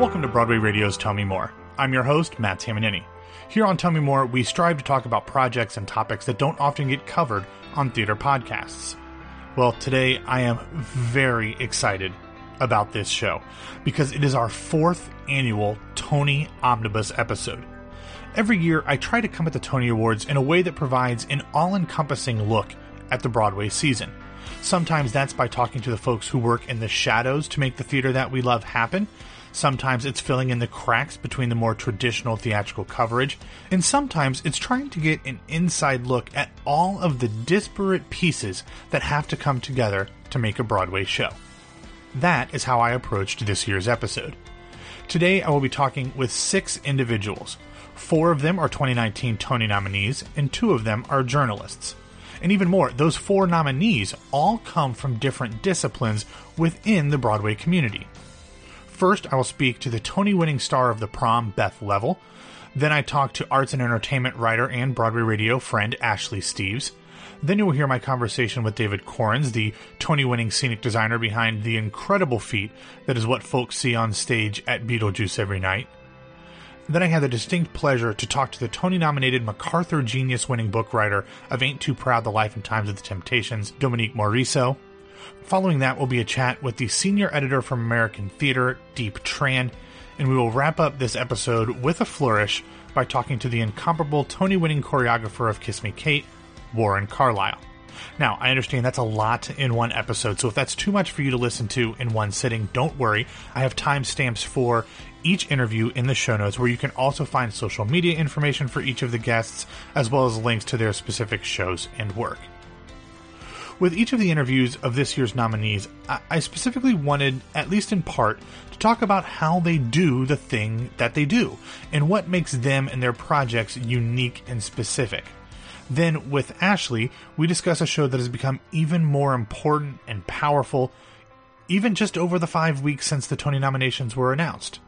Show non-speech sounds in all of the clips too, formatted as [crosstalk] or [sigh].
Welcome to Broadway Radio's Tell Me More. I'm your host, Matt Tamanini. Here on Tell Me More, we strive to talk about projects and topics that don't often get covered on theater podcasts. Well, today I am very excited about this show because it is our fourth annual Tony Omnibus episode. Every year, I try to come at the Tony Awards in a way that provides an all encompassing look at the Broadway season. Sometimes that's by talking to the folks who work in the shadows to make the theater that we love happen. Sometimes it's filling in the cracks between the more traditional theatrical coverage. And sometimes it's trying to get an inside look at all of the disparate pieces that have to come together to make a Broadway show. That is how I approached this year's episode. Today I will be talking with six individuals. Four of them are 2019 Tony nominees, and two of them are journalists. And even more, those four nominees all come from different disciplines within the Broadway community. First, I will speak to the Tony winning star of the prom, Beth Leavel. Then I talk to arts and entertainment writer and Broadway radio friend Ashley Steves. Then you will hear my conversation with David Korins, the Tony winning scenic designer behind the incredible feat that is what folks see on stage at Beetlejuice every night. Then I had the distinct pleasure to talk to the Tony nominated MacArthur Genius winning book writer of Ain't Too Proud The Life and Times of the Temptations, Dominique Morisseau. Following that will be a chat with the senior editor from American Theater, Diep Tran, and we will wrap up this episode with a flourish by talking to the incomparable Tony winning choreographer of Kiss Me Kate, Warren Carlyle. Now, I understand that's a lot in one episode, so if that's too much for you to listen to in one sitting, don't worry. I have timestamps for each interview in the show notes where you can also find social media information for each of the guests, as well as links to their specific shows and work. With each of the interviews of this year's nominees, I specifically wanted, at least in part, to talk about how they do the thing that they do and what makes them and their projects unique and specific. Then, with Ashley, we discuss a show that has become even more important and powerful, even just over the five weeks since the Tony nominations were announced.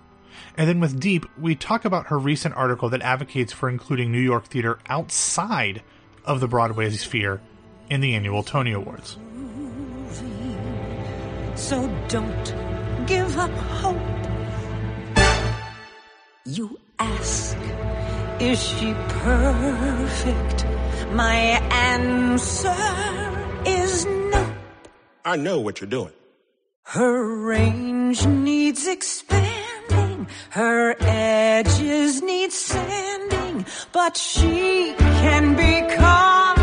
And then with Diep, we talk about her recent article that advocates for including New York theater outside of the Broadway sphere in the annual Tony Awards. So don't give up hope. You ask, is she perfect? My answer is no. I know what you're doing. Her range needs expanding, her edges need sanding, but she can become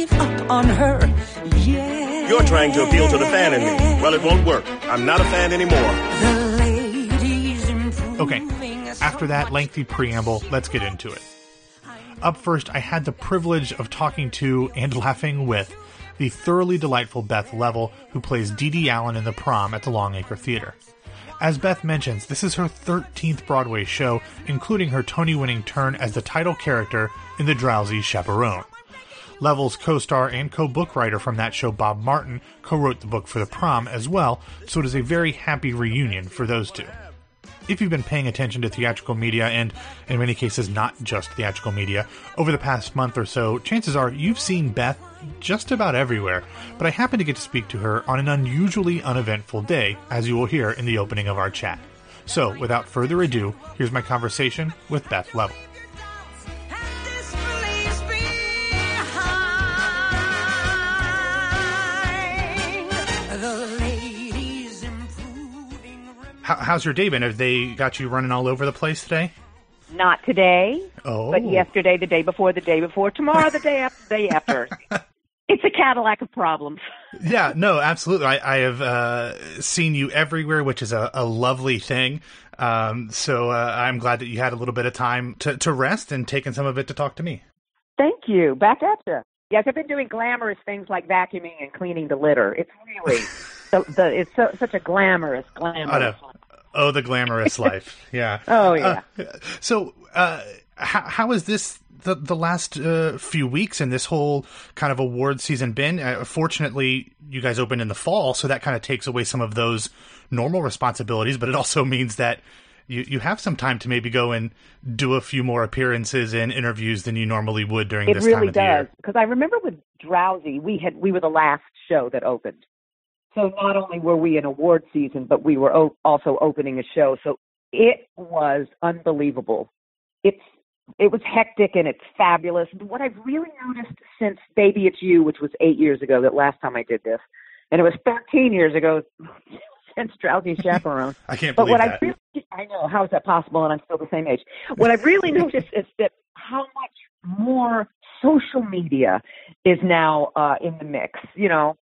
give up on her. Yeah. You're trying to appeal to the fan in me. Well, it won't work. I'm not a fan anymore. The ladies improving. Okay, after that lengthy preamble, let's get into it. Up first, I had the privilege of talking to and [laughs] laughing with the thoroughly delightful Beth Leavel, who plays Dee Dee Allen in The Prom at the Longacre Theater. As Beth mentions, this is her 13th Broadway show, including her Tony winning turn as the title character in The Drowsy Chaperone. Leavel's co star and co book writer from that show, Bob Martin, co wrote the book for The Prom as well, so it is a very happy reunion for those two if you've been paying attention to theatrical media, and in many cases not just theatrical media, over the past month or so, chances are you've seen Beth just about everywhere. But I happened to get to speak to her on an unusually uneventful day, as you will hear in the opening of our chat. So, without further ado, here's my conversation with Beth Leavel. How, how's your day been? Have they got you running all over the place today? Not today, Oh. but yesterday, the day before, the day before, tomorrow, the day after, the day after. [laughs] it's a Cadillac of problems. Yeah, no, absolutely. I, I have uh, seen you everywhere, which is a, a lovely thing. Um, so uh, I'm glad that you had a little bit of time to, to rest and taken some of it to talk to me. Thank you. Back at you. Yes, I've been doing glamorous things like vacuuming and cleaning the litter. It's really [laughs] the, the it's so, such a glamorous, glamorous. Oh. The glamorous [laughs] life. Yeah. Oh, yeah. Uh, so, uh, how, how is this the, the last uh, few weeks and this whole kind of award season been? Uh, fortunately, you guys opened in the fall, so that kind of takes away some of those normal responsibilities, but it also means that you, you have some time to maybe go and do a few more appearances and interviews than you normally would during It this time really of the does year. because I remember with Drowsy, we had we were the last show that opened. So not only were we in award season, but we were o- also opening a show. So it was unbelievable. It's it was hectic and it's fabulous. What I've really noticed since Baby It's You, which was eight years ago, that last time I did this, and it was 13 years ago [laughs] since Drowsy Chaperone. [laughs] I can't But believe what that. I really, I know, how is that possible? And I'm still the same age. What I've really noticed is that how much more social media is now uh, in the mix. You know,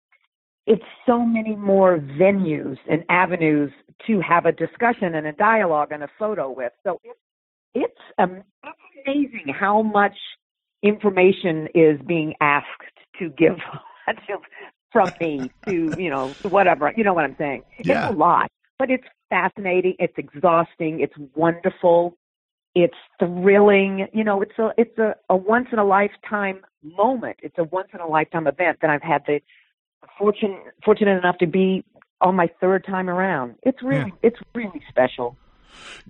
it's so many more venues and avenues to have a discussion and a dialogue and a photo with. So it's it's, um, it's amazing how much information is being asked to give [laughs] to, from me to you know whatever you know what I'm saying. Yeah. It's a lot, but it's fascinating. It's exhausting. It's wonderful. It's thrilling. You know, it's a it's a, a once in a lifetime moment. It's a once in a lifetime event that I've had the fortune fortunate enough to be on my third time around. It's really it's really special.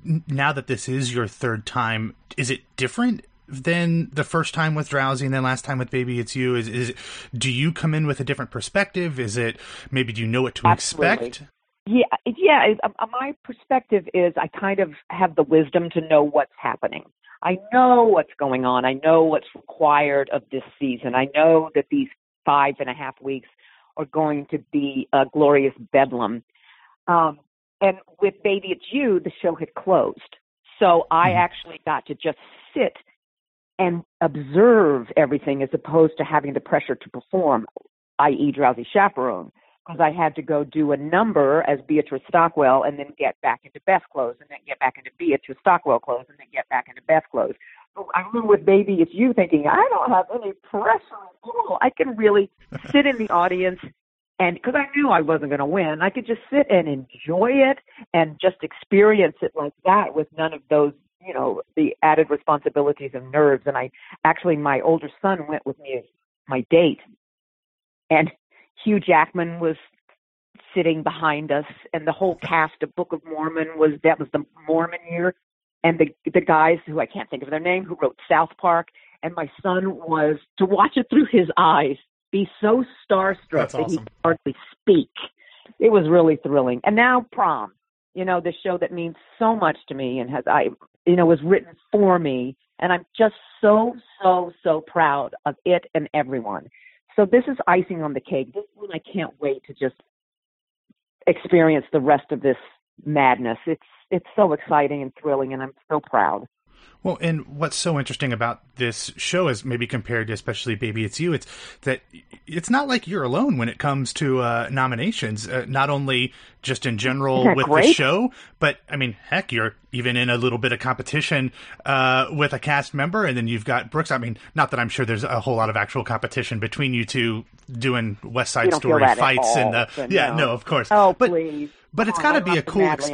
Now that this is your third time, is it different than the first time with Drowsy and then last time with Baby It's You? Is is it, do you come in with a different perspective? Is it maybe do you know what to Absolutely. expect? Yeah, yeah. uh, my perspective is I kind of have the wisdom to know what's happening. I know what's going on. I know what's required of this season. I know that these five and a half weeks are going to be a glorious bedlam. Um, and with Baby It's You, the show had closed. So I Mhm. actually got to just sit and observe everything as opposed to having the pressure to perform, i.e., Drowsy Chaperone because I had to go do a number as Beatrice Stockwell and then get back into Beth clothes and then get back into Beatrice Stockwell clothes and then get back into Beth clothes. I remember with Baby It's You thinking, I don't have any pressure at all. I can really [laughs] sit in the audience and because I knew I wasn't going to win, I could just sit and enjoy it and just experience it like that with none of those, you know, the added responsibilities and nerves. And I actually, my older son went with me as my date and Hugh Jackman was sitting behind us, and the whole cast of Book of Mormon was that was the Mormon year, and the the guys who I can't think of their name who wrote South Park, and my son was to watch it through his eyes, be so starstruck That's that he could hardly speak. It was really thrilling. And now prom, you know, the show that means so much to me and has I you know was written for me, and I'm just so so so proud of it and everyone. So this is icing on the cake. This one I can't wait to just experience the rest of this madness. It's it's so exciting and thrilling, and I'm so proud. Well, and what's so interesting about this show is maybe compared to especially Baby It's You, it's that it's not like you're alone when it comes to uh, nominations. Uh, not only just in general with the show, but I mean, heck, you're even in a little bit of competition uh, with a cast member, and then you've got Brooks. I mean, not that I'm sure there's a whole lot of actual competition between you two doing West Side Story fights and the yeah, no. no, of course. Oh, but please. but it's Oh, got to be a cool. Ex-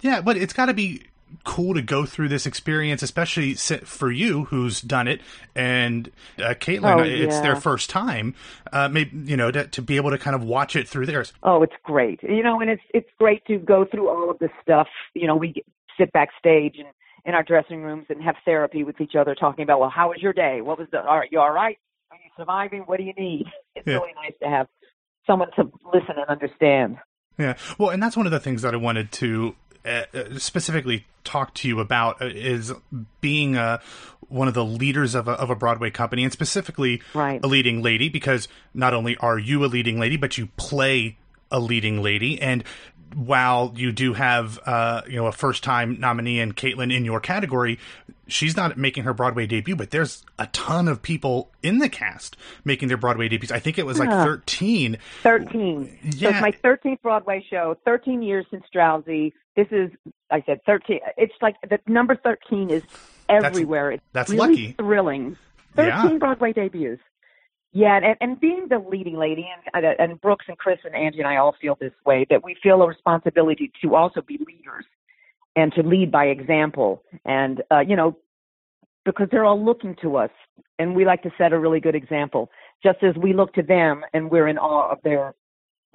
yeah, but it's got to be cool to go through this experience, especially for you who's done it, and uh, Caitlin, Oh, it's their first time. Uh, maybe you know to, to be able to kind of watch it through theirs. Oh, it's great. You know, and it's it's great to go through all of this stuff. You know, we sit backstage and in our dressing rooms and have therapy with each other, talking about, well, how was your day? What was the? All right, you all right? Are you surviving? What do you need? [laughs] It's Yeah. really nice to have someone to listen and understand. Yeah, well, and that's one of the things that I wanted to specifically talk to you about uh, is being uh, one of the leaders of a, of a Broadway company, and specifically Right. a leading lady, because not only are you a leading lady, but you play a leading lady, and while you do have uh, you know a first time nominee in Caitlin in your category, she's not making her Broadway debut, but there's a ton of people in the cast making their Broadway debuts. I think it was like thirteen. 13. So Yeah. it's my 13th Broadway show, 13 years since Drowsy. This is, I said 13. It's like the number 13 is everywhere. it's that's really lucky. thrilling. 13 Yeah. Broadway debuts. Yeah, and, and being the leading lady, and, and Brooks and Chris and Angie and I all feel this way, that we feel a responsibility to also be leaders and to lead by example. And, uh, you know, because they're all looking to us, and we like to set a really good example, just as we look to them and we're in awe of their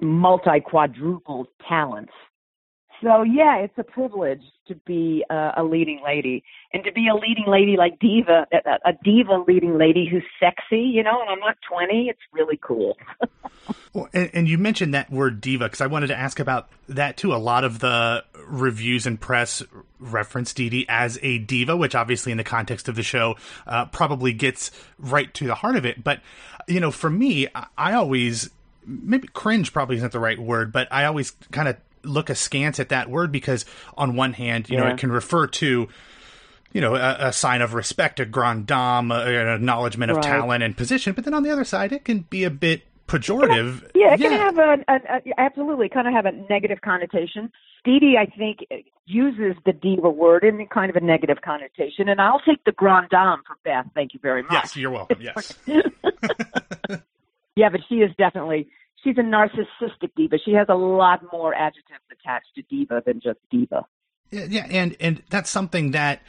multi quadrupled talents. So yeah, it's a privilege to be uh, a leading lady, and to be a leading lady like diva, a, a diva leading lady who's sexy, you know. And I'm not 20. It's really cool. [laughs] well, and, and, you mentioned that word diva because I wanted to ask about that too. A lot of the reviews and press reference Dee Dee as a diva, which obviously in the context of the show uh, probably gets right to the heart of it. But you know, for me, I, I always maybe cringe probably isn't the right word, but I always kind of look askance at that word because on one hand, you yeah. know, it can refer to you know, a, a, sign of respect, a grand dame, uh, an acknowledgement of right. talent and position. But then on the other side, it can be a bit pejorative. Yeah, it yeah. can have a, a, a, absolutely kind of have a negative connotation. Dee Dee, I think, uses the diva word in kind of a negative connotation, and I'll take the grand dame for Beth. Thank you very much. Yes, you're welcome. Yes. [laughs] yeah, but she is definitely she's a narcissistic diva. She has a lot more adjectives attached to diva than just diva. Yeah, and and that's something that,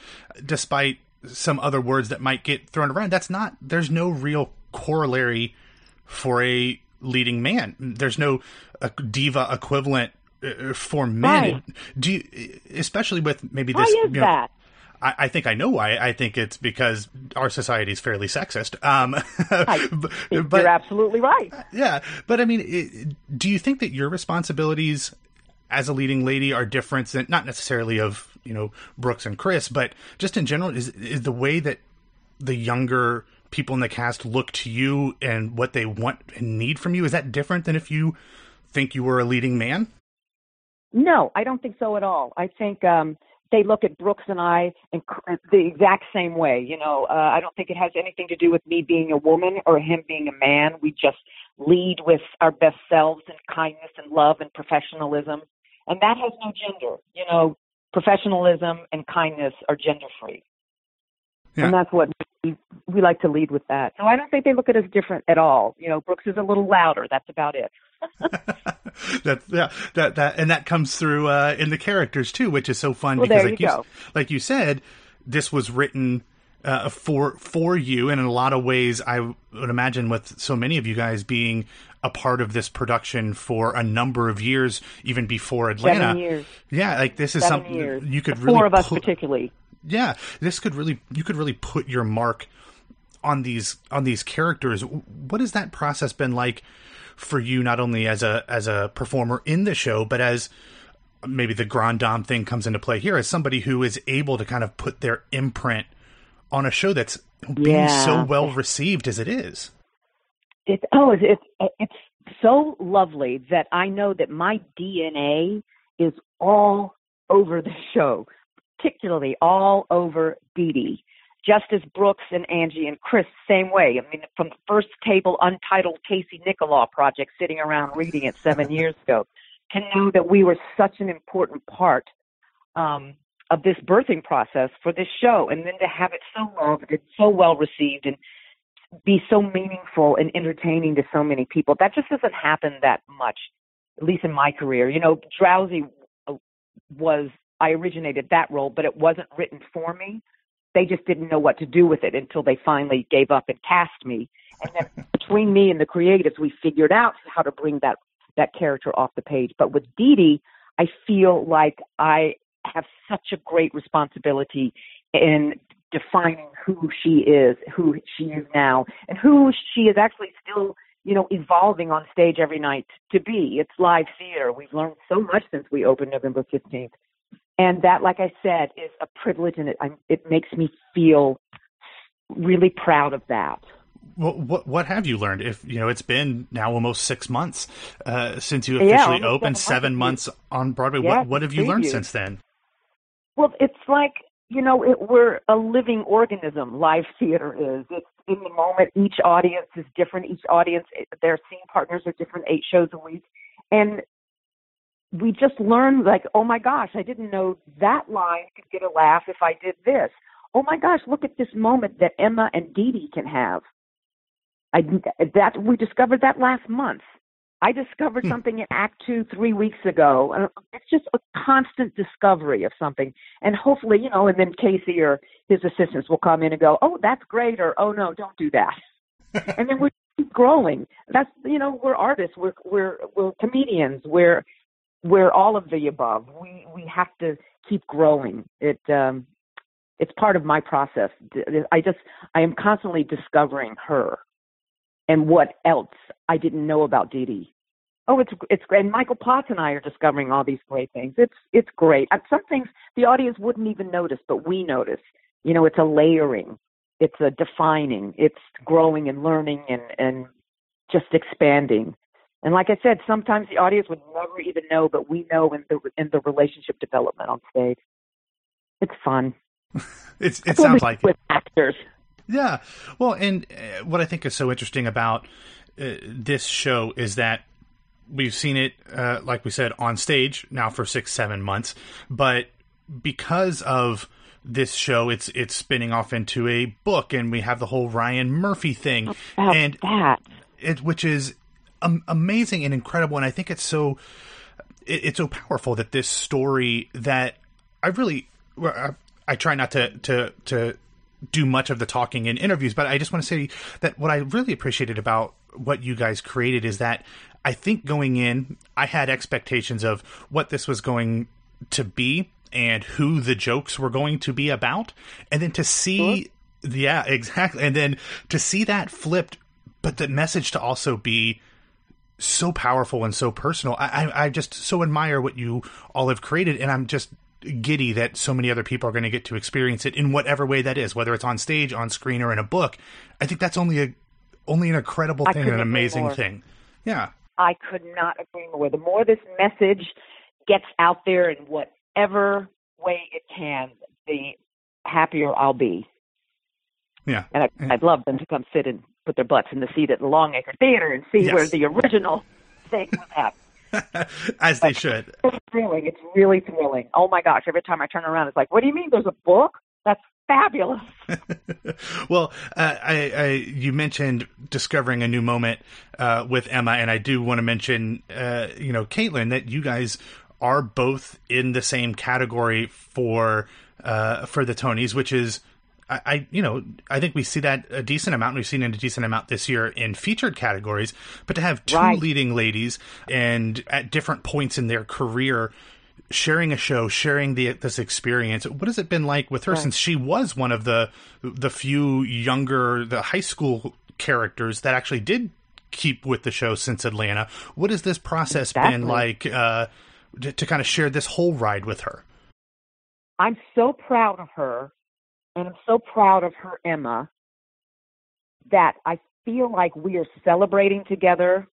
despite some other words that might get thrown around, that's not. There's no real corollary for a leading man. There's no diva equivalent uh, for men. Right. Do you, especially with maybe this? Why is you know, that? I, I, think I know why. I think it's because our society is fairly sexist. Um, [laughs] I, [laughs] but, you're absolutely right. Yeah, but I mean, it, do you think that your responsibilities as a leading lady are different than not necessarily of you know Brooks and Chris, but just in general? Is is the way that the younger people in the cast look to you and what they want and need from you is that different than if you think you were a leading man? No, I don't think so at all. I think um, they look at Brooks and I in the exact same way. You know, uh, I don't think it has anything to do with me being a woman or him being a man. We just lead with our best selves and kindness and love and professionalism, and that has no gender. You know, professionalism and kindness are gender free. Yeah. And that's what we, we like to lead with that. So I don't think they look at us different at all. You know, Brooks is a little louder. That's about it. [laughs] that yeah that that and that comes through uh, in the characters too, which is so fun well, because like you, you like you said, this was written uh, for for you, and in a lot of ways, I would imagine with so many of you guys being a part of this production for a number of years, even before Atlanta. Yeah, like this is Seven something years. you could the really four of us put, particularly. Yeah, this could really you could really put your mark on these on these characters. What has that process been like? For you not only as a as a performer in the show, but as maybe the grand dame thing comes into play here as somebody who is able to kind of put their imprint on a show that's being yeah. so well received as it is. It's oh, it's, it's it's so lovely that I know that my DNA is all over the show, particularly all over Dee Dee just as Brooks and Angie and Chris, same way. I mean, from the first table untitled Casey Nicholaw project, sitting around reading it seven [laughs] years ago, can know that we were such an important part um, of this birthing process for this show, and then to have it so loved and so well received and be so meaningful and entertaining to so many people. That just doesn't happen that much, at least in my career. You know, Drowsy uh, was I originated that role, but it wasn't written for me they just didn't know what to do with it until they finally gave up and cast me. And then [laughs] between me and the creatives, we figured out how to bring that that character off the page. But with Dee Dee, I feel like I have such a great responsibility in defining who she is, who she is now, and who she is actually still, you know, evolving on stage every night to be. It's live theater. We've learned so much since we opened November 15th. And that, like I said, is a privilege, and it it makes me feel really proud of that. Well, what what have you learned? If you know, it's been now almost six months uh, since you officially yeah, opened, seven months on Broadway. Yeah, what what have you learned since then? Well, it's like you know, it, we're a living organism. Live theater is. It's in the moment. Each audience is different. Each audience, their scene partners are different. Eight shows a week, and we just learned like, oh my gosh, I didn't know that line could get a laugh if I did this. Oh my gosh, look at this moment that Emma and Dee Dee can have. I that we discovered that last month. I discovered hmm. something in Act Two three weeks ago. and It's just a constant discovery of something, and hopefully, you know, and then Casey or his assistants will come in and go, "Oh, that's great," or "Oh no, don't do that," [laughs] and then we keep growing. That's you know, we're artists, we're we're we're comedians, we're we're all of the above. We we have to keep growing. It um, it's part of my process. I just I am constantly discovering her and what else I didn't know about Dee Dee. Oh, it's it's great. And Michael Potts and I are discovering all these great things. It's it's great. Some things the audience wouldn't even notice, but we notice. You know, it's a layering, it's a defining, it's growing and learning and and just expanding. And like I said, sometimes the audience would never even know, but we know in the in the relationship development on stage. It's fun. [laughs] it's it sounds like with it. actors. Yeah. Well, and uh, what I think is so interesting about uh, this show is that we've seen it, uh, like we said, on stage now for six, seven months, but because of this show, it's it's spinning off into a book, and we have the whole Ryan Murphy thing, and that. it, which is amazing and incredible. And I think it's so it, it's so powerful that this story that I really I, I try not to to to do much of the talking in interviews, but I just want to say that what I really appreciated about what you guys created is that I think going in, I had expectations of what this was going to be and who the jokes were going to be about, and then to see, sure. yeah, exactly, and then to see that flipped, but the message to also be so powerful and so personal. I, I, I just so admire what you all have created, and I'm just giddy that so many other people are going to get to experience it in whatever way that is, whether it's on stage, on screen, or in a book. I think that's only a only an incredible thing, an amazing thing. Yeah, I could not agree more. The more this message gets out there in whatever way it can, the happier I'll be. Yeah, and I, would love them to come sit and put their butts in the seat at the Longacre Theater and see yes. where the original [laughs] thing was happening. [laughs] As they should. It's thrilling. It's really thrilling. Oh my gosh! Every time I turn around, it's like, "What do you mean? There's a book? That's fabulous." [laughs] well, uh, I, I, you mentioned discovering a new moment uh, with Emma, and I do want to mention, uh, you know, Caitlin, that you guys are both in the same category for uh, for the Tonys, which is I, I, you know, I think we see that a decent amount. We've seen it a decent amount this year in featured categories. But to have two right. leading ladies and at different points in their career sharing a show, sharing the this experience, what has it been like with her right. since she was one of the the few younger, the high school characters that actually did keep with the show since Atlanta? What has this process exactly. been like uh, to, to kind of share this whole ride with her? I'm so proud of her and I'm so proud of her, Emma, that I feel like we are celebrating together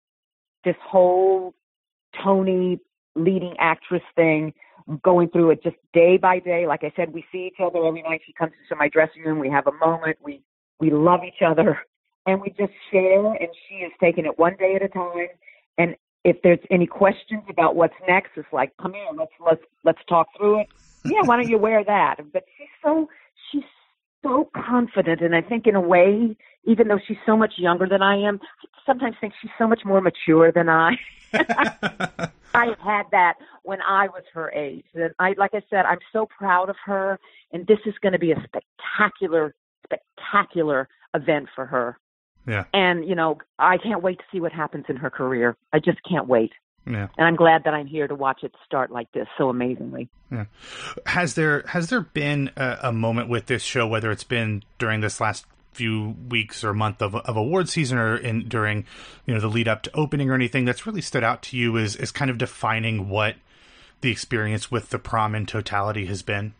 this whole Tony leading actress thing, going through it just day by day. Like I said, we see each other every night. She comes into my dressing room. We have a moment. We we love each other, and we just share. And she is taking it one day at a time. And if there's any questions about what's next, it's like, come here, let's let's let's talk through it. Yeah, why don't you wear that? But she's so she's so confident, and I think in a way, even though she's so much younger than I am, I sometimes think she's so much more mature than I. [laughs] I had that when I was her age, and I, like I said, I'm so proud of her, and this is going to be a spectacular, spectacular event for her. Yeah. And you know, I can't wait to see what happens in her career. I just can't wait. Yeah. And I'm glad that I'm here to watch it start like this so amazingly. Yeah. Has there has there been a, a moment with this show, whether it's been during this last few weeks or month of, of award season or in during you know the lead up to opening or anything that's really stood out to you is is kind of defining what the experience with the prom in totality has been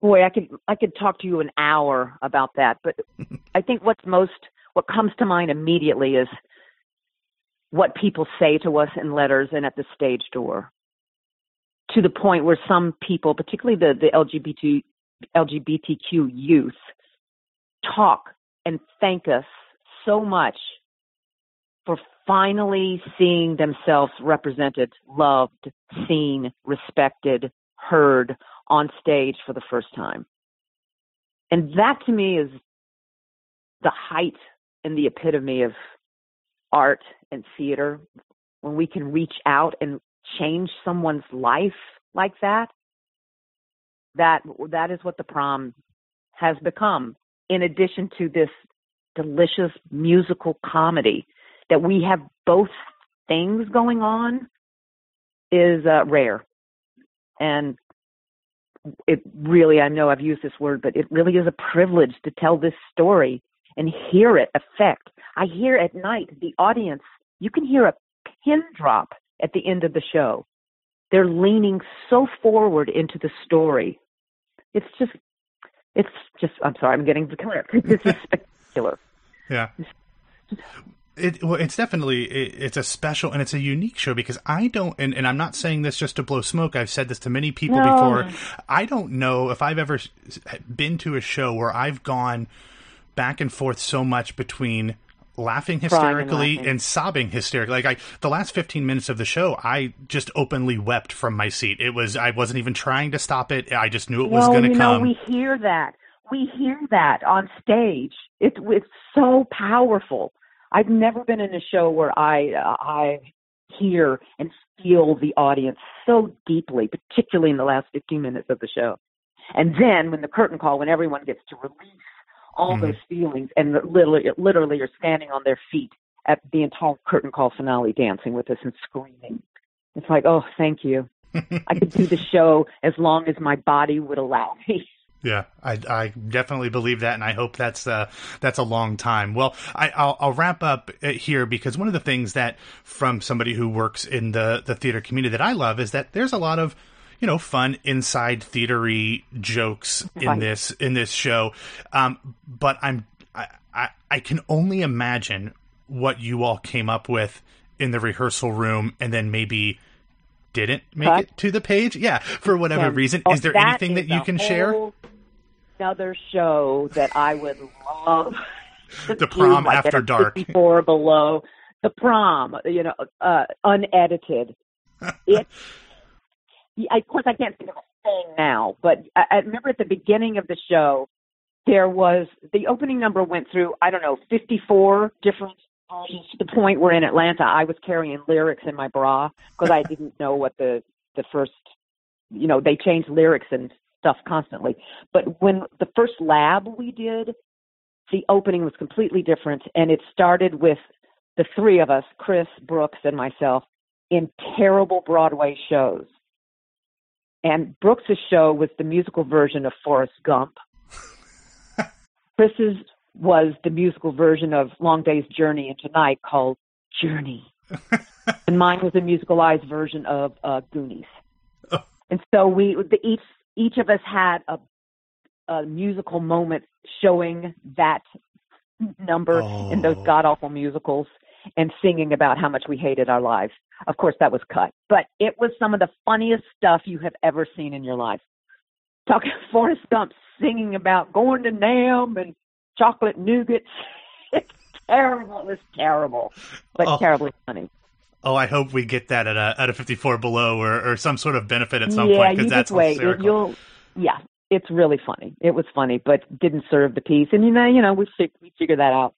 boy i could i could talk to you an hour about that but [laughs] i think what's most what comes to mind immediately is what people say to us in letters and at the stage door to the point where some people, particularly the, the LGBT, LGBTQ youth, talk and thank us so much for finally seeing themselves represented, loved, seen, respected, heard on stage for the first time. And that to me is the height and the epitome of art and theater, when we can reach out and change someone's life like that, that that is what the prom has become. In addition to this delicious musical comedy, that we have both things going on is uh, rare, and it really I know I've used this word, but it really is a privilege to tell this story and hear it affect. I hear at night the audience. You can hear a pin drop at the end of the show. They're leaning so forward into the story. It's just, it's just. I'm sorry, I'm getting clear. [laughs] This is spectacular. [laughs] Yeah. It, well, it's definitely it, it's a special and it's a unique show because I don't and, and I'm not saying this just to blow smoke. I've said this to many people No. before. I don't know if I've ever been to a show where I've gone back and forth so much between laughing and hysterically laughing. and sobbing hysterically. Like I, the last 15 minutes of the show, I just openly wept from my seat. It was I wasn't even trying to stop it. I just knew it was well, going to come. know, we hear that. We hear that on stage. It's it's so powerful. I've never been in a show where I uh, I hear and feel the audience so deeply, particularly in the last 15 minutes of the show. And then when the curtain call, when everyone gets to release all Mhm. those feelings, and literally, literally, you're standing on their feet at the entire curtain call finale, dancing with us and screaming. It's like, oh, thank you. I could do the [laughs] show as long as my body would allow me. Yeah, I, I definitely believe that, and I hope that's uh, that's a long time. Well, I, I'll, I'll wrap up uh, here because one of the things that from somebody who works in the the theater community that I love is that there's a lot of you know fun inside theatery jokes in Right. this in this show, um, but I'm I, I I can only imagine what you all came up with in the rehearsal room, and then maybe didn't make Cut. it to the page. Yeah, for whatever Yeah. reason. Oh, is there that anything that you can share? Another show that I would love. The do, Prom like After Dark. 54 below. The prom, you know, uh, unedited. [laughs] It. Of course, I can't think of a thing now, but I, I remember at the beginning of the show, there was the opening number went through. I don't know, 54 different versions to the point where in Atlanta I was carrying lyrics in my bra because I didn't know what the the first you know they changed lyrics and stuff constantly but when the first lab we did the opening was completely different and it started with the three of us chris brooks and myself in terrible broadway shows and brooks's show was the musical version of forrest gump. [laughs] Chris's was the musical version of long day's journey into night called journey. [laughs] And mine was a musicalized version of uh, goonies. And so we the, each each of us had a a musical moment showing that number in those Oh. god awful musicals and singing about how much we hated our lives. Of course that was cut. But it was some of the funniest stuff you have ever seen in your life. Talking [laughs] Forrest Gump singing about going to Nam and chocolate nougats. [laughs] It's terrible. It was terrible. But Oh. terribly funny. Oh, I hope we get that at a at a 54 below or, or some sort of benefit at some yeah, point because that's wait. It- hysterical. You'll, yeah, it's really funny. It was funny, but didn't serve the piece. And you know, you know, we we figure that out.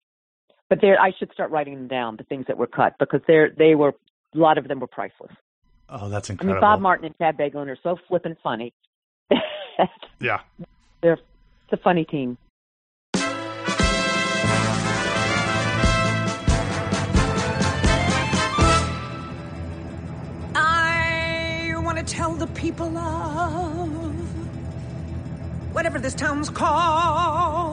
But there, I should start writing them down, the things that were cut, because they're they were a lot of them were priceless. oh, that's incredible! I incredible. mean, Bob Martin and Chad Beguelin are so flippin' funny. [laughs] Yeah. they're it's a funny team. I want to tell the people of whatever this town's called.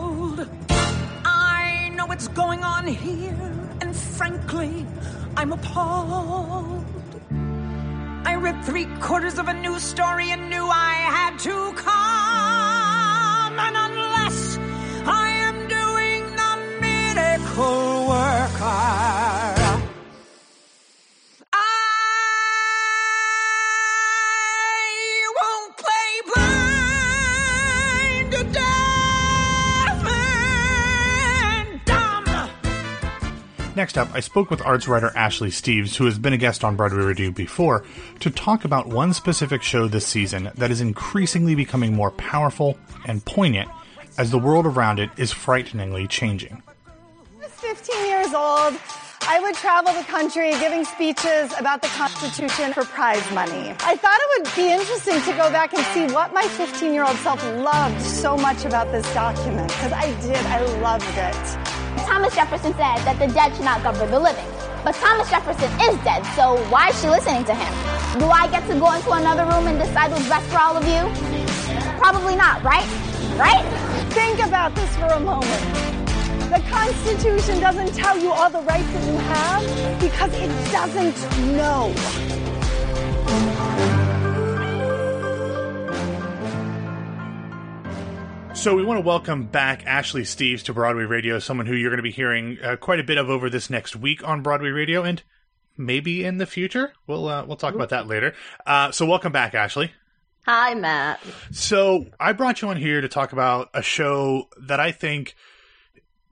What's going on here, and frankly, I'm appalled. I read three quarters of a news story and knew I had to come. Next up, I spoke with arts writer Ashley Steves, who has been a guest on Broadway Review before, to talk about one specific show this season that is increasingly becoming more powerful and poignant as the world around it is frighteningly changing. I was 15 years old. I would travel the country giving speeches about the Constitution for prize money. I thought it would be interesting to go back and see what my 15 year old self loved so much about this document, because I did. I loved it. Thomas Jefferson said that the dead should not govern the living. But Thomas Jefferson is dead, so why is she listening to him? Do I get to go into another room and decide what's best for all of you? Probably not, right? Right? Think about this for a moment. The Constitution doesn't tell you all the rights that you have because it doesn't know. So we want to welcome back Ashley Steves to Broadway Radio, someone who you're going to be hearing uh, quite a bit of over this next week on Broadway Radio, and maybe in the future. We'll uh, we'll talk about that later. Uh, so welcome back, Ashley. Hi, Matt. So I brought you on here to talk about a show that I think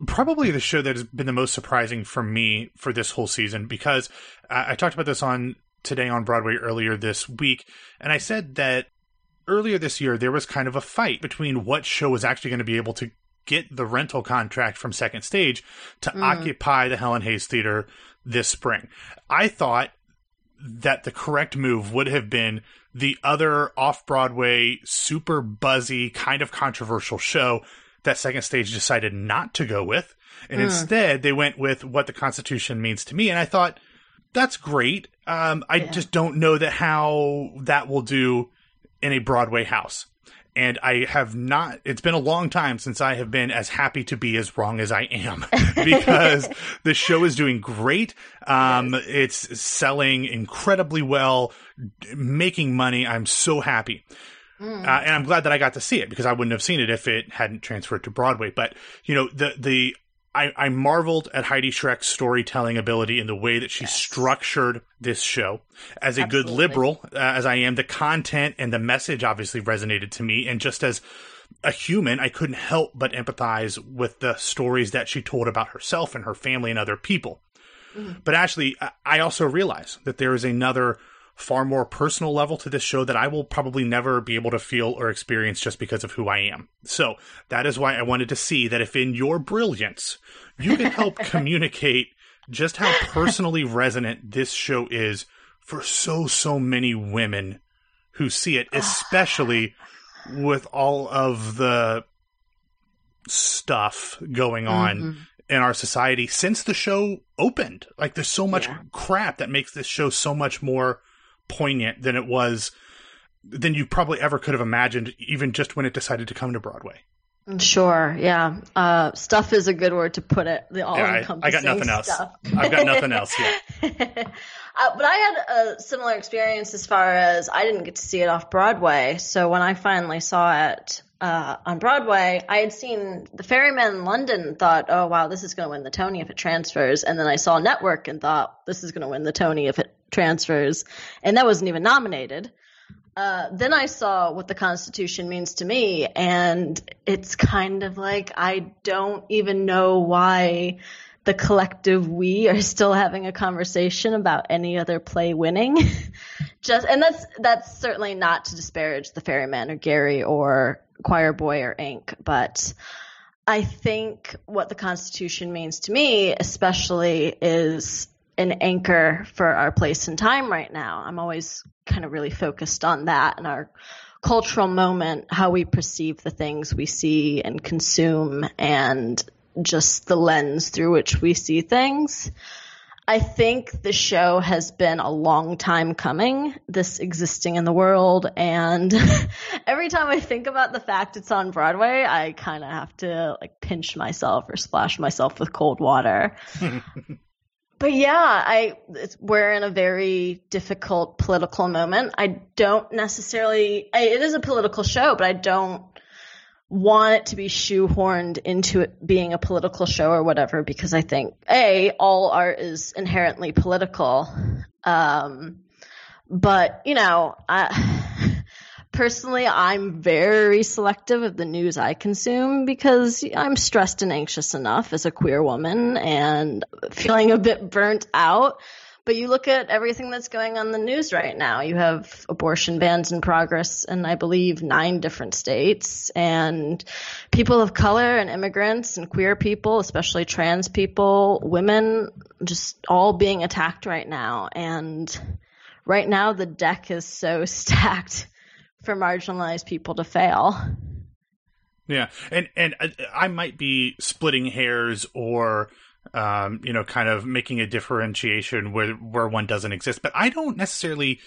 probably the show that has been the most surprising for me for this whole season because I, I talked about this on today on Broadway earlier this week, and I said that earlier this year there was kind of a fight between what show was actually going to be able to get the rental contract from Second Stage to occupy the Helen Hayes Theater this spring. I thought that the correct move would have been the other off Broadway, super buzzy, kind of controversial show that Second Stage decided not to go with. And instead, they went with what the Constitution means to me. And I thought, that's great. Um, I just don't know that how that will do in a Broadway house. And I have not, it's been a long time since I have been as happy to be as wrong as I am [laughs] because the show is doing great. Um, it's selling incredibly well, making money. I'm so happy. Uh, and I'm glad that I got to see it because I wouldn't have seen it if it hadn't transferred to Broadway. But you know, the the I, I marveled at Heidi Schreck's storytelling ability and the way that she structured this show. As a good liberal, uh, as I am, the content and the message obviously resonated to me. And just as a human, I couldn't help but empathize with the stories that she told about herself and her family and other people. But Ashley, I- I also realize that there is another far more personal level to this show that I will probably never be able to feel or experience just because of who I am. So that is why I wanted to see that if in your brilliance you can help [laughs] communicate just how personally [laughs] resonant this show is for so, so many women who see it, especially [sighs] with all of the stuff going on mm-hmm. in our society since the show opened. Like there's so much crap that makes this show so much more poignant than it was than you probably ever could have imagined even just when it decided to come to Broadway. Sure, yeah. Uh, stuff is a good word to put it. The all Yeah, I, I got nothing else. I've got nothing [laughs] else yet. uh, but I had a similar experience as far as I didn't get to see it off Broadway. So when I finally saw it uh, on Broadway, I had seen The Ferryman in London and thought, oh, wow, this is going to win the Tony if it transfers. And then I saw Network and thought, this is going to win the Tony if it transfers. And that wasn't even nominated. Uh, then I saw what the Constitution means to me, and it's kind of like I don't even know why the collective we are still having a conversation about any other play winning. [laughs] Just and that's that's certainly not to disparage the Ferryman or Gary or Choir Boy or Ink, but I think what the Constitution means to me, especially, is an anchor for our place and time right now. I'm always kind of really focused on that and our cultural moment, how we perceive the things we see and consume, and just the lens through which we see things. I think the show has been a long time coming, this existing in the world. And [laughs] every time I think about the fact it's on Broadway, I kind of have to like pinch myself or splash myself with cold water. [laughs] but yeah, I we're in a very difficult political moment. I don't necessarily. I, it is a political show, but I don't want it to be shoehorned into it being a political show or whatever because I think a all art is inherently political. Um, but you know, I, personally, I'm very selective of the news I consume because I'm stressed and anxious enough as a queer woman and feeling a bit burnt out. But you look at everything that's going on the news right now. You have abortion bans in progress in, I believe, nine different states. And people of color and immigrants and queer people, especially trans people, women, just all being attacked right now. And right now, the deck is so [laughs] stacked for marginalized people to fail. Yeah, and and I, I might be splitting hairs or Um, you know, kind of making a differentiation where where one doesn't exist. But I don't necessarily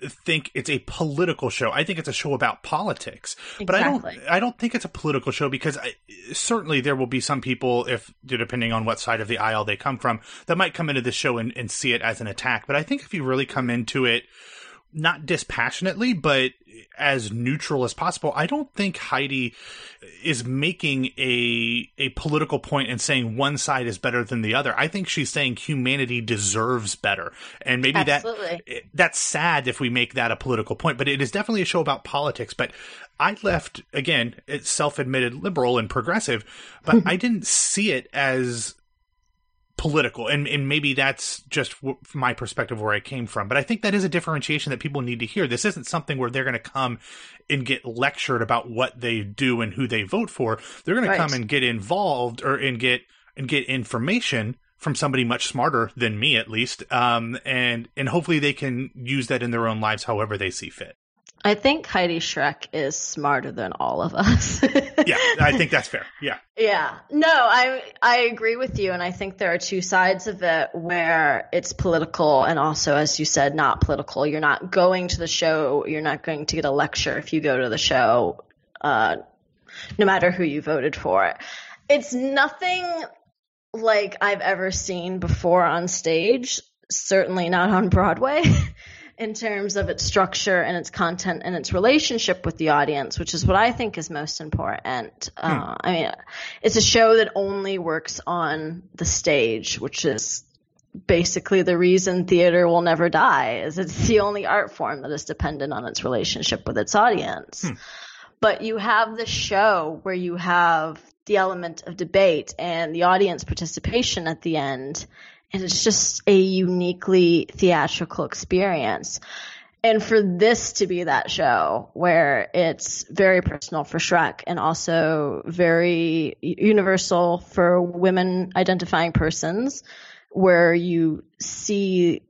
think it's a political show. I think it's a show about politics. Exactly. But I don't I don't think it's a political show because I, certainly there will be some people if depending on what side of the aisle they come from that might come into this show and, and see it as an attack. But I think if you really come into it not dispassionately, but as neutral as possible. I don't think Heidi is making a a political point and saying one side is better than the other. I think she's saying humanity deserves better. And maybe Absolutely. that that's sad if we make that a political point, but it is definitely a show about politics, but I left again, it's self-admitted liberal and progressive, but [laughs] I didn't see it as political and and maybe that's just w- my perspective where I came from but I think that is a differentiation that people need to hear. This isn't something where they're going to come and get lectured about what they do and who they vote for. They're going right. to come and get involved or and get and get information from somebody much smarter than me at least um and and hopefully they can use that in their own lives however they see fit I think Heidi Schreck is smarter than all of us. [laughs] yeah, I think that's fair. Yeah. Yeah. No, I I agree with you and I think there are two sides of it where it's political and also as you said not political. You're not going to the show, you're not going to get a lecture if you go to the show uh, no matter who you voted for. It's nothing like I've ever seen before on stage, certainly not on Broadway. [laughs] in terms of its structure and its content and its relationship with the audience, which is what I think is most important. Hmm. Uh, I mean, it's a show that only works on the stage, which is basically the reason theater will never die is it's the only art form that is dependent on its relationship with its audience. Hmm. But you have the show where you have the element of debate and the audience participation at the end and it's just a uniquely theatrical experience. And for this to be that show where it's very personal for Schreck and also very universal for women identifying persons, where you see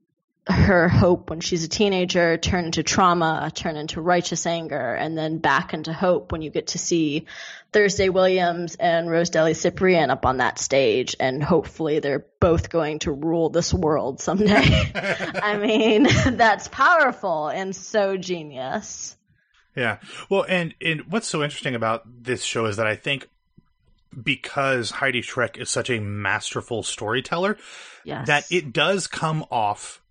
her hope when she's a teenager turn into trauma, turn into righteous anger, and then back into hope when you get to see Thursday Williams and Rosdely Ciprian up on that stage, and hopefully they're both going to rule this world someday. [laughs] I mean, [laughs] that's powerful and so genius. Yeah. Well, and, and what's so interesting about this show is that I think because Heidi Schreck is such a masterful storyteller, yes. that it does come off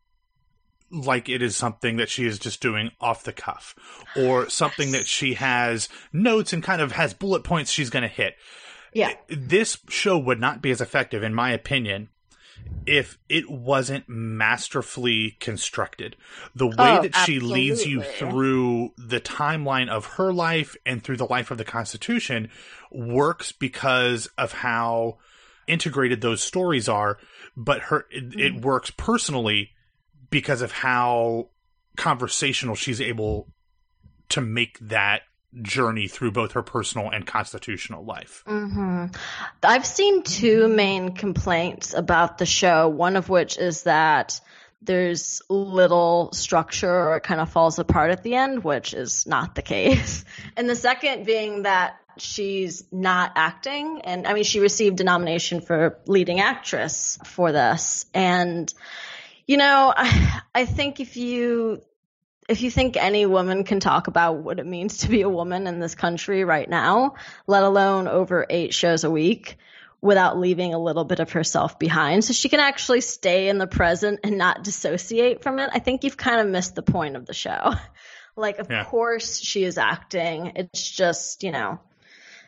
like it is something that she is just doing off the cuff or something yes. that she has notes and kind of has bullet points she's going to hit. Yeah. This show would not be as effective, in my opinion, if it wasn't masterfully constructed. The way oh, that she absolutely. leads you through the timeline of her life and through the life of the Constitution works because of how integrated those stories are, but her it, mm. it works personally because of how conversational she's able to make that journey through both her personal and constitutional life. Mm-hmm. I've seen two main complaints about the show, one of which is that there's little structure or it kind of falls apart at the end, which is not the case. [laughs] And the second being that she's not acting. And I mean, she received a nomination for leading actress for this. And you know, I, I think if you if you think any woman can talk about what it means to be a woman in this country right now, let alone over eight shows a week, without leaving a little bit of herself behind, so she can actually stay in the present and not dissociate from it, I think you've kind of missed the point of the show. [laughs] like, of yeah. course, she is acting. It's just, you know,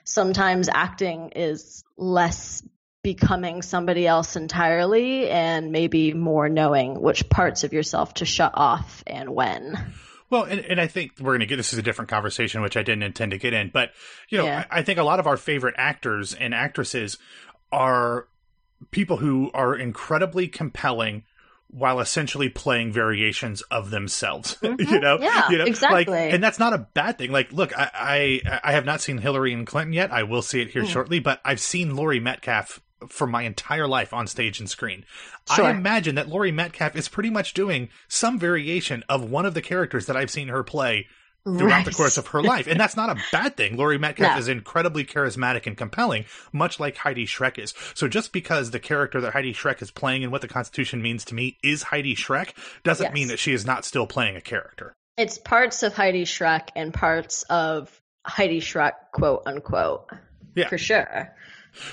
sometimes acting is less becoming somebody else entirely and maybe more knowing which parts of yourself to shut off and when. Well, and, and I think we're going to get this is a different conversation, which I didn't intend to get in. But, you know, yeah. I, I think a lot of our favorite actors and actresses are people who are incredibly compelling while essentially playing variations of themselves. [laughs] Mm-hmm. you know, yeah, you know, exactly. Like, and that's not a bad thing. Like, look, I, I, I have not seen Hillary and Clinton yet. I will see it here mm. shortly, but I've seen Laurie Metcalf for my entire life on stage and screen. Sure. I imagine that Laurie Metcalf is pretty much doing some variation of one of the characters that I've seen her play throughout Right. the course of her life. And that's not a bad thing. Laurie Metcalf No. is incredibly charismatic and compelling, much like Heidi Schreck is. So just because the character that Heidi Schreck is playing and what the Constitution means to me is Heidi Schreck doesn't Yes. mean that she is not still playing a character. It's parts of Heidi Schreck and parts of Heidi Schreck, quote unquote. Yeah. For sure.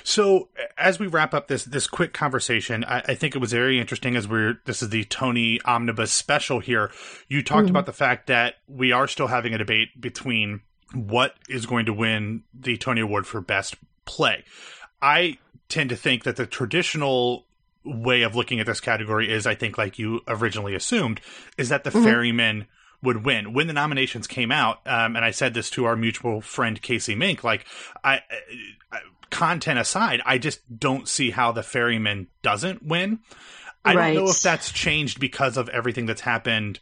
So as we wrap up this this quick conversation, I, I think it was very interesting as we're this is the Tony Omnibus special here. You talked mm-hmm. about the fact that we are still having a debate between what is going to win the Tony Award for Best Play. I tend to think that the traditional way of looking at this category is, I think, like you originally assumed, is that the mm-hmm. Ferryman would win. When the nominations came out, um, and I said this to our mutual friend Casey Mink, like I, I content aside, I just don't see how the Ferryman doesn't win. I don't know if that's changed because of everything that's happened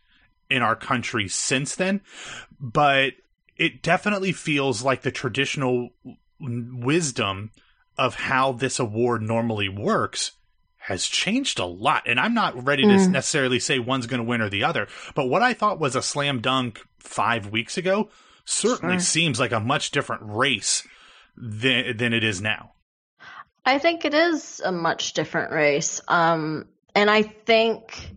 in our country since then, but it definitely feels like the traditional wisdom of how this award normally works has changed a lot. And I'm not ready to necessarily say one's going to win or the other, but what I thought was a slam dunk five weeks ago certainly seems like a much different race than, than it is now. I think it is a much different race. Um, and I think,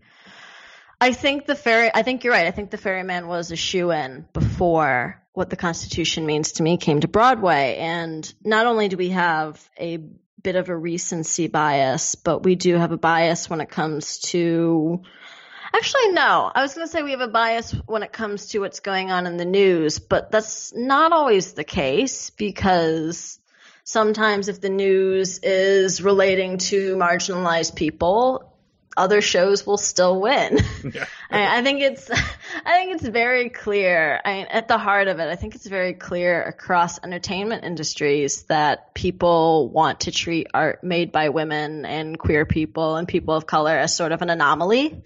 I think the ferry, I think you're right. I think the ferryman was a shoe in before what the Constitution means to me came to Broadway. And not only do we have a bit of a recency bias, but we do have a bias when it comes to, Actually, no. I was going to say we have a bias when it comes to what's going on in the news, but that's not always the case because sometimes if the news is relating to marginalized people, other shows will still win. [laughs] I, I think it's, [laughs] I think it's very clear. I mean, at the heart of it, I think it's very clear across entertainment industries that people want to treat art made by women and queer people and people of color as sort of an anomaly.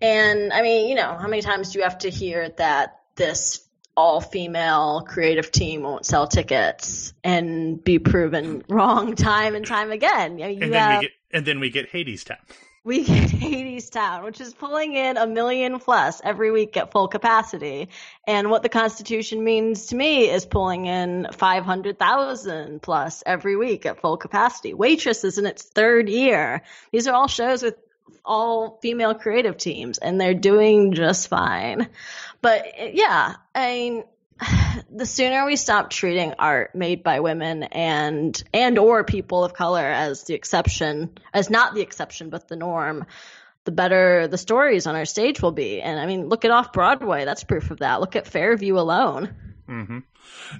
And I mean, you know, how many times do you have to hear that this all female creative team won't sell tickets and be proven wrong time and time again? You, know, you And then have, we get and then we get Hadestown. We get [laughs] Hadestown, which is pulling in a million plus every week at full capacity. And what the Constitution means to me is pulling in 500,000 plus every week at full capacity. Waitress is in its third year. These are all shows with all female creative teams and they're doing just fine. But yeah, I mean, the sooner we stop treating art made by women and and or people of color as the exception as not the exception but the norm the better the stories on our stage will be. And i mean look at off broadway. That's proof of that. Look at fairview alone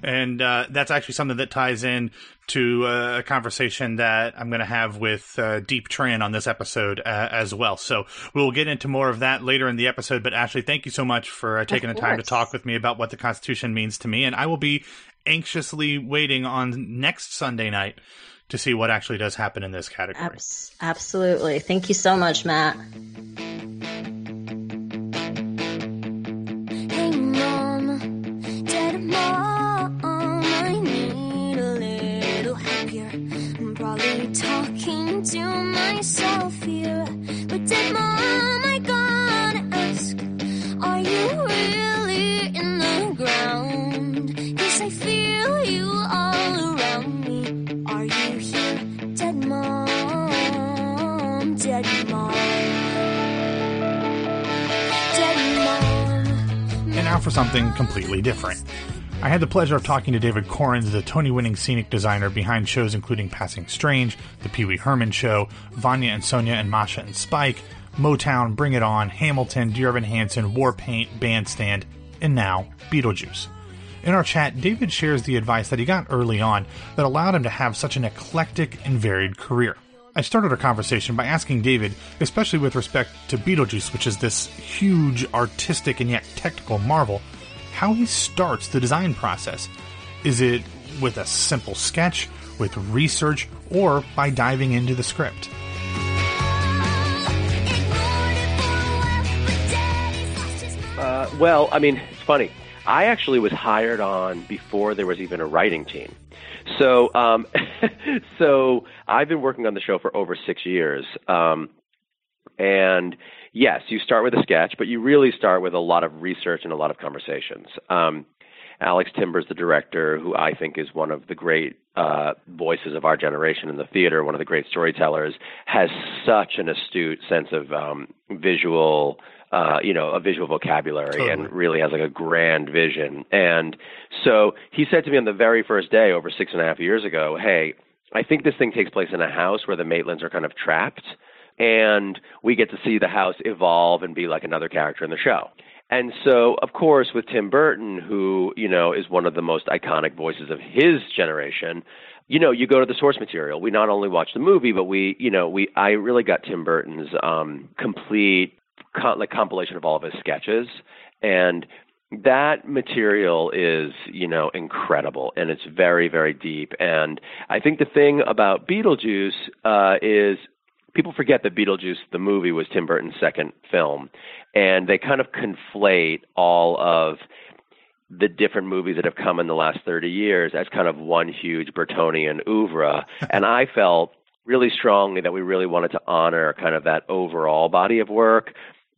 And uh, that's actually something that ties in to uh, a conversation that I'm going to have with uh, Diep Tran on this episode uh, as well. So we'll get into more of that later in the episode. But Ashley, thank you so much for uh, taking the time to talk with me about what the Constitution means to me. And I will be anxiously waiting on next Sunday night to see what actually does happen in this category. Abs- absolutely thank you so much matt to myself here. But dad mom, I gotta ask, are you really in the ground? Cause I feel you all around me. Are you here, dead mom, dead mom? Dead mom. And now for something completely different. I had the pleasure of talking to David Korins, the Tony winning scenic designer behind shows including Passing Strange, The Pee Wee Herman Show, Vanya and Sonia and Masha and Spike, Motown, Bring It On, Hamilton, Dear Evan Hansen, Warpaint, Bandstand, and now Beetlejuice. In our chat, David shares the advice that he got early on that allowed him to have such an eclectic and varied career. I started our conversation by asking David, especially with respect to Beetlejuice, which is this huge artistic and yet technical marvel, how he starts the design process. Is it with a simple sketch, with research, or by diving into the script? Uh, well, I mean, it's funny. I actually was hired on before there was even a writing team. So, um, [laughs] so I've been working on the show for over six years. Um, and yes, you start with a sketch, but you really start with a lot of research and a lot of conversations. Um, Alex Timbers, the director, who I think is one of the great uh, voices of our generation in the theater, one of the great storytellers, has such an astute sense of um, visual, uh, you know, a visual vocabulary, Totally. and really has like a grand vision. And so he said to me on the very first day, over six and a half years ago, "Hey, I think this thing takes place in a house where the Maitlands are kind of trapped." And we get to see the house evolve and be like another character in the show. And so, of course, with Tim Burton, who, you know, is one of the most iconic voices of his generation, you know, you go to the source material. We not only watch the movie, but we, you know, we I really got Tim Burton's um complete co- like compilation of all of his sketches and that material is, you know, incredible and it's very, very deep. And I think the thing about Beetlejuice uh, is people forget that Beetlejuice, the movie, was Tim Burton's second film, and they kind of conflate all of the different movies that have come in the last 30 years as kind of one huge Burtonian oeuvre. [laughs] and I felt really strongly that we really wanted to honor kind of that overall body of work.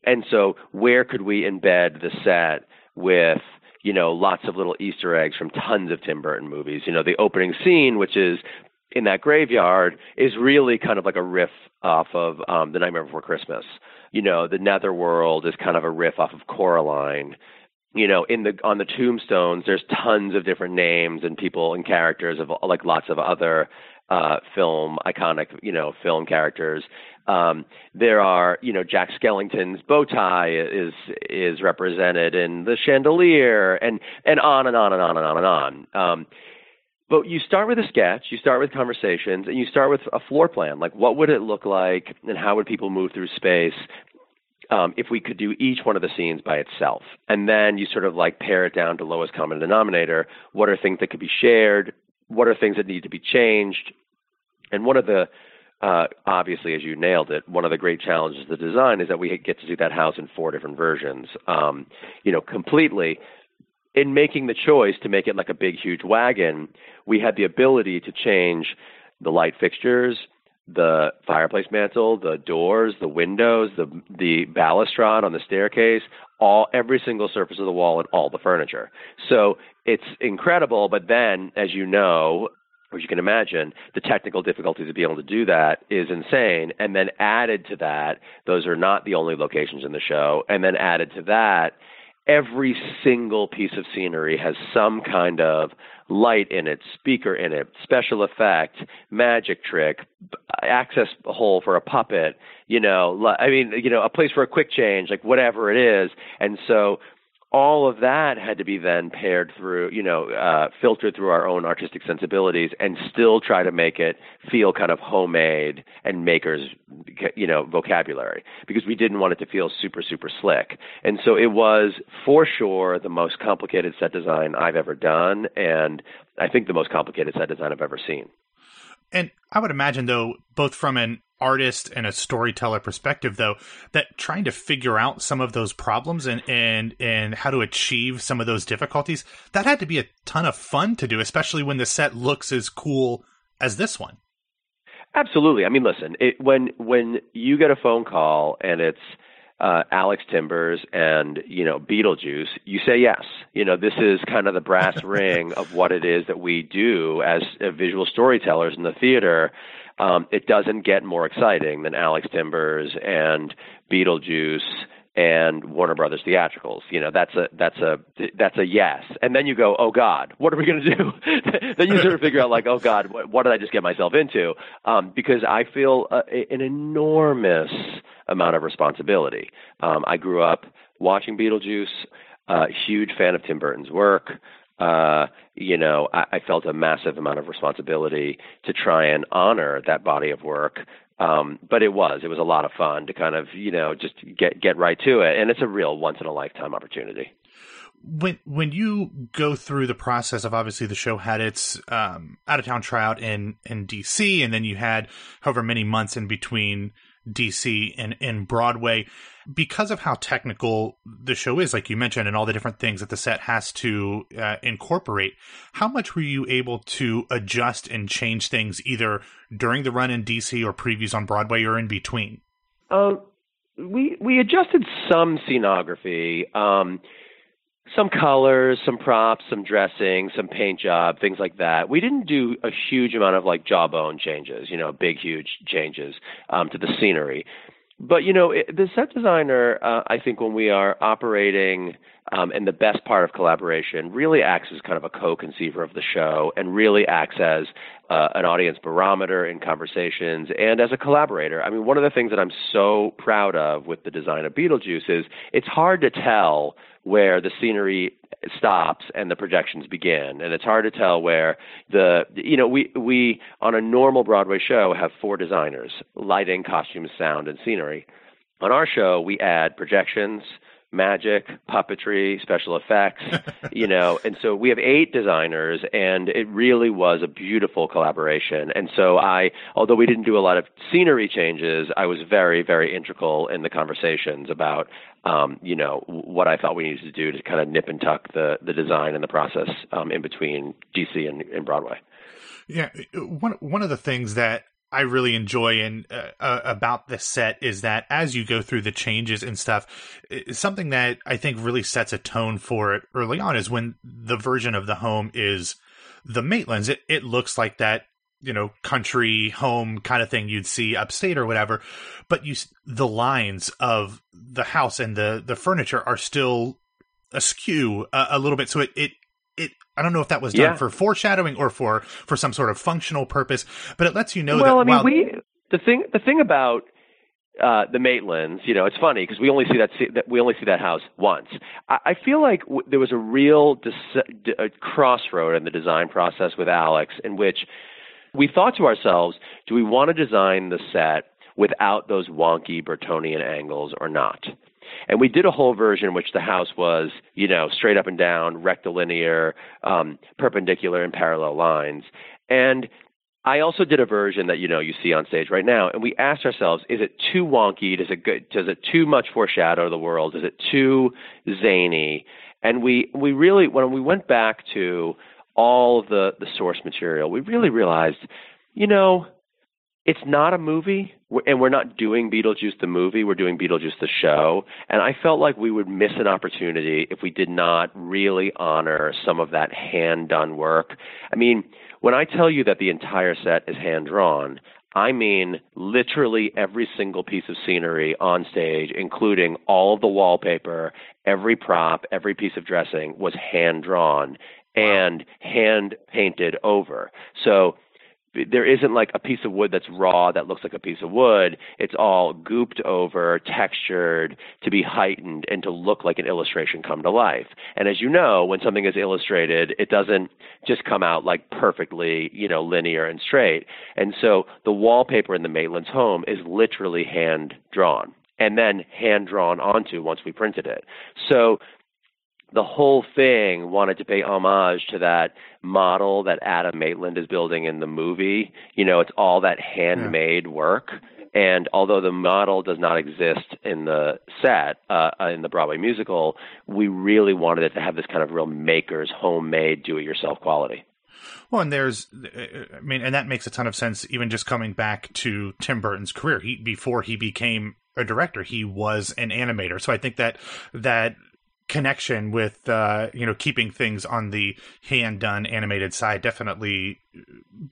And so, where could we embed the set with you know lots of little Easter eggs from tons of Tim Burton movies? You know, the opening scene, which is in that graveyard is really kind of like a riff off of um, The Nightmare Before Christmas. You know, the Netherworld is kind of a riff off of Coraline. You know, in the on the tombstones, there's tons of different names and people and characters of like lots of other uh, film iconic, you know, film characters. Um, there are, you know, Jack Skellington's bow tie is is represented in the chandelier, and and on and on and on and on and on. Um, but you start with a sketch, you start with conversations, and you start with a floor plan. Like, what would it look like, and how would people move through space um, if we could do each one of the scenes by itself? And then you sort of like pare it down to lowest common denominator. What are things that could be shared? What are things that need to be changed? And one of the uh, obviously, as you nailed it, one of the great challenges of the design is that we get to see that house in four different versions, um, you know, completely in making the choice to make it like a big, huge wagon, we had the ability to change the light fixtures, the fireplace mantle, the doors, the windows, the the balustrade on the staircase, all every single surface of the wall and all the furniture. So it's incredible, but then as you know, as you can imagine, the technical difficulty to be able to do that is insane. And then added to that, those are not the only locations in the show. And then added to that, every single piece of scenery has some kind of light in it, speaker in it, special effect, magic trick, access hole for a puppet, you know, I mean, you know, a place for a quick change, like whatever it is. And so all of that had to be then paired through, you know, uh, filtered through our own artistic sensibilities and still try to make it feel kind of homemade and maker's, you know, vocabulary because we didn't want it to feel super, super slick. And so it was for sure the most complicated set design I've ever done. And I think the most complicated set design I've ever seen. And I would imagine, though, both from an artist and a storyteller perspective though that trying to figure out some of those problems and and and how to achieve some of those difficulties that had to be a ton of fun to do especially when the set looks as cool as this one. Absolutely. I mean listen it, when when you get a phone call and it's uh, Alex Timbers and you know Beetlejuice, you say yes. You know this is kind of the brass [laughs] ring of what it is that we do as uh, visual storytellers in the theater um, it doesn't get more exciting than Alex Timbers and Beetlejuice and Warner Brothers theatricals. You know, that's a that's a that's a yes. And then you go, oh God, what are we going to do? [laughs] then you sort of figure out like, oh God, what, what did I just get myself into? Um, because I feel uh, an enormous amount of responsibility. Um, I grew up watching Beetlejuice. Uh, huge fan of Tim Burton's work uh, you know, I, I felt a massive amount of responsibility to try and honor that body of work. Um, but it was, it was a lot of fun to kind of, you know, just get get right to it, and it's a real once in a lifetime opportunity. When when you go through the process of obviously the show had its um, out of town tryout in in DC, and then you had however many months in between DC and in Broadway because of how technical the show is, like you mentioned, and all the different things that the set has to uh, incorporate, how much were you able to adjust and change things either during the run in DC or previews on Broadway or in between? Um, we we adjusted some scenography. Um, some colors, some props, some dressing, some paint job, things like that. We didn't do a huge amount of like jawbone changes, you know, big, huge changes um, to the scenery. But you know, it, the set designer, uh, I think, when we are operating um, and the best part of collaboration, really acts as kind of a co-conceiver of the show, and really acts as uh, an audience barometer in conversations and as a collaborator. I mean, one of the things that I'm so proud of with the design of Beetlejuice is it's hard to tell where the scenery stops and the projections begin. And it's hard to tell where the you know we we on a normal broadway show have four designers lighting costumes sound and scenery. On our show we add projections magic, puppetry, special effects, [laughs] you know, and so we have eight designers and it really was a beautiful collaboration. And so I, although we didn't do a lot of scenery changes, I was very, very integral in the conversations about, um, you know, what I thought we needed to do to kind of nip and tuck the, the design and the process um, in between DC and, and Broadway. Yeah, one one of the things that I really enjoy and uh, uh, about this set is that as you go through the changes and stuff, something that I think really sets a tone for it early on is when the version of the home is the Maitlands. It it looks like that you know country home kind of thing you'd see upstate or whatever, but you the lines of the house and the the furniture are still askew a, a little bit, so it it it I don't know if that was done Yeah. for foreshadowing or for for some sort of functional purpose, but it lets you know well, that I mean, we the thing the thing about uh, the Maitlands, you know, it's funny because we only see that, that we only see that house once. I, I feel like w- there was a real dis- d- uh, crossroad in the design process with Alex, in which we thought to ourselves, do we want to design the set without those wonky Burtonian angles or not? And we did a whole version in which the house was, you know, straight up and down, rectilinear, um, perpendicular and parallel lines. And I also did a version that you know you see on stage right now, and we asked ourselves: Is it too wonky? Does it go- does it too much foreshadow the world? Is it too zany? And we we really when we went back to all of the the source material, we really realized, you know, it's not a movie, and we're not doing Beetlejuice the movie. We're doing Beetlejuice the show, and I felt like we would miss an opportunity if we did not really honor some of that hand done work. I mean, when I tell you that the entire set is hand drawn, I mean literally every single piece of scenery on stage, including all of the wallpaper, every prop, every piece of dressing was hand drawn and hand painted over. So there isn't like a piece of wood that's raw that looks like a piece of wood. It's all gooped over, textured to be heightened and to look like an illustration come to life. And as you know, when something is illustrated, it doesn't just come out like perfectly, you know, linear and straight. And so the wallpaper in the Maitland's home is literally hand drawn and then hand drawn onto once we printed it. So the whole thing wanted to pay homage to that model that Adam Maitland is building in the movie. You know, it's all that handmade work. And although the model does not exist in the set, uh, uh, in the Broadway musical, we really wanted it to have this kind of real maker's homemade, do it yourself quality. Well, and there's, I mean, and that makes a ton of sense. Even just coming back to Tim Burton's career, he before he became a director, he was an animator. So I think that that connection with uh, you know keeping things on the hand done animated side definitely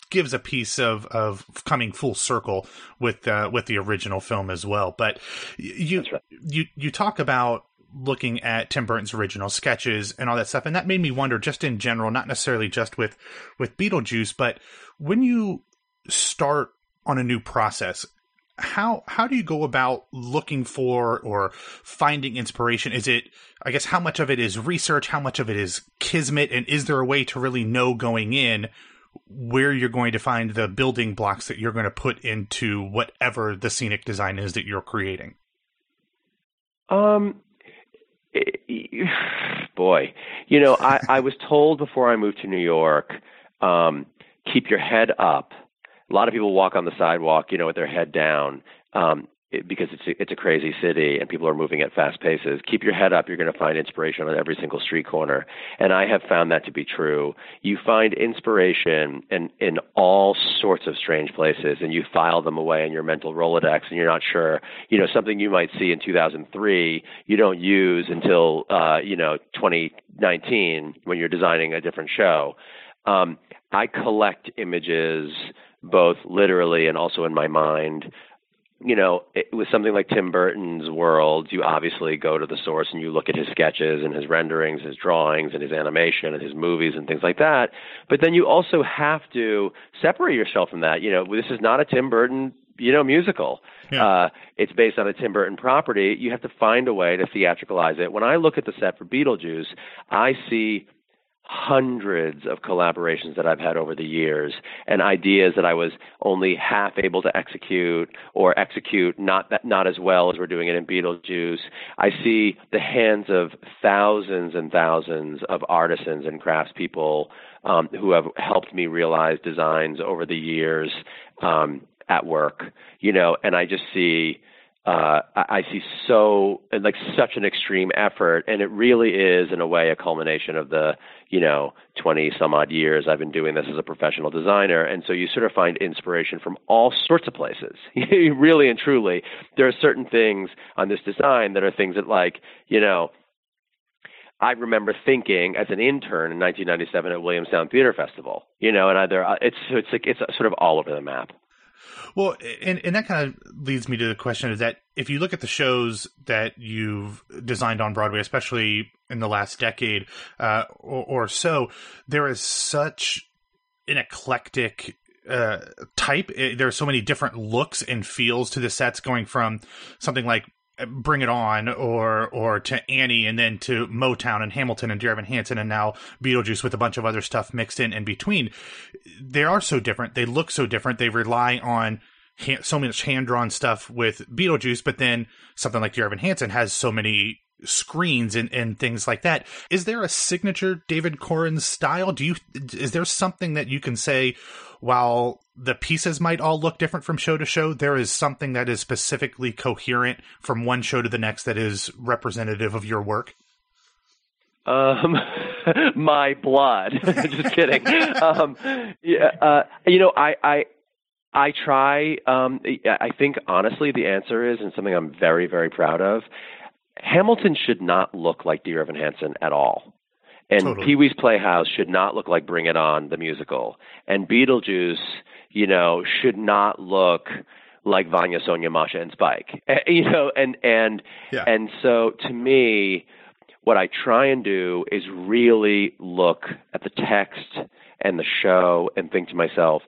gives a piece of of coming full circle with uh, with the original film as well. But you you you talk about looking at Tim Burton's original sketches and all that stuff, and that made me wonder, just in general, not necessarily just with with Beetlejuice, but when you start on a new process, how how do you go about looking for or finding inspiration? Is it, I guess, how much of it is research, how much of it is kismet, and is there a way to really know going in? where you're going to find the building blocks that you're going to put into whatever the scenic design is that you're creating. Um, [sighs] boy, you know, I, I was told before I moved to New York, um, keep your head up. A lot of people walk on the sidewalk, you know, with their head down. Um, it, because it's a, it's a crazy city and people are moving at fast paces. Keep your head up. You're going to find inspiration on every single street corner, and I have found that to be true. You find inspiration in in all sorts of strange places, and you file them away in your mental rolodex, and you're not sure. You know, something you might see in 2003, you don't use until uh, you know 2019 when you're designing a different show. Um, I collect images both literally and also in my mind you know, it, with something like Tim Burton's world, you obviously go to the source and you look at his sketches and his renderings, his drawings and his animation and his movies and things like that. But then you also have to separate yourself from that. You know, this is not a Tim Burton you know musical. Yeah. Uh, it's based on a Tim Burton property. You have to find a way to theatricalize it. When I look at the set for Beetlejuice, I see hundreds of collaborations that I've had over the years and ideas that I was only half able to execute or execute not that not as well as we're doing it in Beetlejuice. I see the hands of thousands and thousands of artisans and craftspeople um, who have helped me realize designs over the years um, at work, you know, and I just see uh, I see so like such an extreme effort, and it really is in a way a culmination of the you know 20 some odd years I've been doing this as a professional designer, and so you sort of find inspiration from all sorts of places. [laughs] really and truly, there are certain things on this design that are things that like you know I remember thinking as an intern in 1997 at Williamstown Theater Festival, you know, and either it's it's like it's sort of all over the map. Well, and, and that kind of leads me to the question is that if you look at the shows that you've designed on Broadway, especially in the last decade uh, or, or, so, there is such an eclectic uh, type. There are so many different looks and feels to the sets, going from something like Bring It On or or to Annie and then to Motown and Hamilton and Dear Evan Hansen and now Beetlejuice with a bunch of other stuff mixed in in between. They are so different. They look so different. They rely on so much hand drawn stuff with Beetlejuice, but then something like Dear Evan Hansen has so many screens and, and things like that. Is there a signature David Korins style? Do you is there something that you can say while the pieces might all look different from show to show, there is something that is specifically coherent from one show to the next that is representative of your work? Um, [laughs] my blood. [laughs] Just kidding. [laughs] um, yeah, uh, you know, I, I, I try. Um, I think honestly, the answer is, and something I'm very, very proud of. Hamilton should not look like Dear Evan Hansen at all. And totally. Pee Wee's Playhouse should not look like Bring It On, the musical. And Beetlejuice, you know, should not look like Vanya, Sonia, Masha, and Spike. [laughs] Eh, you know, and and yeah. and so to me, what I try and do is really look at the text and the show and think to myself,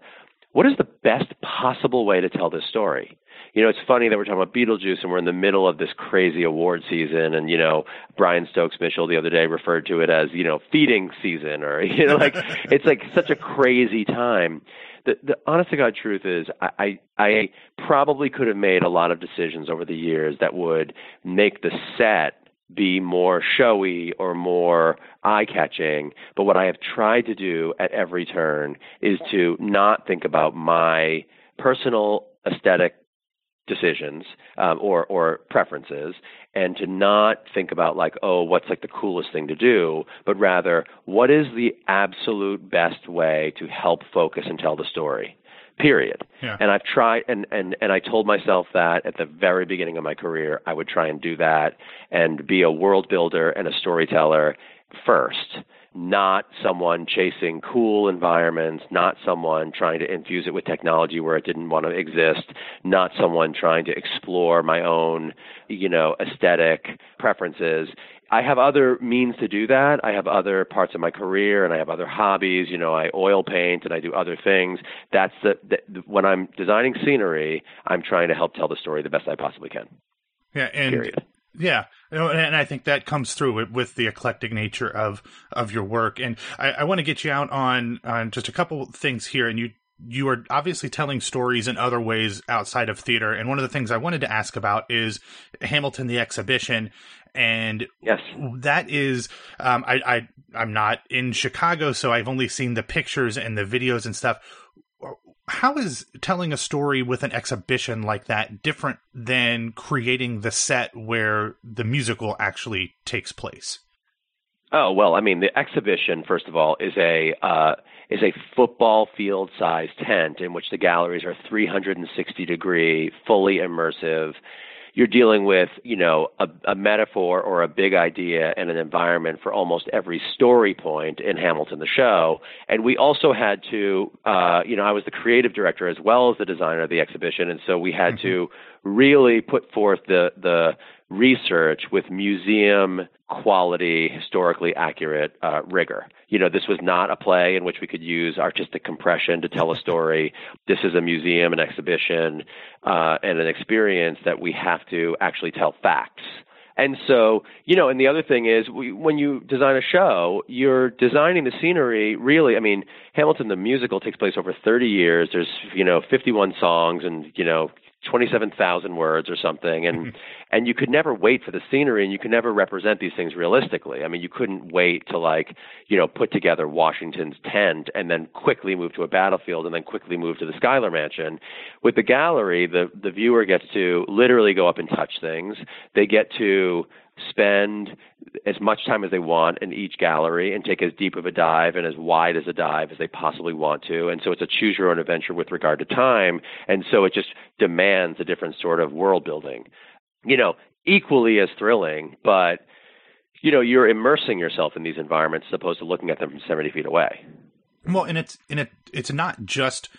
what is the best possible way to tell this story? you know, it's funny that we're talking about Beetlejuice and we're in the middle of this crazy award season. And, you know, Brian Stokes Mitchell the other day referred to it as, you know, feeding season or, [laughs] you know, like it's like such a crazy time. The, the honest to God truth is, I, I, I probably could have made a lot of decisions over the years that would make the set be more showy or more eye catching. But what I have tried to do at every turn is to not think about my personal aesthetic decisions um, or or preferences and to not think about like oh what's like the coolest thing to do but rather what is the absolute best way to help focus and tell the story period yeah. and i've tried and, and and i told myself that at the very beginning of my career i would try and do that and be a world builder and a storyteller first not someone chasing cool environments, not someone trying to infuse it with technology where it didn't want to exist, not someone trying to explore my own, you know, aesthetic preferences. I have other means to do that. I have other parts of my career and I have other hobbies. You know, I oil paint and I do other things. That's the, the when I'm designing scenery, I'm trying to help tell the story the best I possibly can. Yeah, and Period. Yeah, oh, and I think that comes through with, with the eclectic nature of of your work. And I, I want to get you out on on just a couple things here. And you you are obviously telling stories in other ways outside of theater. And one of the things I wanted to ask about is Hamilton the exhibition. And yes, that is um, I, I I'm not in Chicago, so I've only seen the pictures and the videos and stuff how is telling a story with an exhibition like that different than creating the set where the musical actually takes place? Oh well, I mean, the exhibition, first of all, is a uh, is a football field sized tent in which the galleries are 360 degree, fully immersive. You're dealing with, you know, a, a metaphor or a big idea and an environment for almost every story point in Hamilton the show. And we also had to, uh, you know, I was the creative director as well as the designer of the exhibition, and so we had mm-hmm. to really put forth the the research with museum quality, historically accurate uh, rigor. You know, this was not a play in which we could use artistic compression to tell a story. This is a museum, an exhibition, uh, and an experience that we have to actually tell facts. And so, you know, and the other thing is we, when you design a show, you're designing the scenery really. I mean, Hamilton the musical takes place over 30 years. There's, you know, 51 songs and, you know, 27,000 words or something and mm-hmm. and you could never wait for the scenery and you could never represent these things realistically. I mean, you couldn't wait to like, you know, put together Washington's tent and then quickly move to a battlefield and then quickly move to the Schuyler Mansion. With the gallery, the the viewer gets to literally go up and touch things. They get to spend as much time as they want in each gallery and take as deep of a dive and as wide as a dive as they possibly want to. And so it's a choose your own adventure with regard to time. And so it just demands a different sort of world building. You know, equally as thrilling, but you know, you're immersing yourself in these environments as opposed to looking at them from 70 feet away. Well, and it's it it's not just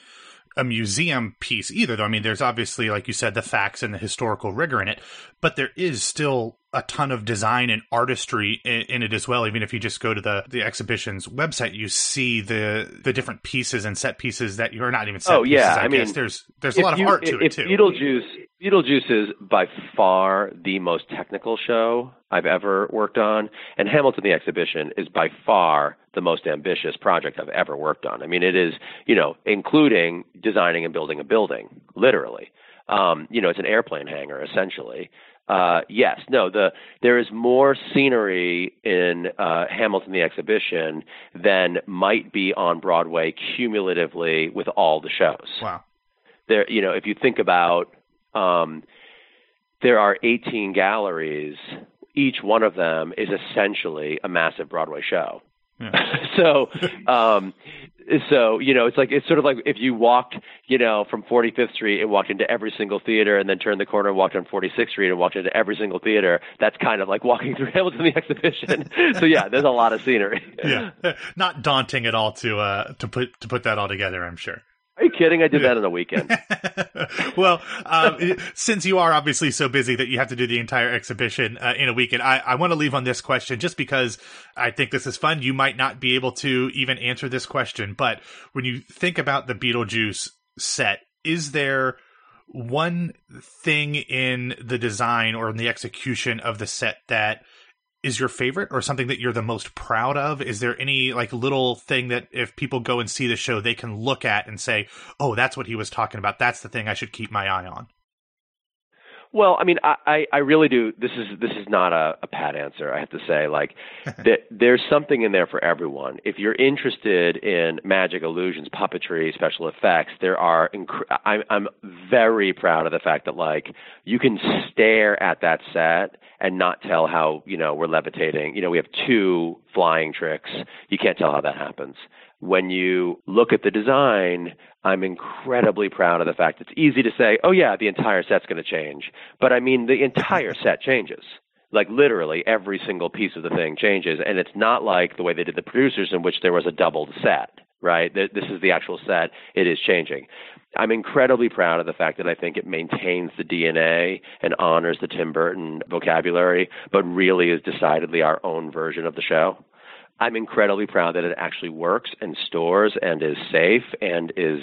a museum piece either though. I mean, there's obviously like you said the facts and the historical rigor in it, but there is still a ton of design and artistry in, in, it as well. Even if you just go to the the exhibition's website, you see the the different pieces and set pieces that you're not even set oh, pieces. yeah, I, I mean, there's there's a lot you, of art to if, it too. Beetlejuice Beetlejuice is by far the most technical show I've ever worked on, and Hamilton the exhibition is by far the most ambitious project I've ever worked on. I mean, it is you know including designing and building a building, literally. Um, you know, it's an airplane hangar essentially. Uh, yes, no. The there is more scenery in uh, Hamilton the exhibition than might be on Broadway cumulatively with all the shows. Wow. There, you know, if you think about, um, there are 18 galleries. Each one of them is essentially a massive Broadway show. Yeah. [laughs] so, um, so you know, it's like it's sort of like if you walked, you know, from 45th Street and walked into every single theater, and then turned the corner and walked on 46th Street and walked into every single theater. That's kind of like walking [laughs] through Hamilton the exhibition. [laughs] so yeah, there's a lot of scenery. yeah, not daunting at all to uh to put to put that all together. I'm sure. Are you kidding? I did that in a weekend. [laughs] well, um, since you are obviously so busy that you have to do the entire exhibition uh, in a weekend, I, I want to leave on this question just because I think this is fun. You might not be able to even answer this question, but when you think about the Beetlejuice set, is there one thing in the design or in the execution of the set that is your favorite or something that you're the most proud of? Is there any like little thing that if people go and see the show, they can look at and say, "Oh, that's what he was talking about. That's the thing I should keep my eye on." Well, I mean, I, I really do. This is this is not a, a pat answer. I have to say, like, [laughs] that there's something in there for everyone. If you're interested in magic, illusions, puppetry, special effects, there are. Inc- I'm I'm very proud of the fact that like you can stare at that set and not tell how you know we're levitating. You know, we have two flying tricks. You can't tell how that happens when you look at the design, I'm incredibly proud of the fact it's easy to say, oh, yeah, the entire set's going to change. But I mean, the entire set changes. Like literally every single piece of the thing changes. And it's not like the way they did the producers, in which there was a doubled set, right? This is the actual set. It is changing. I'm incredibly proud of the fact that I think it maintains the DNA and honors the Tim Burton vocabulary, but really is decidedly our own version of the show. I'm incredibly proud that it actually works and stores and is safe and is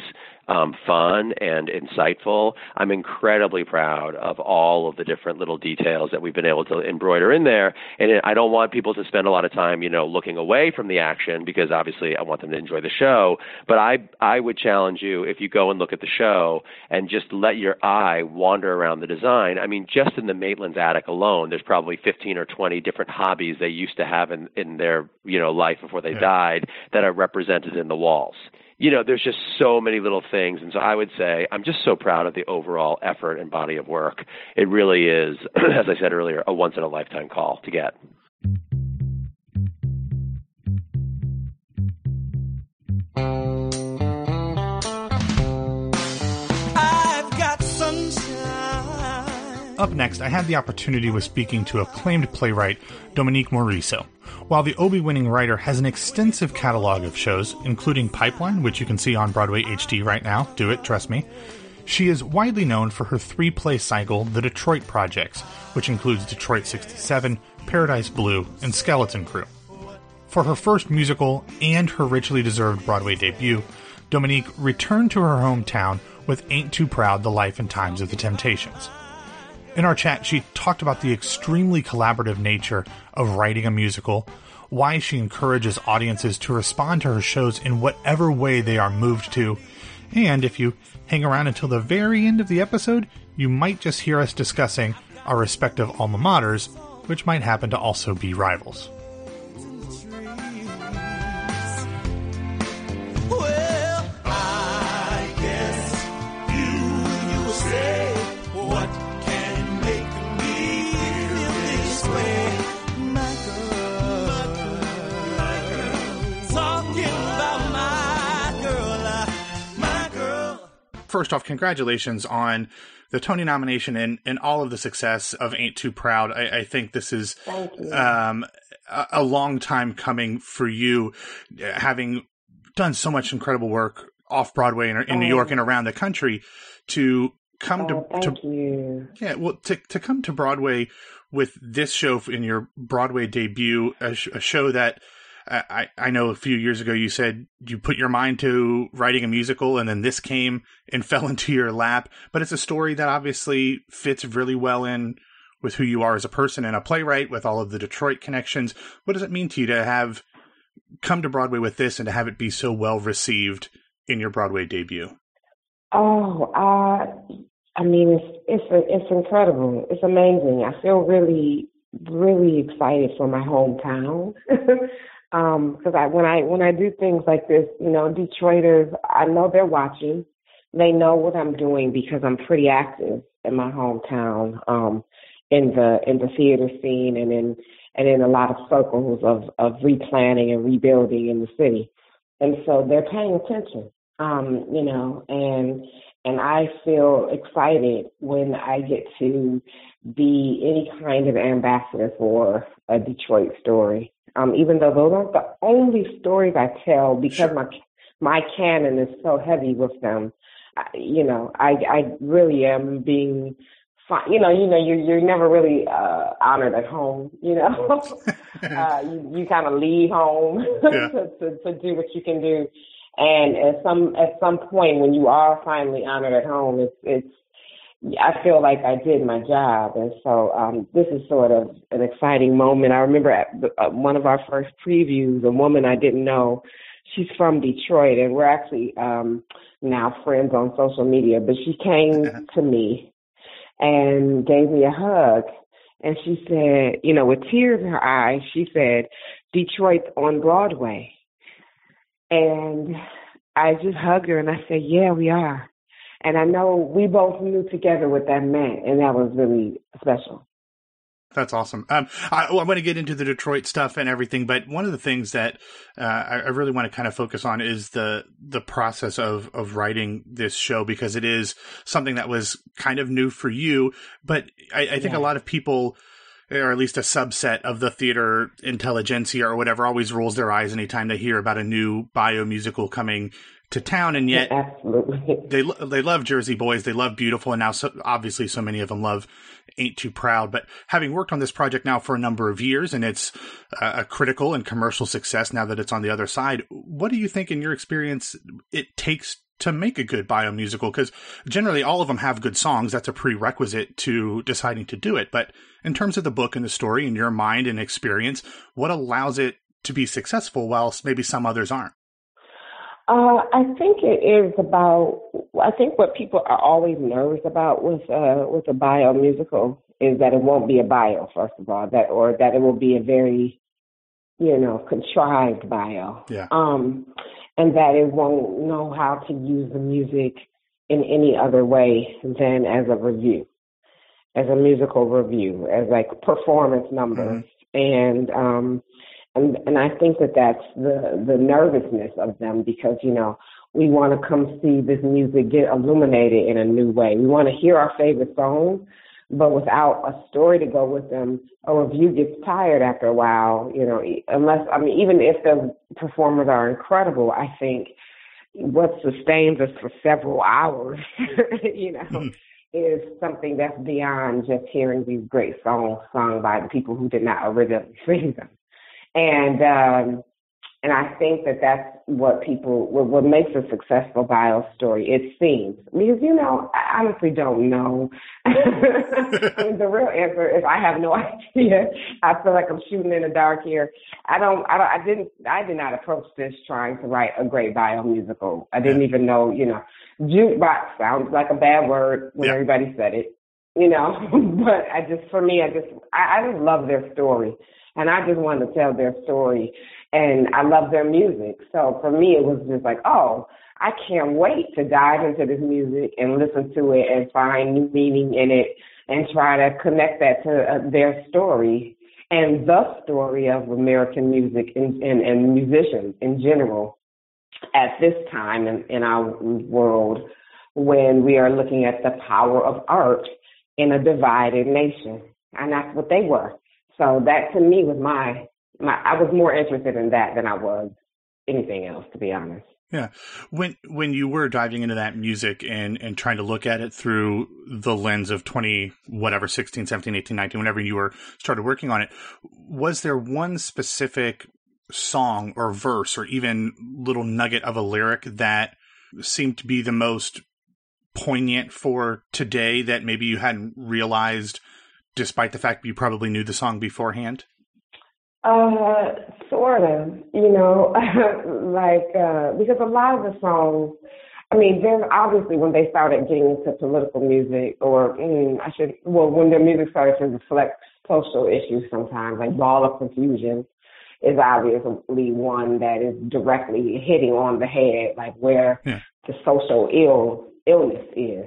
um, fun and insightful. I'm incredibly proud of all of the different little details that we've been able to embroider in there. And I don't want people to spend a lot of time, you know, looking away from the action because obviously I want them to enjoy the show. But I I would challenge you if you go and look at the show and just let your eye wander around the design. I mean, just in the Maitland's attic alone, there's probably 15 or 20 different hobbies they used to have in in their you know life before they yeah. died that are represented in the walls you know, there's just so many little things. And so I would say I'm just so proud of the overall effort and body of work. It really is, [clears throat] as I said earlier, a once in a lifetime call to get. Up next, I had the opportunity with speaking to acclaimed playwright Dominique Morisseau. While the Obie winning writer has an extensive catalog of shows, including Pipeline, which you can see on Broadway HD right now, do it, trust me, she is widely known for her three play cycle, The Detroit Projects, which includes Detroit 67, Paradise Blue, and Skeleton Crew. For her first musical and her richly deserved Broadway debut, Dominique returned to her hometown with Ain't Too Proud The Life and Times of the Temptations. In our chat, she talked about the extremely collaborative nature of writing a musical, why she encourages audiences to respond to her shows in whatever way they are moved to, and if you hang around until the very end of the episode, you might just hear us discussing our respective alma maters, which might happen to also be rivals. First off, congratulations on the Tony nomination and, and all of the success of Ain't Too Proud. I, I think this is um, a, a, long time coming for you, having done so much incredible work off Broadway in, in oh. New York and around the country to come oh, to, to you. yeah, well, to to come to Broadway with this show in your Broadway debut, a, sh- a show that I, I know a few years ago you said you put your mind to writing a musical and then this came and [laughs] fell into your lap. But it's a story that obviously fits really well in with who you are as a person and a playwright with all of the Detroit connections. What does it mean to you to have come to Broadway with this and to have it be so well received in your Broadway debut? Oh, uh, I mean, it's it's it's incredible. It's amazing. I feel really really excited for my hometown. [laughs] Um, because I when I when I do things like this, you know, Detroiters, I know they're watching. They know what I'm doing because I'm pretty active in my hometown, um, in the in the theater scene and in and in a lot of circles of of replanning and rebuilding in the city. And so they're paying attention. Um, you know, and and I feel excited when I get to be any kind of ambassador for a Detroit story um, even though those aren't the only stories I tell because my my canon is so heavy with them. I, you know, I I really am being. You know, you know, you're you're never really uh, honored at home. You know, [laughs] uh, you you kind of leave home [laughs] yeah. to, to to do what you can do. And at some at some point when you are finally honored at home, it's it's I feel like I did my job, and so um, this is sort of an exciting moment. I remember at uh, one of our first previews, a woman I didn't know. She's from Detroit, and we're actually um, now friends on social media. But she came to me and gave me a hug, and she said, you know, with tears in her eyes, she said, "Detroit's on Broadway," and I just hugged her and I said, "Yeah, we are." And I know we both knew together what that meant, and that was really special. That's awesome. Um, I, well, I'm going to get into the Detroit stuff and everything, but one of the things that uh, I, I, really want to kind of focus on is the the process of of writing this show because it is something that was kind of new for you. But I, I think yeah. a lot of people, or at least a subset of the theater intelligentsia or whatever, always rolls their eyes anytime they hear about a new bio musical coming to town, and yet absolutely. [laughs] they they love Jersey Boys, they love Beautiful, and now so, obviously so many of them love Ain't Too Proud. But having worked on this project now for a number of years, and it's a critical and commercial success now that it's on the other side, what do you think, in your experience, it takes to make a good bio musical? Because generally all of them have good songs. That's a prerequisite to deciding to do it. But in terms of the book and the story, in your mind and experience, what allows it to be successful whilst maybe some others aren't? Uh, I think it is about. I think what people are always nervous about with uh, with a bio musical is that it won't be a bio, first of all, that or that it will be a very, you know, contrived bio. Yeah. Um, and that it won't know how to use the music in any other way than as a review, as a musical review, as like performance numbers, mm-hmm. and um, and and I think that that's the the nervousness of them because you know we want to come see this music get illuminated in a new way. We want to hear our favorite songs, but without a story to go with them, a review gets tired after a while. You know, unless I mean, even if the performers are incredible, I think what sustains us for several hours, [laughs] you know, mm-hmm. is something that's beyond just hearing these great songs sung by the people who did not originally [laughs] sing them. And um, and I think that that's what people, what, what makes a successful bio story, it seems. Because, you know, I honestly don't know. [laughs] the real answer is I have no [laughs] idea. I feel like I'm shooting in the dark here. I don't, I don't, I didn't, I did not approach this trying to write a great bio musical. I didn't even know, you know, jukebox sounds like a bad word when yeah. everybody said it, you know, [laughs] but I just, for me, I just, I, I just love their story. And I just wanted to tell their story and I love their music. So for me, it was just like, oh, I can't wait to dive into this music and listen to it and find new meaning in it and try to connect that to uh, their story and the story of American music and, and, and musicians in general at this time in, in our world when we are looking at the power of art in a divided nation. And that's what they were. So that to me was my my, I was more interested in that than I was anything else, to be honest. Yeah. When when you were diving into that music and and trying to look at it through the lens of 20 whatever 16, 17, 18, 19 whenever you were started working on it, was there one specific song or verse or even little nugget of a lyric that seemed to be the most poignant for today that maybe you hadn't realized despite the fact you probably knew the song beforehand? Uh, sort of, you know, [laughs] like, uh, because a lot of the songs, I mean, there's obviously when they started getting into political music, or mm, I should, well, when their music started to reflect social issues sometimes, like Ball of Confusion is obviously one that is directly hitting on the head, like where yeah. the social ill illness is.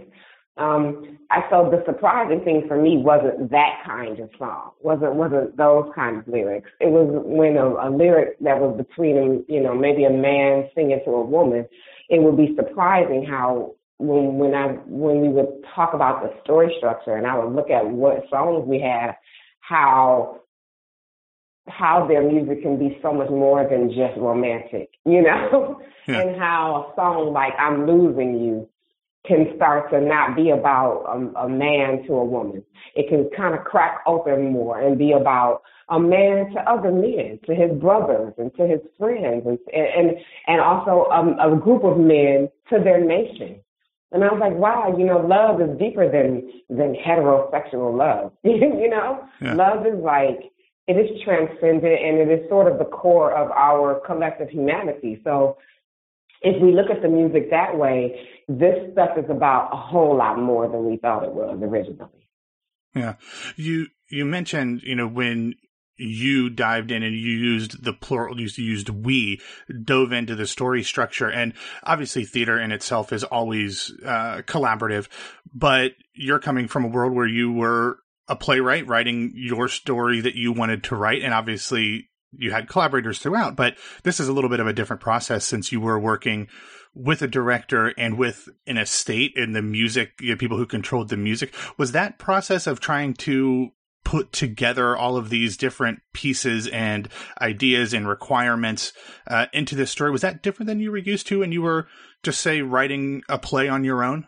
Um, I felt the surprising thing for me wasn't that kind of song, wasn't wasn't those kind of lyrics. It was when a, a lyric that was between, a, you know, maybe a man singing to a woman. It would be surprising how when when I when we would talk about the story structure and I would look at what songs we have, how how their music can be so much more than just romantic, you know, yeah. [laughs] and how a song like "I'm Losing You" can start to not be about a, a man to a woman. It can kind of crack open more and be about a man to other men, to his brothers and to his friends, and and and also um, a group of men to their nation. And I was like, wow, you know, love is deeper than than heterosexual love. [laughs] you know, yeah. love is like it is transcendent and it is sort of the core of our collective humanity. So if we look at the music that way, this stuff is about a whole lot more than we thought it was originally. Yeah. You you mentioned, you know, when you dived in and you used the plural, you used we, dove into the story structure. And obviously theater in itself is always uh, collaborative, but you're coming from a world where you were a playwright writing your story that you wanted to write. And obviously you had collaborators throughout, but this is a little bit of a different process since you were working with a director and with an estate in the music, you know, people who controlled the music. Was that process of trying to put together all of these different pieces and ideas and requirements uh, into this story was that different than you were used to when you were just say writing a play on your own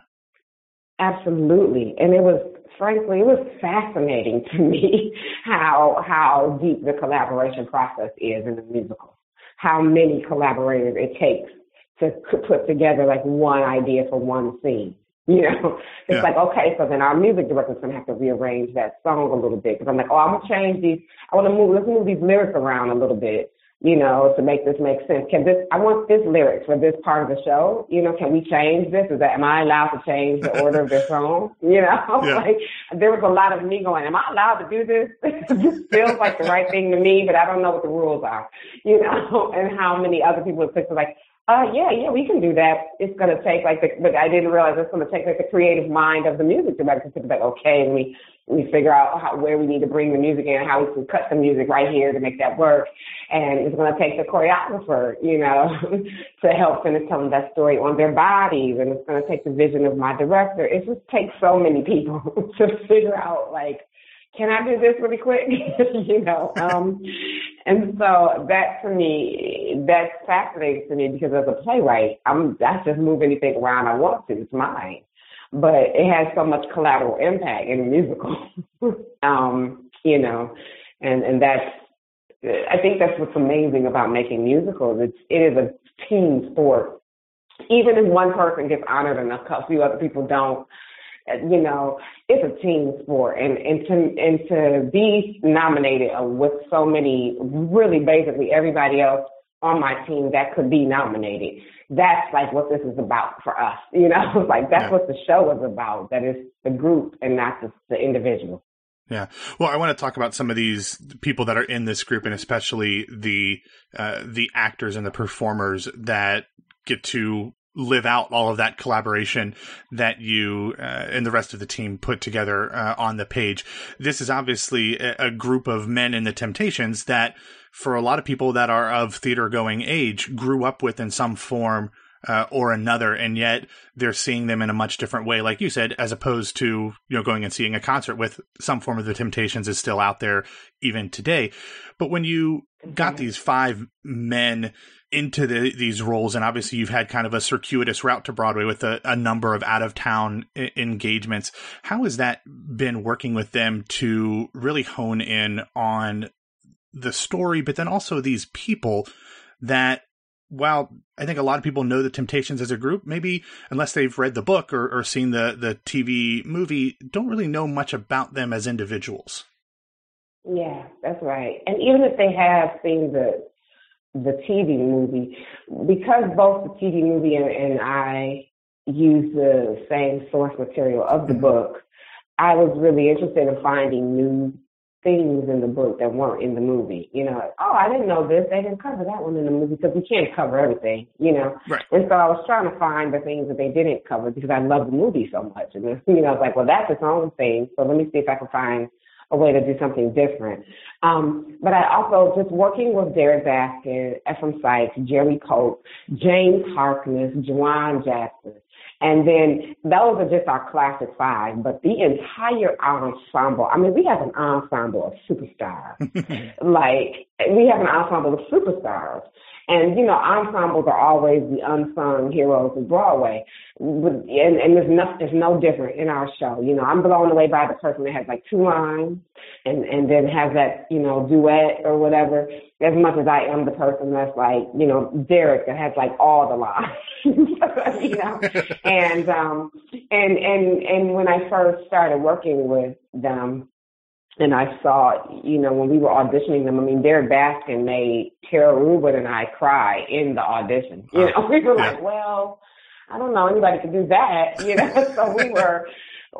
absolutely and it was frankly, it was fascinating to me [laughs] how how deep the collaboration process is in the musical. How many collaborators it takes to put together like one idea for one scene. [laughs] You know, it's yeah. like okay, so then our music director's gonna have to rearrange that song a little bit because I'm like, oh, I'm gonna change these. I want to move. Let's move these lyrics around a little bit you know, to make this make sense. Can this, I want this lyrics for this part of the show. You know, can we change this? Is that, am I allowed to change the order of the [laughs] song? You know, [laughs] yeah. like there was a lot of me going, am I allowed to do this? [laughs] this feels like the right thing to me, but I don't know what the rules are, you know, and how many other people have said like, Uh, yeah, yeah, we can do that. It's going to take like the, but I didn't realize it's going to take like the creative mind of the music director to be like, okay, and we we figure out how, where we need to bring the music in, how we can cut the music right here to make that work, and it's going to take the choreographer, you know, [laughs] to help finish telling that story on their bodies, and it's going to take the vision of my director. It just takes so many people [laughs] to figure out like can I do this really quick? [laughs] you know, um, and so that to me, that's fascinating to me because as a playwright, I'm I just move anything around I want to. It's mine, but it has so much collateral impact in a musical. [laughs] um, you know, and and that's I think that's what's amazing about making musicals. It's it is a team sport. Even if one person gets honored and a few other people don't, you know, it's a team sport, and and to and to be nominated with so many, really basically everybody else on my team that could be nominated. That's like what this is about for us, [laughs] you know. like that's yeah. what the show is about. That is the group and not the, the individual. Yeah. Well, I want to talk about some of these people that are in this group, and especially the uh, the actors and the performers that get to live out all of that collaboration that you uh, and the rest of the team put together uh, on the page. This is obviously a, a, group of men in the Temptations that, for a lot of people that are of theater going age, grew up with in some form. Uh, or another, and yet they're seeing them in a much different way, like you said, as opposed to you know going and seeing a concert with some form of the Temptations is still out there even today. But when you got these five men into the, these roles, and obviously you've had kind of a circuitous route to Broadway with a, a number of out of town I- engagements. How has that been working with them to really hone in on the story, but then also these people that while I think a lot of people know the Temptations as a group, maybe unless they've read the book or, or seen the, the TV movie, don't really know much about them as individuals. Yeah, that's right. And even if they have seen the the TV movie, because both the TV movie and, and I use the same source material of the mm-hmm. book, I was really interested in finding new things in the book that weren't in the movie. You know, oh, I didn't know this. They didn't cover that one in the movie because we can't cover everything, you know. Right. And so I was trying to find the things that they didn't cover because I love the movie so much. And, you know, I was like, well, that's its own thing. So let me see if I can find a way to do something different. Um, but I also just working with Derrick Baskin, Ephraim Sykes, Jeremy Pope, James Harkness, Jawan Jackson. And then those are just our classic five, but the entire ensemble, I mean, we have an ensemble of superstars. [laughs] like, we have an ensemble of superstars. And, you know, ensembles are always the unsung heroes of Broadway. And, and there's no, there's no different in our show. You know, I'm blown away by the person that has like two lines and, and then has that, you know, duet or whatever, as much as I am the person that's like, you know, Derrick that has like all the lines. [laughs] you know, [laughs] and, um, and, and, and when I first started working with them, and I saw, you know, when we were auditioning them, I mean, Derrick Baskin made Tara Rubin and I cry in the audition. You know, [laughs] we were like, well, I don't know anybody could do that, [laughs] you know. so we were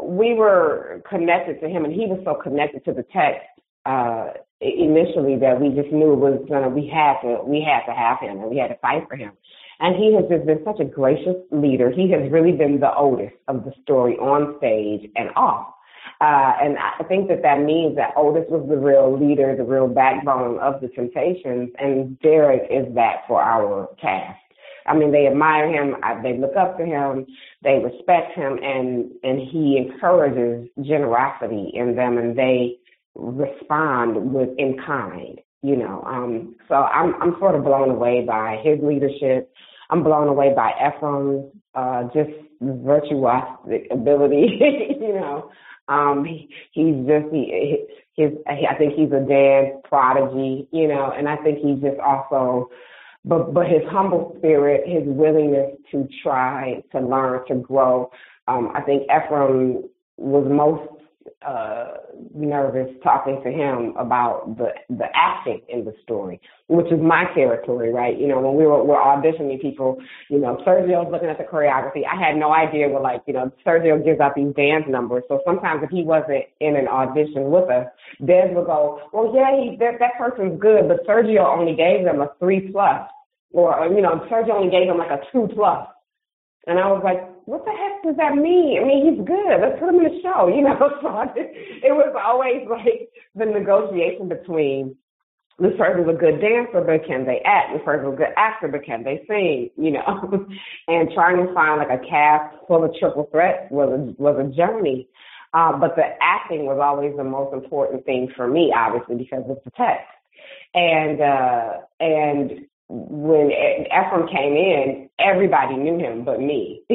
we were connected to him, and he was so connected to the text uh initially that we just knew it was gonna we had to we had to have him and we had to fight for him. And he has just been such a gracious leader. He has really been the Otis of the story on stage and off. Uh, and I think that that means that Otis was the real leader, the real backbone of the Temptations, and Derrick is that for our cast. I mean, they admire him, they look up to him, they respect him, and and he encourages generosity in them, and they respond with in kind. You know, um, so I'm I'm sort of blown away by his leadership. I'm blown away by Ephraim's uh, just virtuous ability. [laughs] you know, um, he, he's just he, his. I think he's a dance prodigy, you know, and I think he's just also, but but his humble spirit, his willingness to try to learn to grow. Um, I think Ephraim was most uh, nervous talking to him about the the acting in the story, which is my territory, right? You know, when we were, were auditioning people, you know, Sergio's looking at the choreography. I had no idea what like, you know, Sergio gives out these dance numbers. So sometimes if he wasn't in an audition with us, Des would go, well, yeah, he, that, that person's good, but Sergio only gave them a three plus or you know, Sergio only gave him like a two plus. And I was like, what the heck does that mean? I mean, he's good. Let's put him in the show, you know. [laughs] So I, it was always like the negotiation between this person's a good dancer, but can they act? This person's a good actor, but can they sing? You know, [laughs] and trying to find like a cast full of triple threats was a, was a journey. Uh, but the acting was always the most important thing for me, obviously, because of the text. And uh, and when Ephraim came in, everybody knew him but me. [laughs]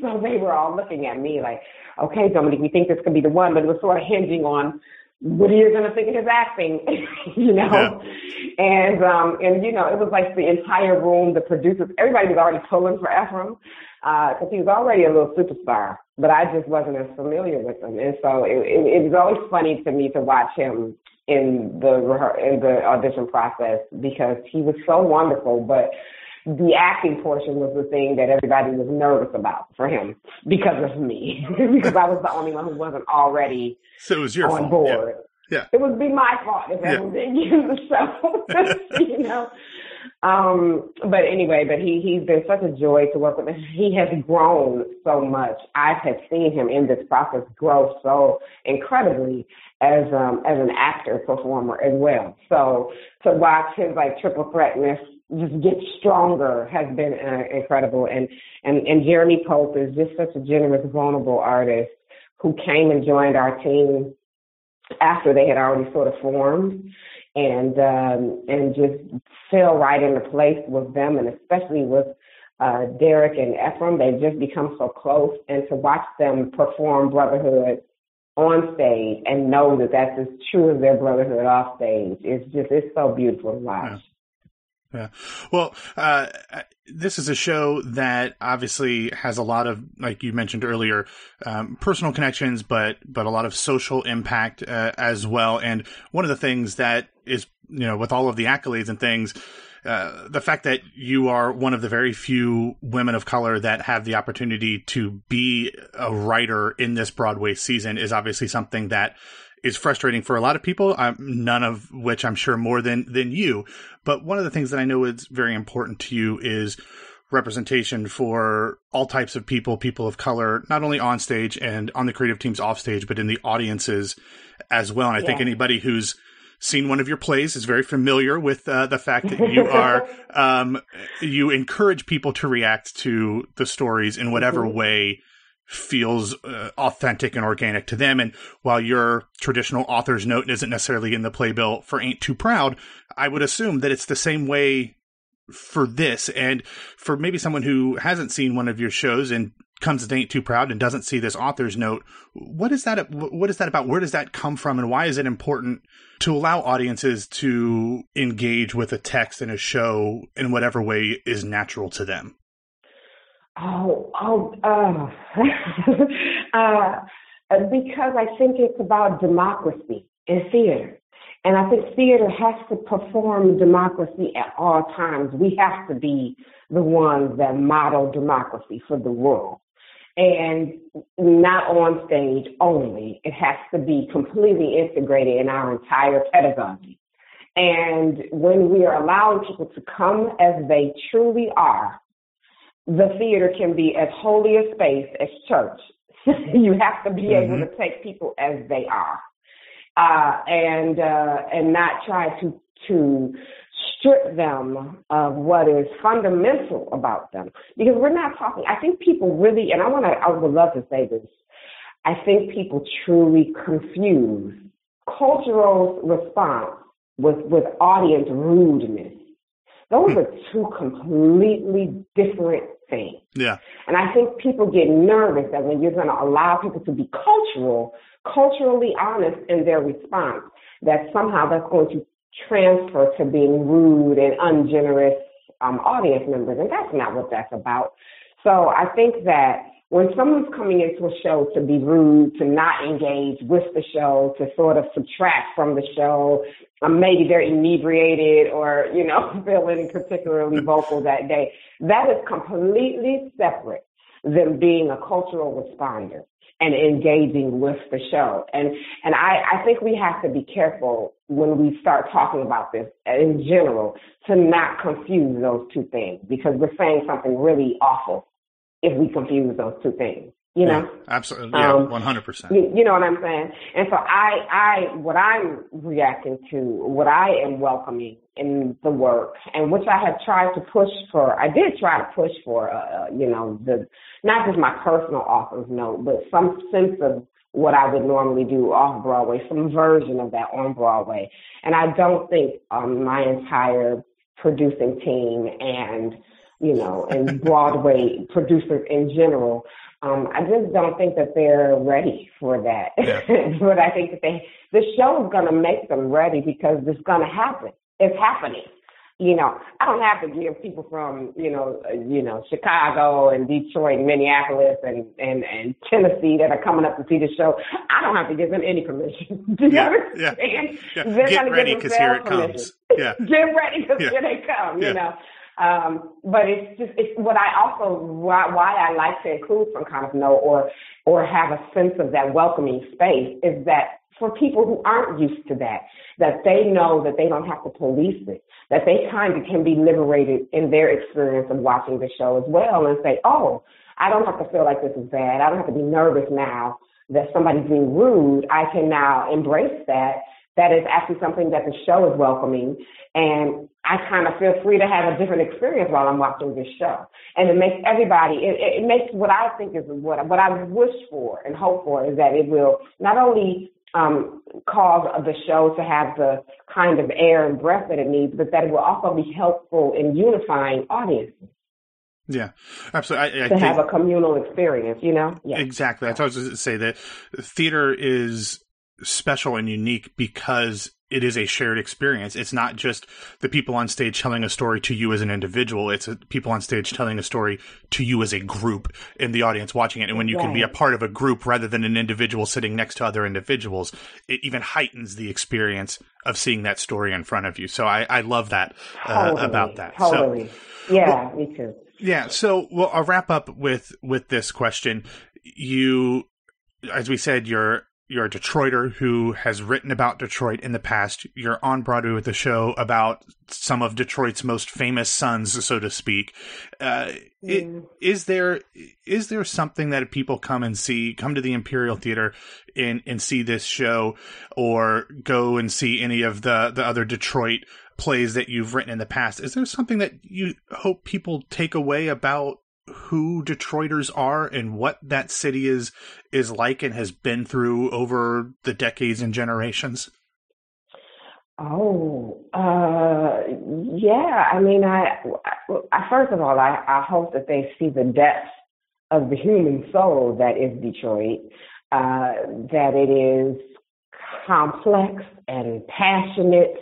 so they were all looking at me like, okay, Dominique, we think this could be the one, but it was sort of hinging on what are you going to think of his acting, [laughs] you know? Yeah. And, um, and, you know, it was like the entire room, the producers, everybody was already pulling for Ephraim, uh, cause he was already a little superstar, but I just wasn't as familiar with him. And so it, it, it was always funny to me to watch him in the in the audition process because he was so wonderful, but the acting portion was the thing that everybody was nervous about for him because of me, [laughs] because I was the only one who wasn't already so it was your on fault. board. Yeah. yeah. It would be my fault if yeah. [laughs] didn't use the show, you know. Um, but anyway, but he he's been such a joy to work with. He has grown so much. I have seen him in this process grow so incredibly as um as an actor performer as well. So to watch his like triple threatness just get stronger has been uh, incredible. And and and Jeremy Pope is just such a generous, vulnerable artist who came and joined our team after they had already sort of formed and um, and just fell right into place with them, and especially with uh, Derrick and Ephraim. They've just become so close, and to watch them perform brotherhood on stage and know that that's as true as their brotherhood off stage It's just it's so beautiful to watch. Yeah. Yeah. Well, uh, this is a show that obviously has a lot of, like you mentioned earlier, um, personal connections, but but a lot of social impact uh, as well. And one of the things that is, you know, with all of the accolades and things, uh, the fact that you are one of the very few women of color that have the opportunity to be a writer in this Broadway season is obviously something that is frustrating for a lot of people. Um, none of which I'm sure more than than you. But one of the things that I know is very important to you is representation for all types of people, people of color, not only on stage and on the creative teams off stage, but in the audiences as well. And I yeah. think anybody who's seen one of your plays is very familiar with uh, the fact that you are [laughs] um, you encourage people to react to the stories in whatever mm-hmm. way feels uh, authentic and organic to them. And while your traditional author's note isn't necessarily in the playbill for Ain't Too Proud, I would assume that it's the same way for this. And for maybe someone who hasn't seen one of your shows and comes to Ain't Too Proud and doesn't see this author's note, what is that? What is that about? Where does that come from? And why is it important to allow audiences to engage with a text in a show in whatever way is natural to them? Oh, oh, uh, [laughs] uh, because I think it's about democracy in theater. And I think theater has to perform democracy at all times. We have to be the ones that model democracy for the world. And not on stage only. It has to be completely integrated in our entire pedagogy. And when we are allowing people to come as they truly are, the theater can be as holy a space as church. [laughs] you have to be mm-hmm. able to take people as they are, uh, and uh, and not try to to strip them of what is fundamental about them. Because we're not talking. I think people really, and I want to. I would love to say this. I think people truly confuse cultural response with with audience rudeness. Those are two completely different things. Yeah. And I think people get nervous that when you're going to allow people to be cultural, culturally honest in their response, that somehow that's going to transfer to being rude and ungenerous um, audience members. And that's not what that's about. So I think that when someone's coming into a show to be rude, to not engage with the show, to sort of subtract from the show, um, maybe they're inebriated or, you know, [laughs] feeling particularly vocal that day, that is completely separate than being a cultural responder and engaging with the show. And and I, I think we have to be careful when we start talking about this in general to not confuse those two things because we're saying something really awful if we confuse those two things. You know, yeah, absolutely, yeah, Um, one hundred percent. you, you know what I'm saying? And so I, I, what I'm reacting to, what I am welcoming in the work, and which I have tried to push for, I did try to push for, uh, you know, the not just my personal author's note, but some sense of what I would normally do off Broadway, some version of that on Broadway. And I don't think um, my entire producing team and you know, and [laughs] Broadway producers in general. Um, I just don't think that they're ready for that. Yeah. [laughs] but I think that they, the show is going to make them ready because it's going to happen. It's happening. You know, I don't have to give people from, you know, uh, you know, Chicago and Detroit and Minneapolis and, and, and Tennessee that are coming up to see the show. I don't have to give them any permission. [laughs] Do you Yeah, understand? yeah. They're Get ready because here it comes. Yeah, [laughs] Get ready because Yeah. here they come, Yeah. you know. Um, but it's just it's what I also why, why I like to include some kind of note or or have a sense of that welcoming space is that for people who aren't used to that, that they know that they don't have to police it, that they kind of can be liberated in their experience of watching the show as well and say, oh, I don't have to feel like this is bad. I don't have to be nervous now that somebody's being rude. I can now embrace that. That is actually something that the show is welcoming. And I kind of feel free to have a different experience while I'm watching this show. And it makes everybody, it, it makes what I think is what, what I wish for and hope for is that it will not only um, cause the show to have the kind of air and breath that it needs, but that it will also be helpful in unifying audiences yeah, absolutely. I, I to have a communal experience, you know? Yeah. Exactly. I was going to say that theater is special and unique because it is a shared experience. It's not just the people on stage telling a story to you as an individual. It's a, people on stage telling a story to you as a group in the audience watching it. And when you can be a part of a group rather than an individual sitting next to other individuals, it even heightens the experience of seeing that story in front of you. So I, I love that uh, about that. So, Totally. yeah, me too. yeah. So, well, I'll wrap up with with this question. You, as we said, you're you're a Detroiter who has written about Detroit in the past. You're on Broadway with a show about some of Detroit's most famous sons, so to speak. Uh, i- Mm. Is there is there something that people come and see, come to the Imperial Theater and and see this show, or go and see any of the the other Detroit plays that you've written in the past? Is there something that you hope people take away about who Detroiters are and what that city is is like and has been through over the decades and generations? Oh, uh, yeah. I mean, I, I first of all, I, I hope that they see the depth of the human soul that is Detroit. Uh, that it is complex and passionate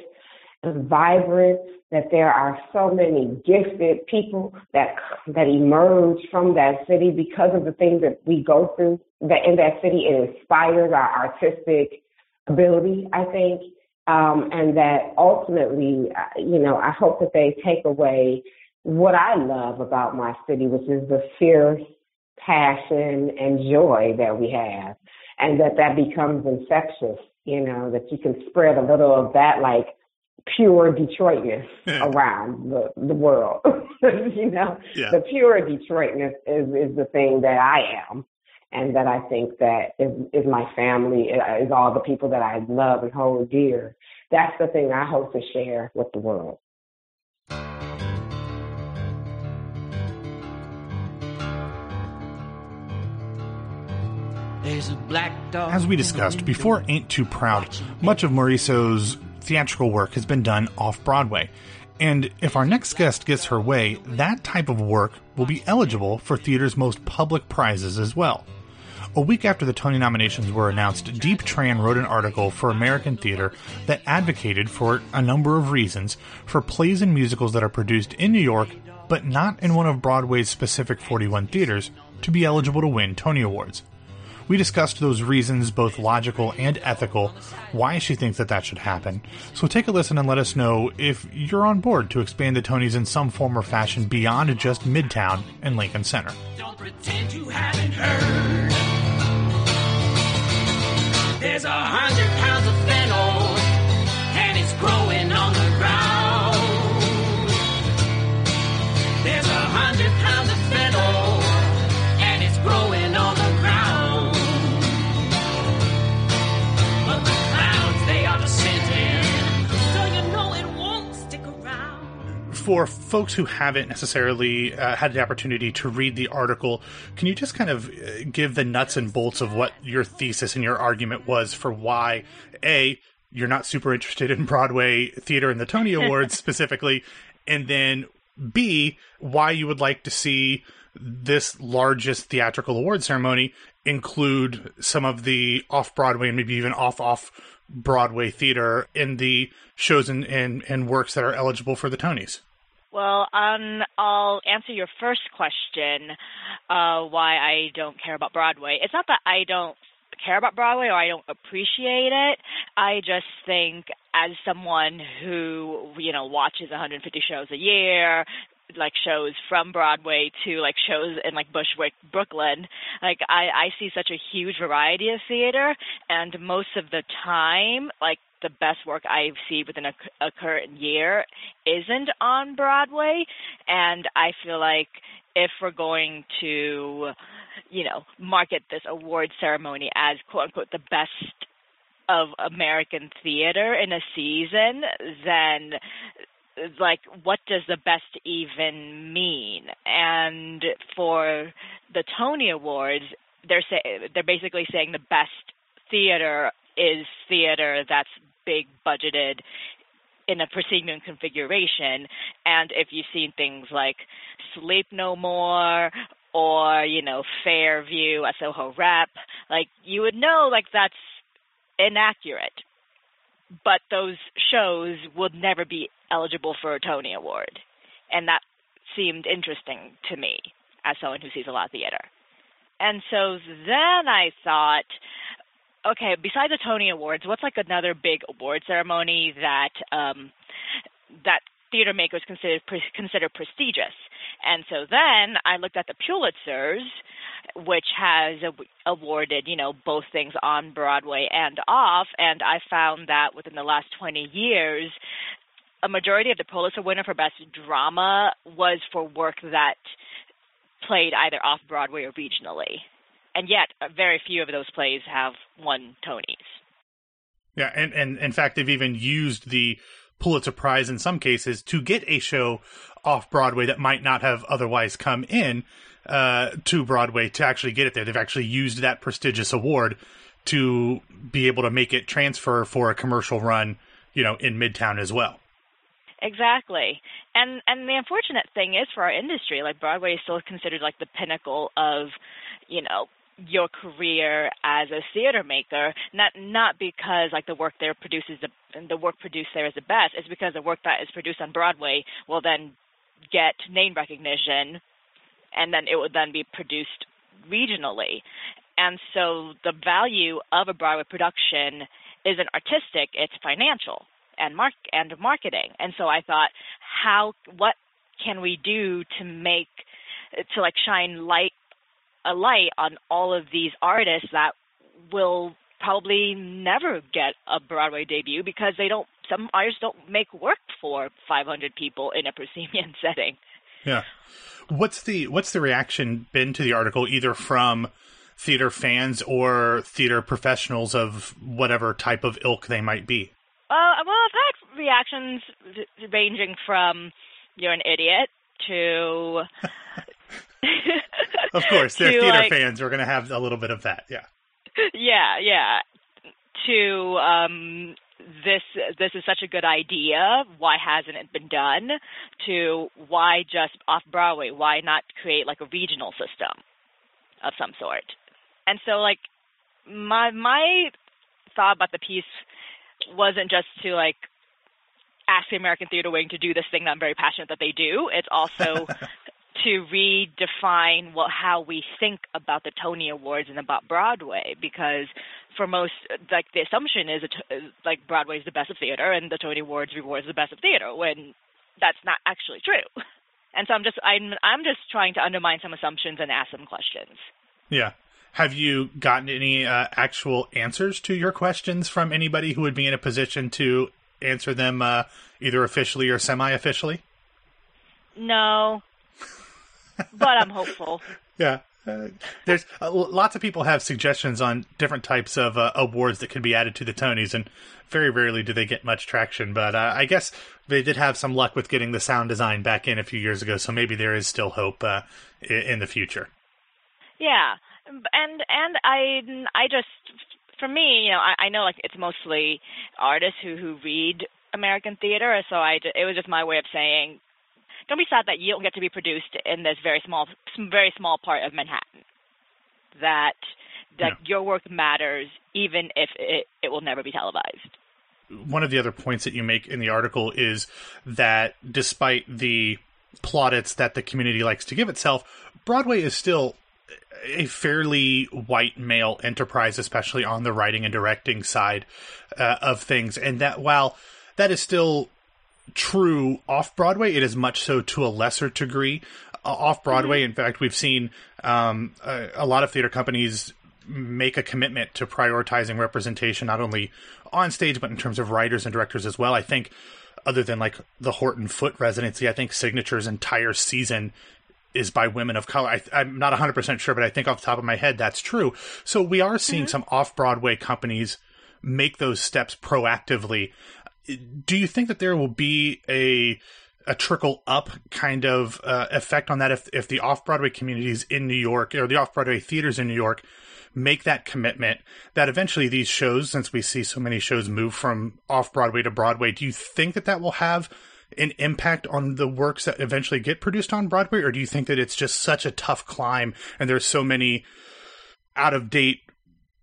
and vibrant. That there are so many gifted people that that emerge from that city because of the things that we go through. That in that city, it inspires our artistic ability. I think um, and that ultimately, uh, you know, I hope that they take away what I love about my city, which is the fierce passion and joy that we have, and that that becomes infectious. You know, that you can spread a little of that, like pure Detroitness around the the world. [laughs] you know, Yeah. the pure Detroitness is is the thing that I am and that I think that is, is my family, uh, is all the people that I love and hold dear. That's the thing I hope to share with the world. There's a black dog. As we discussed, before Ain't Too Proud, much of Morisseau's theatrical work has been done off Broadway. And if our next guest gets her way, that type of work will be eligible for theater's most public prizes as well. A week after the Tony nominations were announced, Diep Tran wrote an article for American Theater that advocated for a number of reasons for plays and musicals that are produced in New York but not in one of Broadway's specific 41 theaters to be eligible to win Tony Awards. We discussed those reasons, both logical and ethical, why she thinks that that should happen. So take a listen and let us know if you're on board to expand the Tonys in some form or fashion beyond just Midtown and Lincoln Center. There's a hundred for folks who haven't necessarily uh, had the opportunity to read the article, can you just kind of uh, give the nuts and bolts of what your thesis and your argument was for why a you're not super interested in Broadway theater and the Tony [laughs] Awards specifically, and then b why you would like to see this largest theatrical award ceremony include some of the off Broadway and maybe even off off Broadway theater in the shows and, and, and works that are eligible for the Tonys. Well, um, I'll answer your first question, uh, why I don't care about Broadway. It's not that I don't care about Broadway or I don't appreciate it. I just think as someone who, you know, watches 150 shows a year, like shows from Broadway to like shows in like Bushwick, Brooklyn. Like I, I see such a huge variety of theater, and most of the time, like the best work I've seen within a, a current year isn't on Broadway, and I feel like if we're going to, you know, market this award ceremony as quote unquote the best of American theater in a season, then like what does the best even mean? And for the tony awards they're say they're basically saying the best theater is theater that's big budgeted in a proscenium configuration and if you've seen things like sleep no more or you know fairview a soho rep like you would know like that's inaccurate but those shows would never be eligible for a Tony Award. And that seemed interesting to me as someone who sees a lot of theater. And so then I thought, okay, besides the Tony Awards, what's like another big award ceremony that um, that theater makers consider consider prestigious? And so then I looked at the Pulitzers, which has awarded, you know, both things on Broadway and off, and I found that within the last 20 years, a majority of the Pulitzer winner for Best Drama was for work that played either off Broadway or regionally. And yet, very few of those plays have won Tonys. Yeah, and, and in fact, they've even used the Pulitzer Prize in some cases to get a show off Broadway that might not have otherwise come in uh, to Broadway to actually get it there. They've actually used that prestigious award to be able to make it transfer for a commercial run, you know, in Midtown as well. Exactly. And and the unfortunate thing is for our industry, like Broadway is still considered like the pinnacle of, you know, your career as a theater maker, not not because like the work there produces the the work produced there is the best. It's because the work that is produced on Broadway will then get name recognition, and then it would then be produced regionally. And so the value of a Broadway production isn't artistic; it's financial and mark and marketing. And so I thought, how what can we do to make to like shine light a light on all of these artists that will probably never get a Broadway debut because they don't some artists don't make work for 500 people in a proscenium [laughs] setting. Yeah. What's the what's the reaction been to the article either from theater fans or theater professionals of whatever type of ilk they might be? Uh, well, I've had reactions ranging from "you're an idiot" to. [laughs] of course, they're [laughs] to, theater like, fans. We're going to have a little bit of that. Yeah. Yeah, yeah. To um, this, this is such a good idea. Why hasn't it been done? To why just off Broadway? Why not create like a regional system of some sort? And so, like, my my thought about the piece wasn't just to like ask the American Theater Wing to do this thing that I'm very passionate that they do. It's also [laughs] to redefine what how we think about the Tony Awards and about Broadway because for most like the assumption is like Broadway is the best of theater and the Tony Awards rewards the best of theater when that's not actually true. And so I'm just I'm I'm just trying to undermine some assumptions and ask some questions. Yeah. Have you gotten any uh, actual answers to your questions from anybody who would be in a position to answer them uh, either officially or semi-officially? No, but I'm hopeful. [laughs] Yeah. Uh, there's uh, lots of people have suggestions on different types of uh, awards that could be added to the Tonys, and very rarely do they get much traction. But uh, I guess they did have some luck with getting the sound design back in a few years ago, so maybe there is still hope uh, in, in the future. Yeah, and and I I just for me, you know, I, I know like it's mostly artists who who read American theater, so I it was just my way of saying don't be sad that you don't get to be produced in this very small, very small part of Manhattan. That that Yeah. your work matters, even if it, it will never be televised. one of the other points that you make in the article is that despite the plaudits that the community likes to give itself, Broadway is still a fairly white male enterprise, especially on the writing and directing side uh, of things. And that while that is still true off Broadway, it is much so to a lesser degree. Uh, off Broadway, in fact, we've seen um, a, a lot of theater companies make a commitment to prioritizing representation, not only on stage, but in terms of writers and directors as well. I think, other than like the Horton Foote residency, I think Signature's entire season is by women of color. I, I'm not 100% sure, but I think off the top of my head, that's true. So we are seeing some off Broadway companies make those steps proactively. Do you think that there will be a a trickle up kind of uh, effect on that if if the off Broadway communities in New York or the off Broadway theaters in New York make that commitment that eventually these shows, since we see so many shows move from off Broadway to Broadway, do you think that that will have an impact on the works that eventually get produced on Broadway, or do you think that it's just such a tough climb and there's so many out of date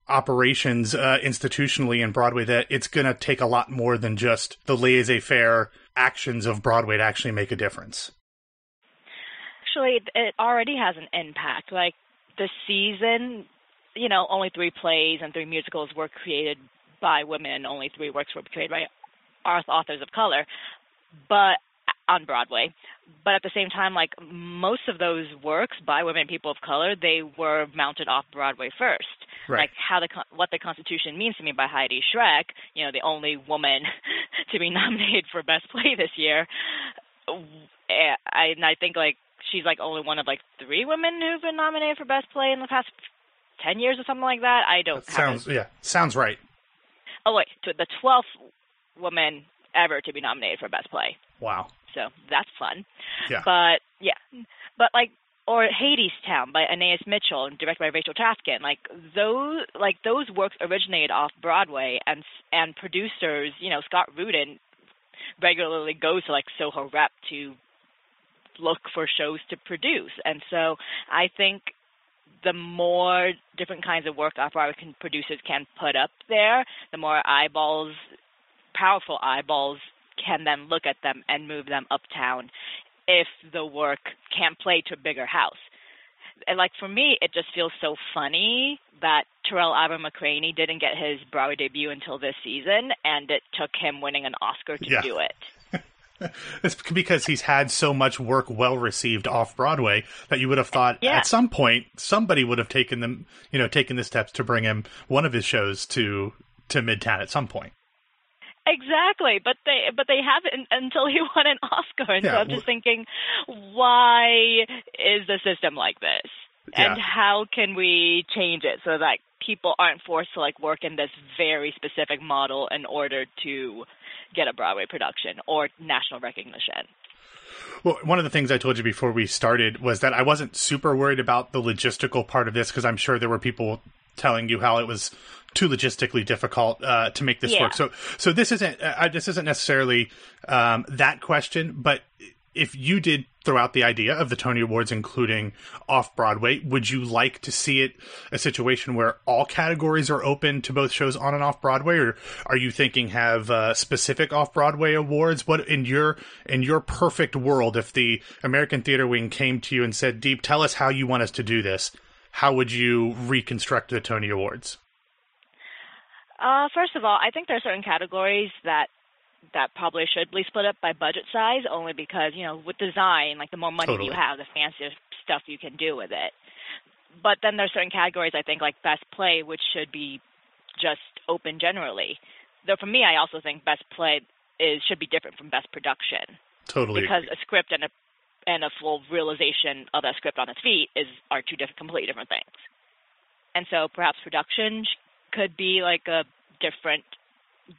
operations uh, institutionally in Broadway that it's going to take a lot more than just the laissez faire actions of Broadway to actually make a difference? Actually, it already has an impact. Like the season, you know, only three plays and three musicals were created by women. Only three works were created by authors of color, but on Broadway. But at the same time, like most of those works by women and people of color, they were mounted off Broadway first. Right. Like how the what the Constitution means to me by Heidi Schreck, you know, the only woman [laughs] to be [laughs] nominated for Best Play this year. Eh, I and I think like she's like only one of like three women who've been nominated for Best Play in the past ten years or something like that. I don't have Sounds yeah, sounds right. Oh wait, the twelfth woman ever to be nominated for Best Play. Wow. So that's fun. Yeah. But yeah, but like or Hades Town by Anaïs Mitchell and directed by Rachel Chavkin. Like those like those works originated off Broadway and and producers, you know, Scott Rudin regularly goes to like Soho Rep to look for shows to produce. And so I think the more different kinds of work off Broadway can, producers can put up there, the more eyeballs, powerful eyeballs, can then look at them and move them uptown if the work can't play to a bigger house. And like for me, it just feels so funny that Tarell Alvin McCraney didn't get his Broadway debut until this season, and it took him winning an Oscar to Yeah. do it. [laughs] It's because he's had so much work well received off Broadway that you would have thought Yeah. at some point somebody would have taken them, you know, taken the steps to bring him one of his shows to to Midtown at some point. Exactly, but they but they haven't until he [laughs] won an Oscar, and so I'm just thinking, why is the system like this, and how can we change it so that people aren't forced to like work in this very specific model in order to get a Broadway production or national recognition? Well, one of the things I told you before we started was that I wasn't super worried about the logistical part of this because I'm sure there were people telling you how it was too logistically difficult uh, to make this Yeah. work. So, so this isn't uh, this isn't necessarily um, that question, but if you did throw out the idea of the Tony Awards including off Broadway. Would you like to see it a situation where all categories are open to both shows on and off Broadway, or are you thinking have uh, specific off Broadway awards? What in your in your perfect world, if the American Theater Wing came to you and said, "Diep, tell us how you want us to do this," how would you reconstruct the Tony Awards? Uh, first of all, I think there are certain categories that that probably should be split up by budget size, only because you know with design, like the more money Totally. you have, the fancier stuff you can do with it. But then there's certain categories I think like best play, which should be just open generally. Though for me, I also think best play is should be different from best production Totally. because a script and a and a full realization of that script on its feet is are two different, completely different things. And so perhaps production could be like a different,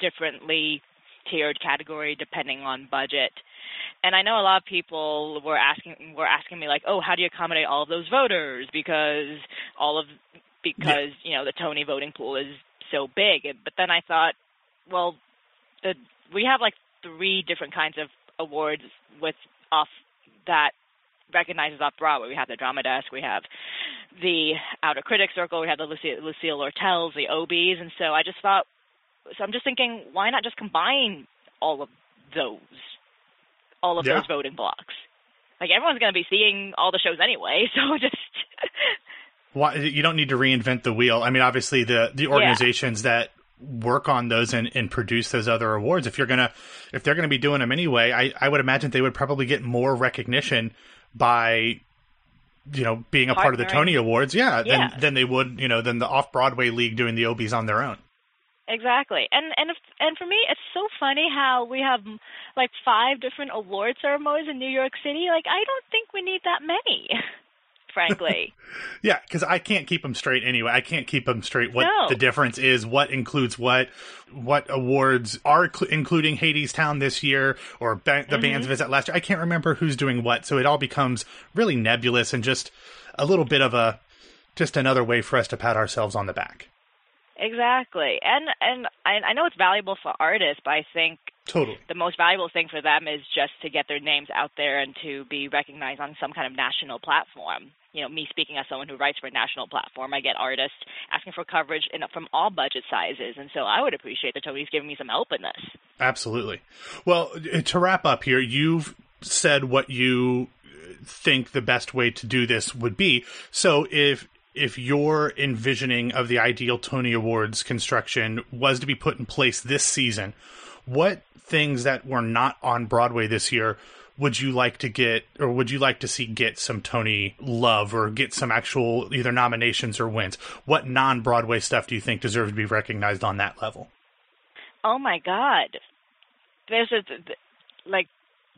differently tiered category depending on budget. And I know a lot of people were asking were asking me like, oh, how do you accommodate all of those voters because all of because you know the Tony voting pool is so big. But then I thought, well, the we have like three different kinds of awards with off that recognizes off Broadway. We have the Drama Desk, we have the Outer Critics Circle, we have the Lucille, Lucille Lortels, the Obies, and so I just thought. So I'm just thinking, why not just combine all of those, all of Yeah. those voting blocks? Like everyone's going to be seeing all the shows anyway, [laughs] so just Why, you don't need to reinvent the wheel. I mean, obviously the the organizations that work on those and, and produce those other awards, if you're gonna if they're gonna be doing them anyway, I, I would imagine they would probably get more recognition by you know being a part of the Tony Awards, yeah, than Yeah. than they would you know than the off Broadway league doing the Obies on their own. Exactly, and and if, and for me, it's so funny how we have like five different award ceremonies in New York City. Like, I don't think we need that many, [laughs] frankly. [laughs] Yeah, because I can't keep them straight anyway. I can't keep them straight. What No. the difference is, what includes what, what awards are cl- including Hadestown this year, or ba- the Mhm. band's visit last year. I can't remember who's doing what, so it all becomes really nebulous and just a little bit of a just another way for us to pat ourselves on the back. exactly, and and I, I know it's valuable for artists, but I think Totally. the most valuable thing for them is just to get their names out there and to be recognized on some kind of national platform. You know, me speaking as someone who writes for a national platform, I get artists asking for coverage in, from all budget sizes, and so I would appreciate the Tony's giving me some help in this. Absolutely. Well, uh, to wrap up here, you've said what you think the best way to do this would be. So if if your envisioning of the ideal Tony Awards construction was to be put in place this season, what things that were not on Broadway this year would you like to get or would you like to see get some Tony love or get some actual either nominations or wins? What non-Broadway stuff do you think deserves to be recognized on that level? Oh my God, there's a like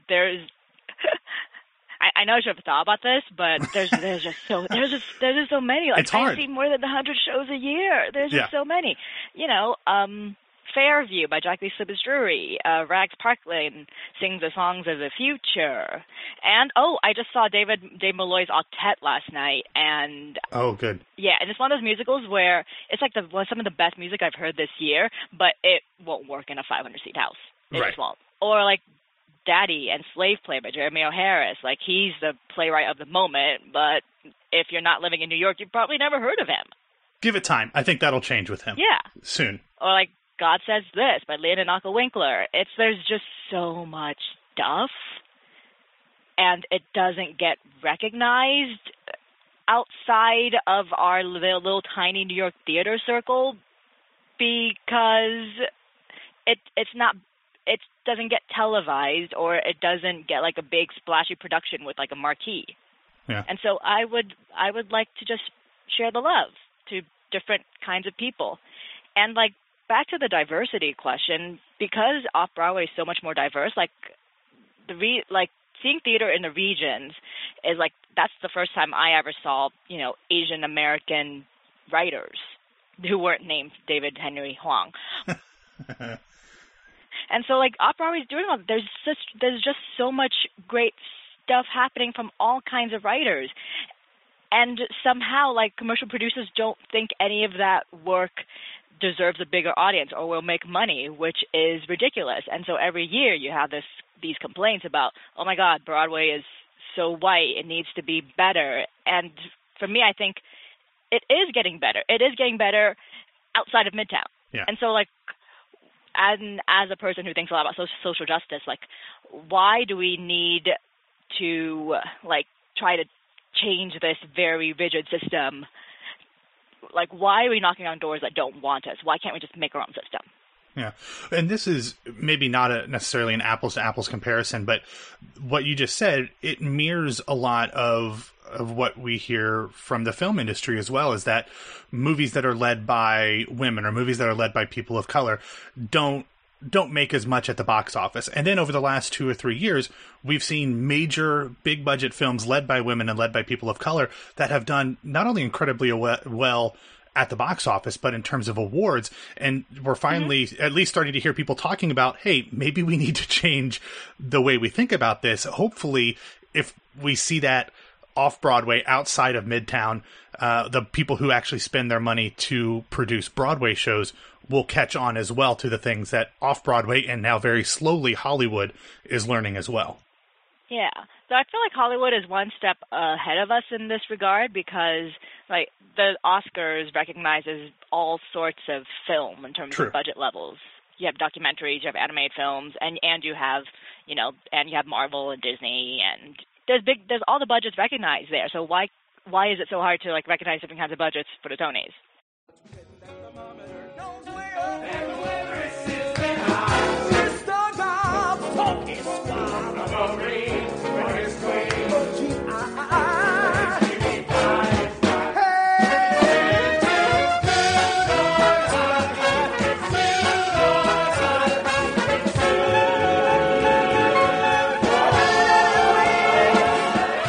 there's. [laughs] I, I know I should have thought about this, but there's [laughs] there's just so there's just there's just so many. Like It's hard. I see more than hundred shows a year. There's just Yeah. so many. You know, um, Fairview by Jackie Sibblies Drury. Uh, Rags Parkland sings the songs of the future. And oh, I just saw David Dave Malloy's Octet last night, and Oh, good. yeah, and it's one of those musicals where it's like the one some of the best music I've heard this year, but it won't work in a 500 seat house. It Right. just won't. Or like Daddy and Slave Play by Jeremy O. Harris. Like he's the playwright of the moment, but if you're not living in New York, you've probably never heard of him. Give it time. I think that'll change with him. Yeah. Soon. Or like God Says This by Leonard Winkler. It's there's just so much stuff, and it doesn't get recognized outside of our little, little tiny New York theater circle because it it's not it doesn't get televised or it doesn't get like a big splashy production with like a marquee. Yeah. And so I would I would like to just share the love to different kinds of people. And like back to the diversity question, because off Broadway is so much more diverse, like the re like seeing theater in the regions is like that's the first time I ever saw, you know, Asian American writers who weren't named David Henry Hwang. [laughs] And so like off Broadway's doing all there's just there's just so much great stuff happening from all kinds of writers. And somehow like commercial producers don't think any of that work deserves a bigger audience or will make money, which is ridiculous. And so every year you have this these complaints about, oh my God, Broadway is so white. It needs to be better. And for me, I think it is getting better. It is getting better outside of Midtown. Yeah. And so, like, and as a person who thinks a lot about social, social justice, like, why do we need to like try to change this very rigid system? Like, why are we knocking on doors that don't want us? Why can't we just make our own system? Yeah. And this is maybe not a, necessarily an apples to apples comparison, but what you just said, it mirrors a lot of of what we hear from the film industry as well is that movies that are led by women or movies that are led by people of color don't don't make as much at the box office. And then over the last 2 or 3 years, we've seen major big budget films led by women and led by people of color that have done not only incredibly well at the box office, but in terms of awards. And we're finally at least starting to hear people talking about, hey, maybe we [laughs] need to change the way we think about this. Hopefully, if we see that off Broadway outside of Midtown, uh, the people who actually spend their money to produce Broadway shows will catch on as well to the things that off Broadway and now very slowly Hollywood is learning as well. Yeah. So I feel like Hollywood is one step ahead of us in this regard because like the Oscars recognizes all sorts of film in terms True. of budget levels. You have documentaries, you have animated films, and and you have you know and you have Marvel and Disney and there's big there's all the budgets recognized there. So why why is it so hard to like recognize different kinds of budgets for the Tonys?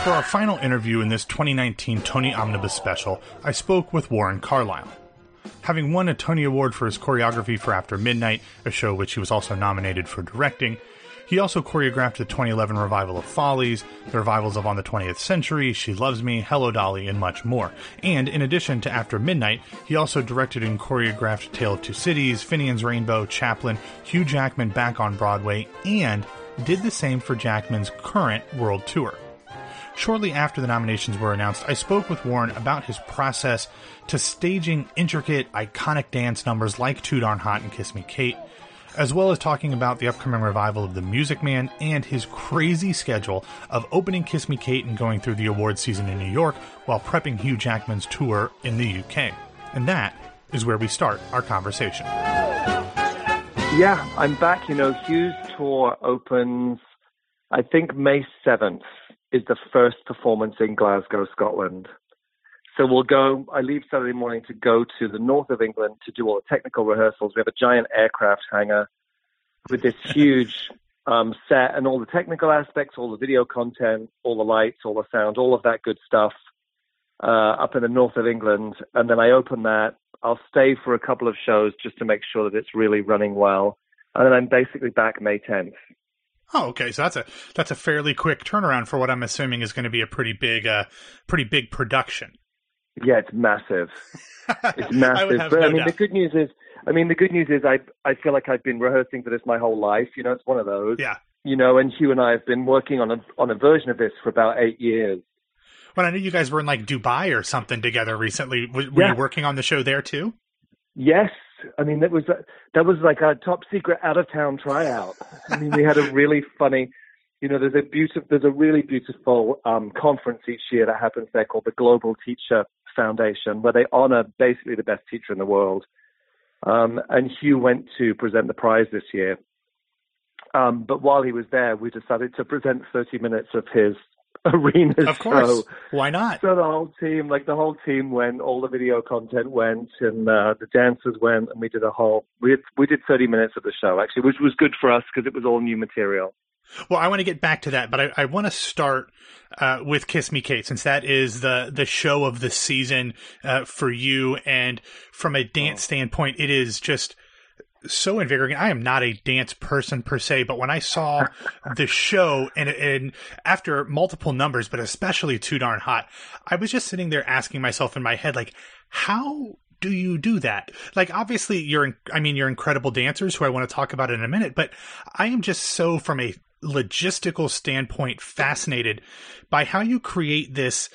For our final interview in this 2019 Tony Omnibus special, I spoke with Warren Carlyle. Having won a Tony Award for his choreography for After Midnight, a show which he was also nominated for directing, he also choreographed the 2011 revival of Follies, the revivals of On the 20th Century, She Loves Me, Hello Dolly, and much more. And in addition to After Midnight, he also directed and choreographed Tale of Two Cities, Finian's Rainbow, Chaplin, Hugh Jackman back on Broadway, and did the same for Jackman's current world tour. Shortly after the nominations were announced, I spoke with Warren about his process to staging intricate, iconic dance numbers like Too Darn Hot and Kiss Me Kate, as well as talking about the upcoming revival of The Music Man and his crazy schedule of opening Kiss Me Kate and going through the awards season in New York while prepping Hugh Jackman's tour in the UK. And that is where we start our conversation. Yeah, I'm back. You know, Hugh's tour opens, I think, May 7th is the first performance in Glasgow, Scotland. So we'll go, I leave Saturday morning to go to the north of England to do all the technical rehearsals. We have a giant aircraft hangar with this [laughs] huge um, set and all the technical aspects, all the video content, all the lights, all the sound, all of that good stuff uh, up in the north of England. And then I open that. I'll stay for a couple of shows just to make sure that it's really running well. And then I'm basically back May 10th. Oh, okay. So that's a that's a fairly quick turnaround for what I'm assuming is going to be a pretty big, uh, pretty big production. Yeah, it's massive. [laughs] It's massive. have but no I mean, the good news is, I mean, the good news is, I I feel like I've been rehearsing for this my whole life. You know, it's one of those. Yeah. You know, and Hugh and I have been working on a on a version of this for about eight years. When I knew you guys were in like Dubai or something together recently, w- were Yeah. you working on the show there too? Yes, I mean that was that was like a top secret out of town tryout. I mean, we had a really funny. You know, there's a beautiful, there's a really beautiful um, conference each year that happens there called the Global Teacher Foundation, where they honor basically the best teacher in the world. Um, and Hugh went to present the prize this year. Um, but while he was there, we decided to present 30 minutes of his [laughs] arena Of course. show. Why not? So the whole team, like the whole team went, all the video content went, and uh, the dancers went, and we did a whole. We had, we did 30 minutes of the show actually, which was good for us because it was all new material. Well, I want to get back to that, but I, I want to start uh, with Kiss Me Kate, since that is the the show of the season uh, for you. And from a dance standpoint, it is just so invigorating. I am not a dance person per se, but when I saw [laughs] the show and and after multiple numbers, but especially too darn hot, I was just sitting there asking myself in my head, like, how do you do that? Like, obviously, you're, I mean, you're incredible dancers who I want to talk about in a minute, but I am just so from a logistical standpoint fascinated by how you create this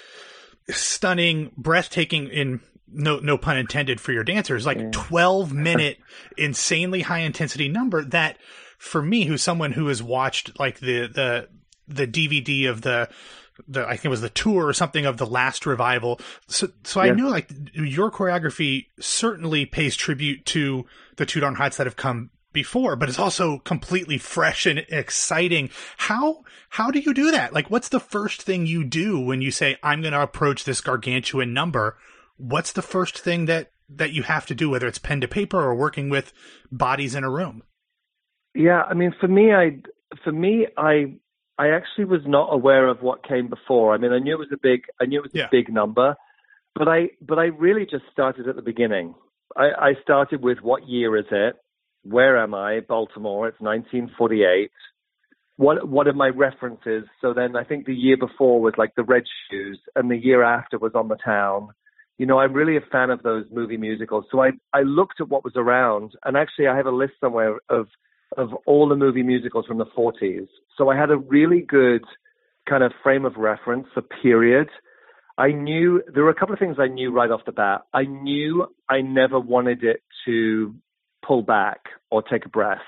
stunning, breathtaking in no no pun intended for your dancers, like 12 minute insanely high intensity number that for me who's someone who has watched like the the the DVD of the the I think it was the tour or something of the last revival. So so I Yeah. know like your choreography certainly pays tribute to the Two Darn Heights that have come before, but it's also completely fresh and exciting. How how do you do that? Like what's the first thing you do when you say I'm going to approach this gargantuan number? What's the first thing that that you have to do whether it's pen to paper or working with bodies in a room? Yeah, I mean, for me, I for me, I I actually was not aware of what came before. I mean, I knew it was a big, I knew it was Yeah. a big number, but I but I really just started at the beginning. I, I started with what year is it? Where am I? Baltimore. It's 1948. What what are my references? So then I think the year before was like the Red Shoes, and the year after was On the Town. You know, I'm really a fan of those movie musicals. So I I looked at what was around, and actually I have a list somewhere of of all the movie musicals from the 40s. So I had a really good kind of frame of reference, a period. I knew there were a couple of things I knew right off the bat. I knew I never wanted it to pull back or take a breath.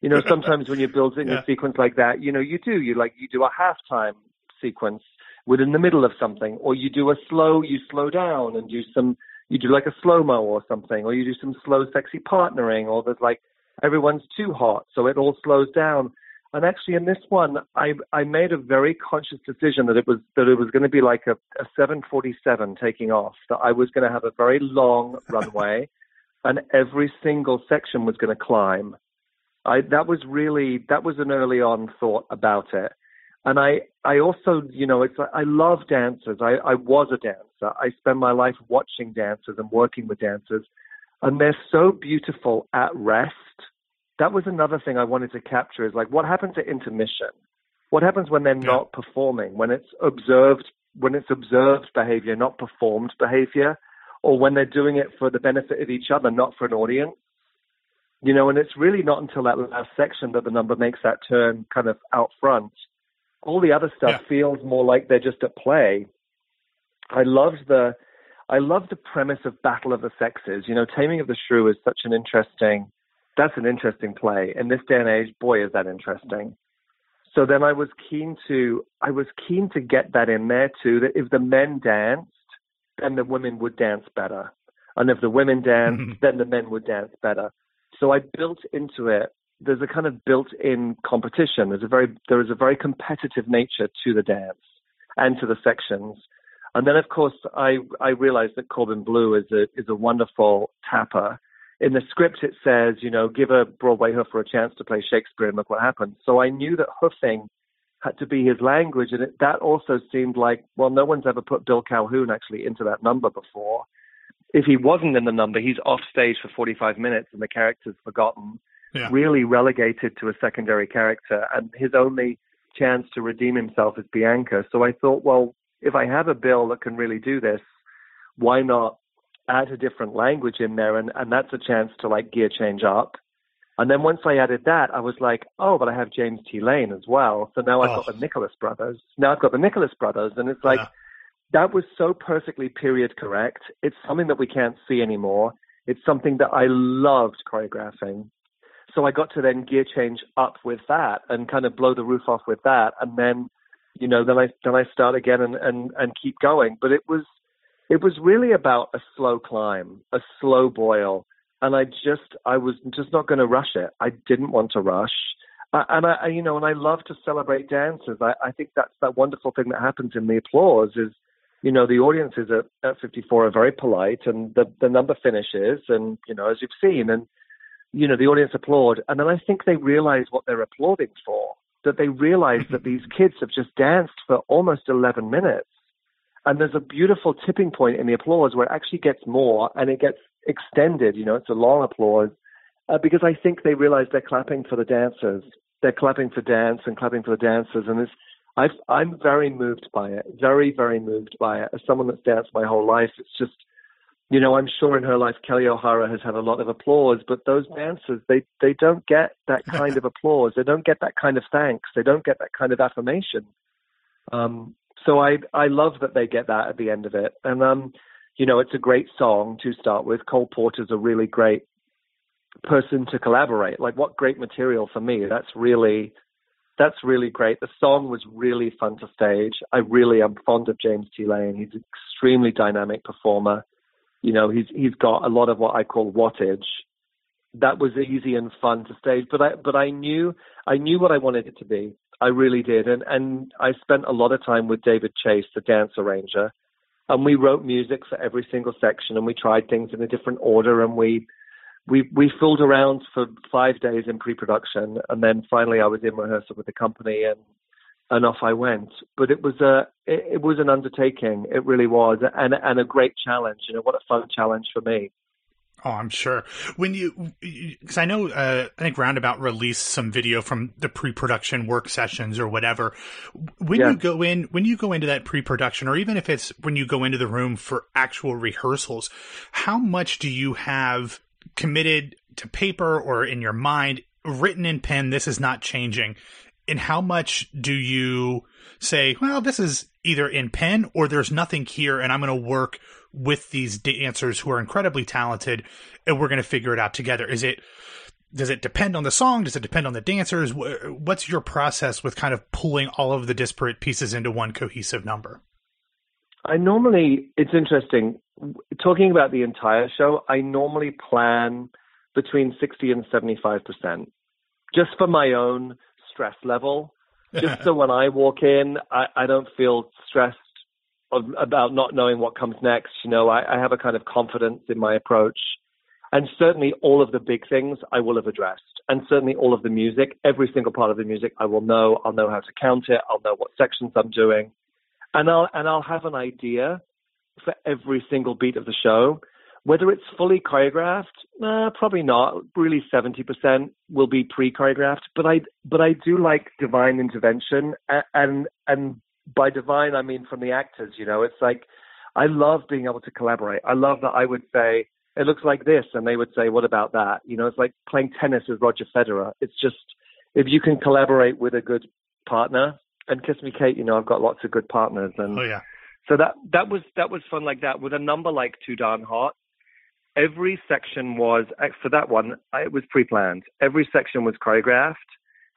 You know, sometimes when you're building [laughs] Yeah. a sequence like that, you know, you do. You like you do a halftime sequence within the middle of something, or you do a slow, you slow down and do some, you do like a slow mo or something, or you do some slow, sexy partnering, or there's like everyone's too hot, so it all slows down. And actually, in this one, I I made a very conscious decision that it was that it was going to be like a, a 747 taking off. That I was going to have a very long [laughs] runway, and every single section was going to climb. I that was really that was an early on thought about it. And I I also you know it's I love dancers. I I was a dancer. I spend my life watching dancers and working with dancers, and they're so beautiful at rest. That was another thing I wanted to capture is like what happens at intermission? What happens when they're not performing? When it's observed when it's observed behavior, not performed behavior, or when they're doing it for the benefit of each other, not for an audience. You know, and it's really not until that last section that the number makes that turn kind of out front. All the other stuff feels more like they're just at play. I loved the I loved the premise of Battle of the Sexes. You know, Taming of the Shrew is such an interesting that's an interesting play. In this day and age, boy is that interesting. So then I was keen to I was keen to get that in there too, that if the men danced, then the women would dance better. And if the women danced, [laughs] then the men would dance better. So I built into it there's a kind of built-in competition. There's a very there is a very competitive nature to the dance and to the sections. And then of course I I realized that Corbin Bleu is a is a wonderful tapper. In the script it says, you know, give a Broadway hoofer a chance to play Shakespeare and look what happens. So I knew that hoofing had to be his language and it, that also seemed like well no one's ever put Bill Calhoun actually into that number before. If he wasn't in the number, he's off stage for 45 minutes and the character's forgotten Yeah. really relegated to a secondary character, and his only chance to redeem himself is Bianca. So I thought, well, if I have a bill that can really do this, why not add a different language in there? And, and that's a chance to like gear change up. And then once I added that, I was like, oh, but I have James T. Lane as well. So now I've got the oh. Nicholas brothers. Now I've got the Nicholas brothers, and it's like that was so perfectly period correct. It's something that we can't see anymore. It's something that I loved choreographing. So I got to then gear change up with that and kind of blow the roof off with that, and then, you know, then I then I start again and and and keep going. But it was it was really about a slow climb, a slow boil, and I just I was just not going to rush it. I didn't want to rush. Uh, and I, I, you know, and I love to celebrate dancers. I, I think that's that wonderful thing that happens in the applause is, you know, the audiences at, at 54 are very polite, and the the number finishes, and you know, as you've seen, and you know, the audience applaud, and then I think they realize what they're applauding for. That they realize that these kids have just danced for almost 11 minutes, and there's a beautiful tipping point in the applause where it actually gets more and it gets extended. You know, it's a long applause uh, because I think they realize they're clapping for the dancers. They're clapping for dance and clapping for the dancers, and it's. I've, I'm very moved by it. Very, very moved by it. As someone that's danced my whole life, it's just you know, I'm sure in her life Kelly O'Hara has had a lot of applause, but those dancers, they they don't get that [laughs] kind of applause. They don't get that kind of thanks. They don't get that kind of affirmation. Um, so I I love that they get that at the end of it. And um, you know, it's a great song to start with. Cole Porter's a really great person to collaborate. Like what great material for me. That's really that's really great. The song was really fun to stage. I really am fond of James T. Lane. He's an extremely dynamic performer. You know, he's he's got a lot of what I call wattage. That was easy and fun to stage, but I but I knew I knew what I wanted it to be. I really did, and and I spent a lot of time with David Chase, the dance arranger, and we wrote music for every single section, and we tried things in a different order, and we we we fooled around for five days in pre-production, and then finally I was in rehearsal with the company, and and off I went. But it was a it, it was an undertaking. It really was, and and a great challenge. You know, what a fun challenge for me. Oh, I'm sure. When you, because I know, uh, I think Roundabout released some video from the pre-production work sessions or whatever. When Yeah. you go in, when you go into that pre-production, or even if it's when you go into the room for actual rehearsals, how much do you have committed to paper or in your mind, written in pen? This is not changing. And how much do you say, well, this is either in pen or there's nothing here, and I'm going to work with these dancers who are incredibly talented and we're going to figure it out together. Is it does it depend on the song? Does it depend on the dancers? What's your process with kind of pulling all of the disparate pieces into one cohesive number? I normally, it's interesting, talking about the entire show, I normally plan between 60 and 75%, just for my own stress level. [laughs] Just so when I walk in, I, I don't feel stressed of, about not knowing what comes next. You know, I, I have a kind of confidence in my approach. And certainly all of the big things I will have addressed. And certainly all of the music, every single part of the music I will know. I'll know how to count it. I'll know what sections I'm doing and I'll and I'll have an idea for every single beat of the show. Whether it's fully choreographed, uh, probably not. Really, seventy percent will be pre-choreographed. But I but I do like divine intervention, a- and and by divine I mean from the actors. You know, it's like I love being able to collaborate. I love that I would say it looks like this, and they would say, "What about that?" You know, it's like playing tennis with Roger Federer. It's just if you can collaborate with a good partner, and Kiss Me Kate, you know, I've got lots of good partners, and oh yeah so that that was that was fun like that with a number like Too Darn Hot. Every section was for that one. It was pre-planned. Every section was choreographed.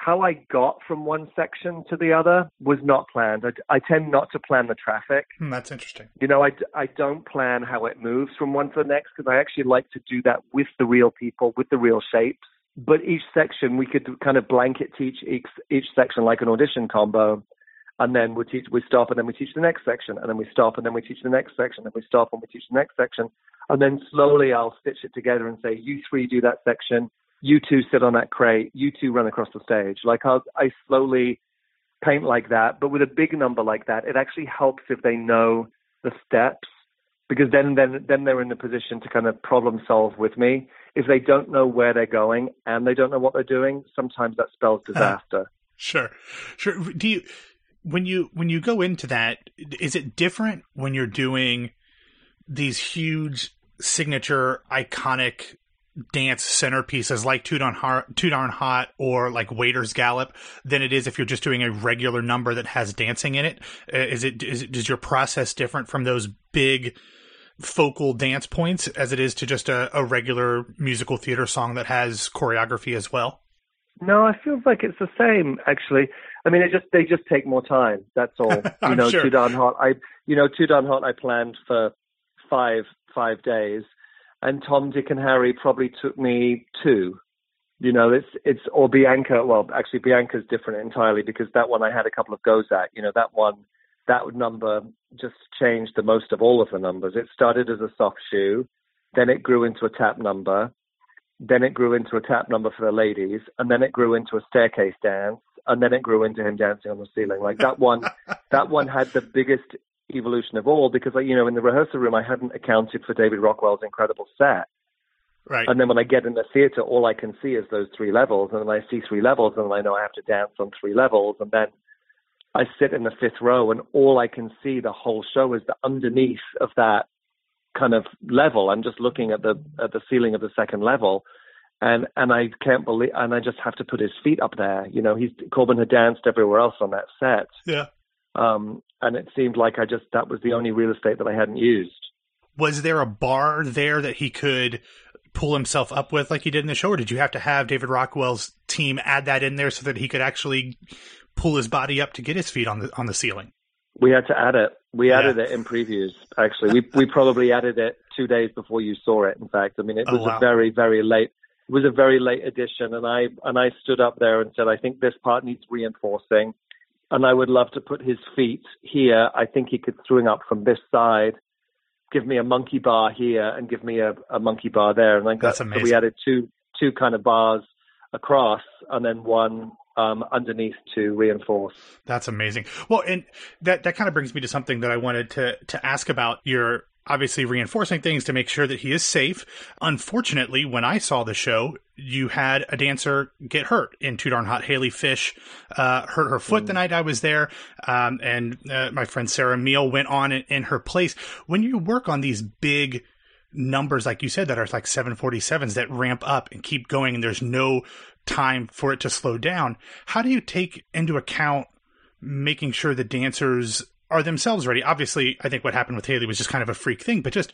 How I got from one section to the other was not planned. I, I tend not to plan the traffic. Hmm, that's interesting You know, I, I don't plan how it moves from one to the next because I actually like to do that with the real people, with the real shapes. But each section, we could kind of blanket teach each, each section like an audition combo. And then we teach, we stop and then we teach the next section. And then we stop and then we teach the next section. And we stop and we teach the next section. And then slowly I'll stitch it together and say, you three do that section. You two sit on that crate. You two run across the stage. Like I'll, I slowly paint like that. But with a big number like that, it actually helps if they know the steps because then then then they're in the position to kind of problem solve with me. If they don't know where they're going and they don't know what they're doing, sometimes that spells uh-huh. disaster. Sure, sure. Do you when you when you go into that? Is it different when you're doing these huge signature iconic dance centerpieces like Too Darn, Hot, Too Darn Hot or like Waiter's Gallop than it is if you're just doing a regular number that has dancing in it? Uh, Is it is, it, is your process different from those big focal dance points as it is to just a, a regular musical theater song that has choreography as well? No, I feel like it's the same actually. I mean, it just they just take more time. That's all. [laughs] you know, sure. Too Darn Hot. I you know, Too Darn Hot. I planned for five five days, and Tom, Dick, and Harry probably took me two. You know, it's it's or Bianca. Well, actually, Bianca's different entirely because that one I had a couple of goes at. You know, that one that number just changed the most of all of the numbers. It started as a soft shoe, then it grew into a tap number, then it grew into a tap number for the ladies, and then it grew into a staircase dance, and then it grew into him dancing on the ceiling. Like that one, [laughs] that one had the biggest evolution of all because, you know, in the rehearsal room, I hadn't accounted for David Rockwell's incredible set. Right. And then when I get in the theater, all I can see is those three levels, and then I see three levels, and then I know I have to dance on three levels, and then I sit in the fifth row, and all I can see the whole show is the underneath of that kind of level. I'm just looking at the at the ceiling of the second level, and and I can't believe, and I just have to put his feet up there. You know, he's Corbin had danced everywhere else on that set. Yeah. Um, and it seemed like I just that was the only real estate that I hadn't used. Was there a bar there that he could pull himself up with like he did in the show, or did you have to have David Rockwell's team add that in there so that he could actually pull his body up to get his feet on the on the ceiling? We had to add it. We Yeah. added it in previews. Actually, we we probably added it two days before you saw it. In fact, I mean, it Oh, was wow. a very very late. It was a very late addition, and I and I stood up there and said, I think this part needs reinforcing, and I would love to put his feet here. I think he could swing up from this side, give me a monkey bar here, and give me a, a monkey bar there, and I got, That's so we added two two kind of bars across, and then one um, underneath to reinforce. That's amazing. Well, and that that kind of brings me to something that I wanted to to ask about. You're obviously reinforcing things to make sure that he is safe. Unfortunately, when I saw the show, you had a dancer get hurt in Too Darn Hot. Haley Fish uh, hurt her foot the night I was there, um, and uh, my friend Sarah Meahl went on in, in her place. When you work on these big numbers, like you said, that are like 747s that ramp up and keep going, and there's no time for it to slow down. How do you take into account making sure the dancers are themselves ready? Obviously, I think what happened with Haley was just kind of a freak thing, but just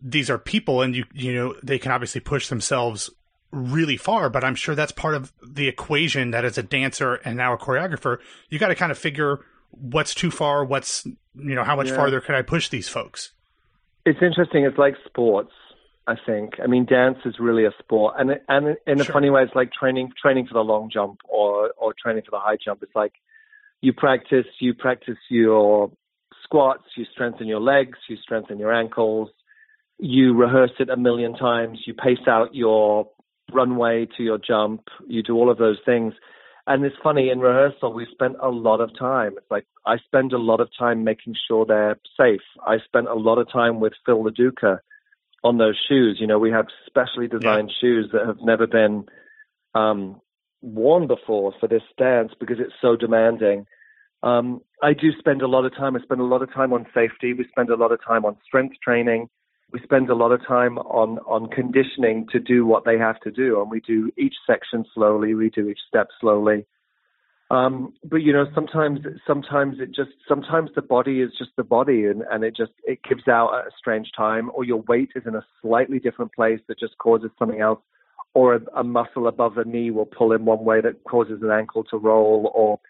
these are people, and you you know they can obviously push themselves really far. But I'm sure that's part of the equation that as a dancer and now a choreographer, you got to kind of figure what's too far, what's you know how much Yeah. farther can I push these folks? It's interesting. It's like sports. I think. I mean, dance is really a sport, and and in a funny way, it's like training training for the long jump or or training for the high jump. It's like you practice you practice your squats, you strengthen your legs, you strengthen your ankles, you rehearse it a million times, you pace out your runway to your jump, you do all of those things. And it's funny, in rehearsal, we spent a lot of time. It's like I spend a lot of time making sure they're safe. I spent a lot of time with Phil LaDuca on those shoes. You know, we have specially designed shoes that have never been um, worn before for this dance because it's so demanding. Um, I do spend a lot of time. I spend a lot of time on safety. We spend a lot of time on strength training. We spend a lot of time on on conditioning to do what they have to do, and we do each section slowly. We do each step slowly. Um, but you know, sometimes sometimes it just sometimes the body is just the body, and and it just it gives out at a strange time, or your weight is in a slightly different place that just causes something else, or a, a muscle above the knee will pull in one way that causes an ankle to roll, or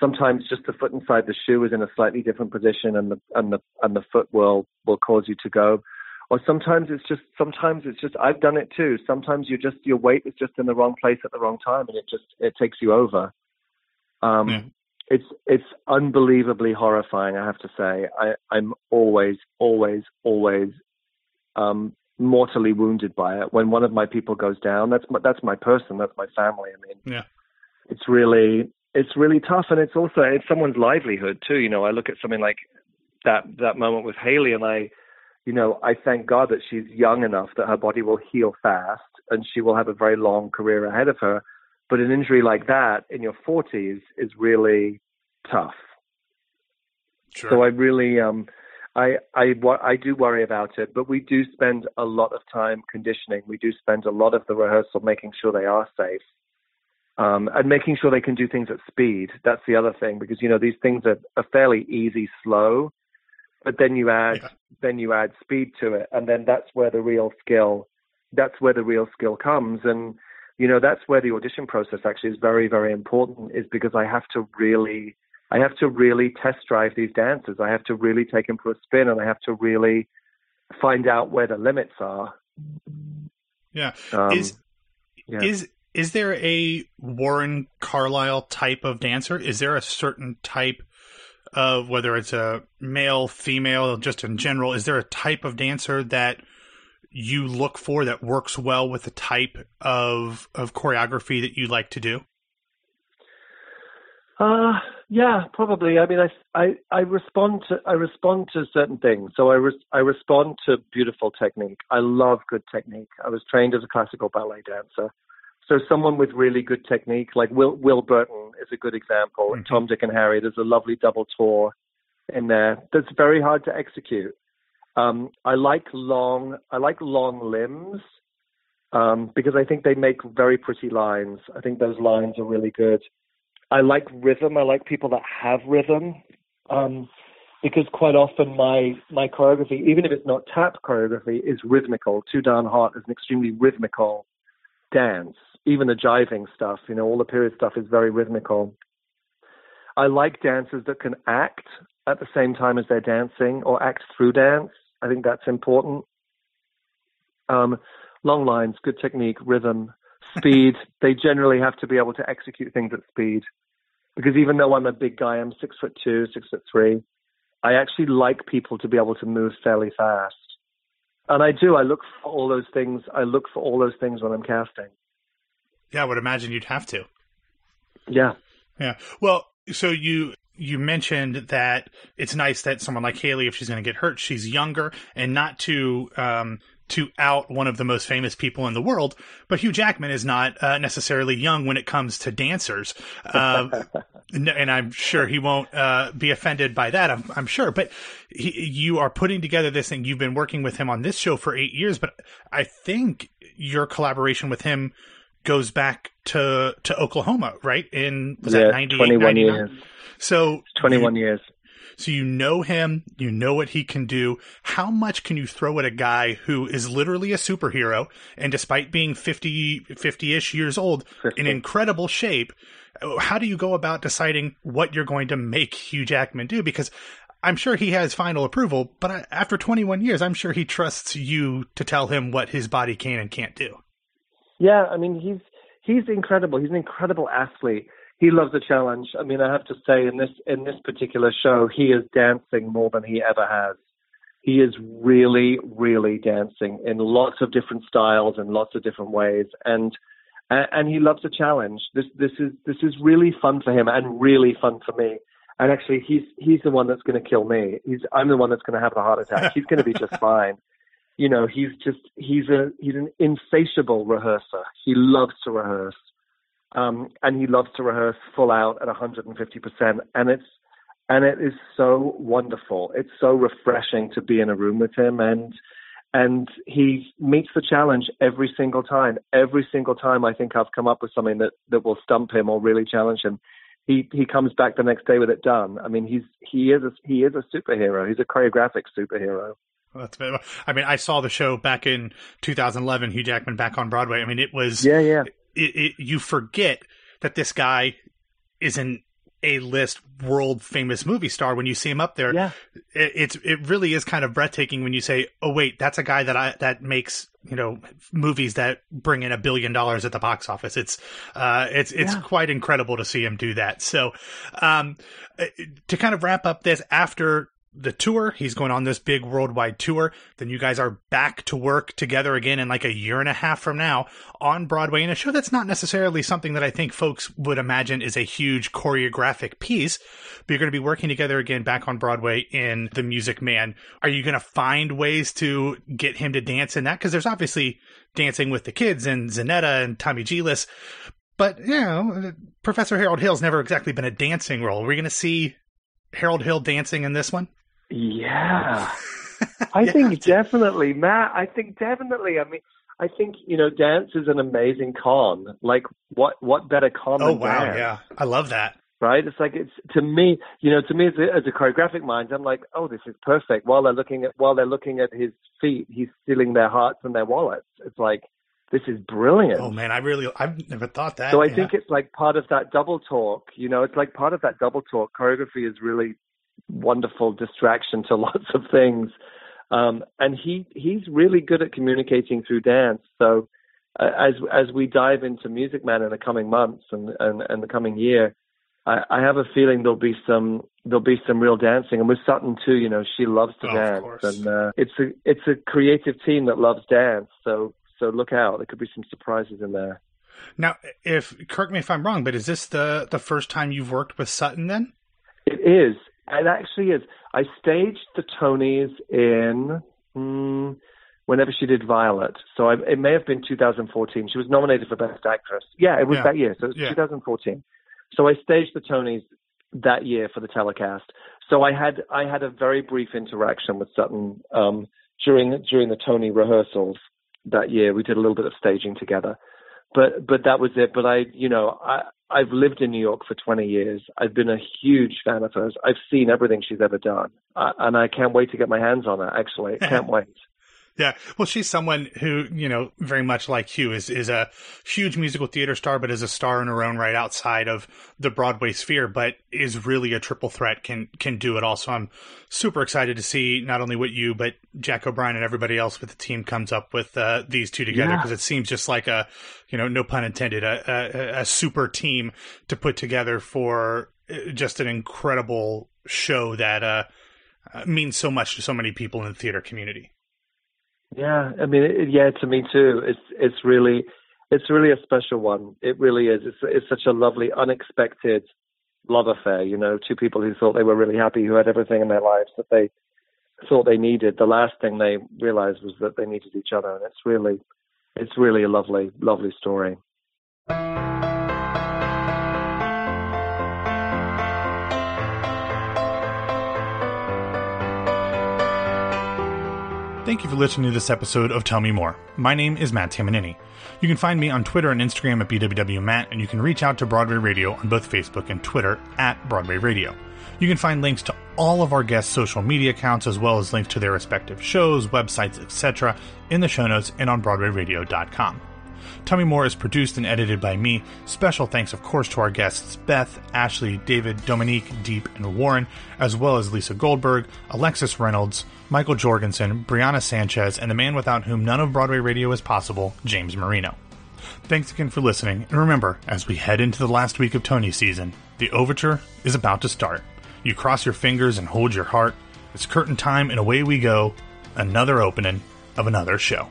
sometimes just the foot inside the shoe is in a slightly different position, and the and the and the foot will will cause you to go. Or sometimes it's just sometimes it's just I've done it too. Sometimes you just your weight is just in the wrong place at the wrong time, and it just it takes you over. Um, It's it's unbelievably horrifying. I have to say, I, I'm always, always, always um, mortally wounded by it. When one of my people goes down, that's my, that's my person, that's my family. I mean, Yeah. it's really it's really tough, and it's also it's someone's livelihood too. You know, I look at something like that that moment with Haley, and I, you know, I thank God that she's young enough that her body will heal fast, and she will have a very long career ahead of her. But an injury like that in your 40s is really tough. So I really, um, I, I, I do worry about it, but we do spend a lot of time conditioning. We do spend a lot of the rehearsal making sure they are safe. Um, and making sure they can do things at speed. That's the other thing because you know these things are, are fairly easy, slow, but then you add then you add speed to it, and then that's where the real skill that's where the real skill comes. And you know that's where the audition process actually is very very important. Is because I have to really I have to really test drive these dancers. I have to really take them for a spin, and I have to really find out where the limits are. Yeah. Um, is yeah. is is there a Warren Carlyle type of dancer? Is there a certain type of whether it's a male, female, just in general? Is there a type of dancer that you look for that works well with the type of of choreography that you like to do? Uh, yeah, probably. I mean, I, I, I respond to, I respond to certain things. So I, res, I respond to beautiful technique. I love good technique. I was trained as a classical ballet dancer. So someone with really good technique, like Will, Will Burton is a good example. And Tom, Dick and Harry, there's a lovely double tour in there that's very hard to execute. Um, I like long. I like long limbs um, because I think they make very pretty lines. I think those lines are really good. I like rhythm. I like people that have rhythm um, because quite often my my choreography, even if it's not tap choreography, is rhythmical. Too Darn Hot is an extremely rhythmical dance. Even the jiving stuff, you know, all the period stuff is very rhythmical. I like dancers that can act at the same time as they're dancing or act through dance. I think that's important. Um, long lines, good technique, rhythm, speed. they generally have to be able to execute things at speed. Because even though I'm a big guy, I'm six foot two, six foot three. I actually like people to be able to move fairly fast. And I do. I look for all those things. I look for all those things when I'm casting. Yeah, I would imagine you'd have to. Yeah. Yeah. Well, so you you mentioned that it's nice that someone like Haley, if she's going to get hurt, she's younger and not to um, to out one of the most famous people in the world. But Hugh Jackman is not uh, necessarily young when it comes to dancers, uh, [laughs] and I'm sure he won't uh, be offended by that. I'm, I'm sure. But he, you are putting together this thing. You've been working with him on this show for eight years, but I think your collaboration with him goes back to to Oklahoma, right? In was yeah, that 98, 21 99? years. So 21 you- years. So you know him, you know what he can do. How much can you throw at a guy who is literally a superhero and despite being 50 50ish years old in incredible shape, how do you go about deciding what you're going to make Hugh Jackman do because I'm sure he has final approval, but I- after 21 years, I'm sure he trusts you to tell him what his body can and can't do. Yeah, I mean he's he's incredible. He's an incredible athlete. He loves a challenge. I mean, I have to say in this in this particular show, he is dancing more than he ever has. He is really, really dancing in lots of different styles and lots of different ways, and and he loves a challenge. This this is this is really fun for him and really fun for me. And actually, he's he's the one that's going to kill me. He's I'm the one that's going to have the heart attack. He's going to be just [laughs] fine you know he's just he's a he's an insatiable rehearser he loves to rehearse um and he loves to rehearse full out at 150% and it's and it is so wonderful. It's so refreshing to be in a room with him. And and he meets the challenge every single time. Every single time i think i've come up with something that that will stump him or really challenge him he he comes back the next day with it done. I mean he's he is a, he is a superhero. He's a choreographic superhero. That's I mean, I saw the show back in 2011. Hugh Jackman back on Broadway. I mean, it was yeah, yeah. It, it, you forget that this guy is an A-list, world famous movie star when you see him up there. Yeah, it, it's it really is kind of breathtaking when you say, "Oh wait, that's a guy that I that makes you know movies that bring in a billion dollars at the box office." It's uh, it's it's Yeah. quite incredible to see him do that. So, um, uh, to kind of wrap up this after the tour. He's going on this big worldwide tour. Then you guys are back to work together again in like a year and a half from now on Broadway in a show that's not necessarily something that I think folks would imagine is a huge choreographic piece. But you're going to be working together again back on Broadway in The Music Man. Are you going to find ways to get him to dance in that? Because there's obviously dancing with the kids and Zaneeta and Tommy Djilas. But, you know, Professor Harold Hill's never exactly been a dancing role. Are we going to see Harold Hill dancing in this one? Yeah. [laughs] I think definitely, Matt. I think definitely. I mean, I think you know, dance is an amazing con. Like, what what better con? Oh than wow, dance, yeah, I love that. Right? It's like it's to me, you know, to me as a, as a choreographic mind, I'm like, oh, this is perfect. While they're looking at while they're looking at his feet, he's stealing their hearts and their wallets. It's like this is brilliant. Oh man, I really I've never thought that. So I yeah. think it's like part of that double talk. You know, it's like part of that double talk. Choreography is really wonderful distraction to [laughs] lots of things, um, and he he's really good at communicating through dance. So uh, as as we dive into Music Man in the coming months and and, and the coming year, I, I have a feeling there'll be some there'll be some real dancing, and with Sutton too. You know, she loves to Oh, dance, and uh, it's a it's a creative team that loves dance. So so look out, there could be some surprises in there. now, if correct me if I'm wrong, but is this the the first time you've worked with Sutton? Then It is. It actually is. I staged the Tonys in mm, whenever she did Violet. So I, it may have been 2014. She was nominated for Best Actress. Yeah, it was Yeah. that year. So it was Yeah. 2014. So I staged the Tonys that year for the telecast. So I had I had a very brief interaction with Sutton um, during during the Tony rehearsals that year. We did a little bit of staging together, but but that was it. But I, you know, I I've lived in New York for 20 years. I've been a huge fan of hers. I've seen everything she's ever done, uh, and I can't wait to get my hands on her. Actually, can't [laughs] wait. Yeah. Well, she's someone who, you know, very much like Hugh is, is a huge musical theater star, but is a star in her own right outside of the Broadway sphere, but is really a triple threat, can, can do it all. So I'm super excited to see not only what you, but Jack O'Brien and everybody else with the team comes up with, uh, these two together. Yeah. Cause it seems just like a, you know, no pun intended, a, a, a super team to put together for uh, just an incredible show that, uh, uh, means so much to so many people in the theater community. Yeah, I mean, it, yeah, to me too. It's it's really it's really a special one. It really is. It's it's such a lovely, unexpected love affair. You know, two people who thought they were really happy, who had everything in their lives that they thought they needed. The last thing they realized was that they needed each other, and it's really it's really a lovely, lovely story. Thank you for listening to this episode of Tell Me More. My name is Matt Tamanini. You can find me on Twitter and Instagram at BWWMatt, and you can reach out to Broadway Radio on both Facebook and Twitter at Broadway Radio. You can find links to all of our guests' social media accounts as well as links to their respective shows, websites, etc. in the show notes and on BroadwayRadio.com. Tell Me More is produced and edited by me. Special thanks, of course, to our guests Beth, Ashley, David, Dominique, Diep, and Warren, as well as Lisa Goldberg, Alexis Reynolds, Michael Jorgensen, Brianna Sanchez, and the man without whom none of Broadway radio is possible, James Marino. Thanks again for listening, and remember, as we head into the last week of Tony season, the overture is about to start. You cross your fingers and hold your heart. It's curtain time, and away we go. Another opening of another show.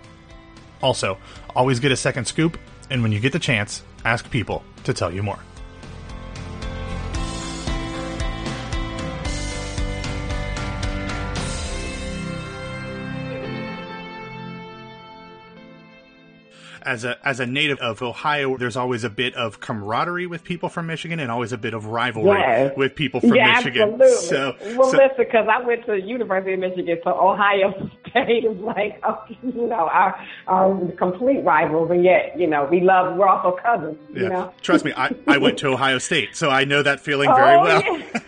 Also, always get a second scoop, and when you get the chance, ask people to tell you more. As a as a native of Ohio, there's always a bit of camaraderie with people from Michigan, and always a bit of rivalry Yes. with people from yeah, Michigan. absolutely. So, well, so- listen, because I went to the University of Michigan, so Ohio [laughs] State is like, [laughs] oh, you know, our, our complete rivals, and yet, you know, we love, we're also cousins, yeah. you know. Trust me, I, I went to [laughs] Ohio State, so I know that feeling very oh, well. yeah.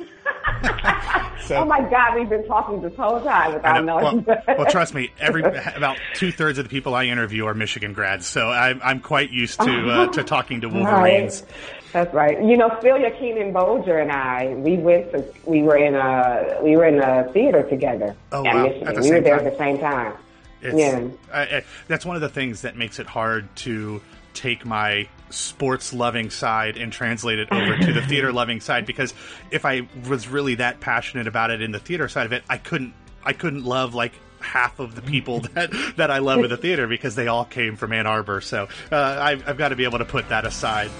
So- oh my God, we've been talking this whole time without know. knowing. Well, well, trust me. Every about two thirds of the people I interview are Michigan grads, so I'm I'm quite used to uh, [laughs] to talking to Wolverines. Right. That's right. You know, Celia Keenan Bolger and I, we went to, we were in a, we were in a theater together Oh, at wow. Michigan. At the we were there time? at the same time. It's, yeah. I, I, that's one of the things that makes it hard to take my sports loving side and translate it over to the [laughs] theater loving side because if I was really that passionate about it in the theater side of it, I couldn't I couldn't love like half of the people [laughs] that that I love in the theater because they all came from Ann Arbor. So uh, I've, I've got to be able to put that aside.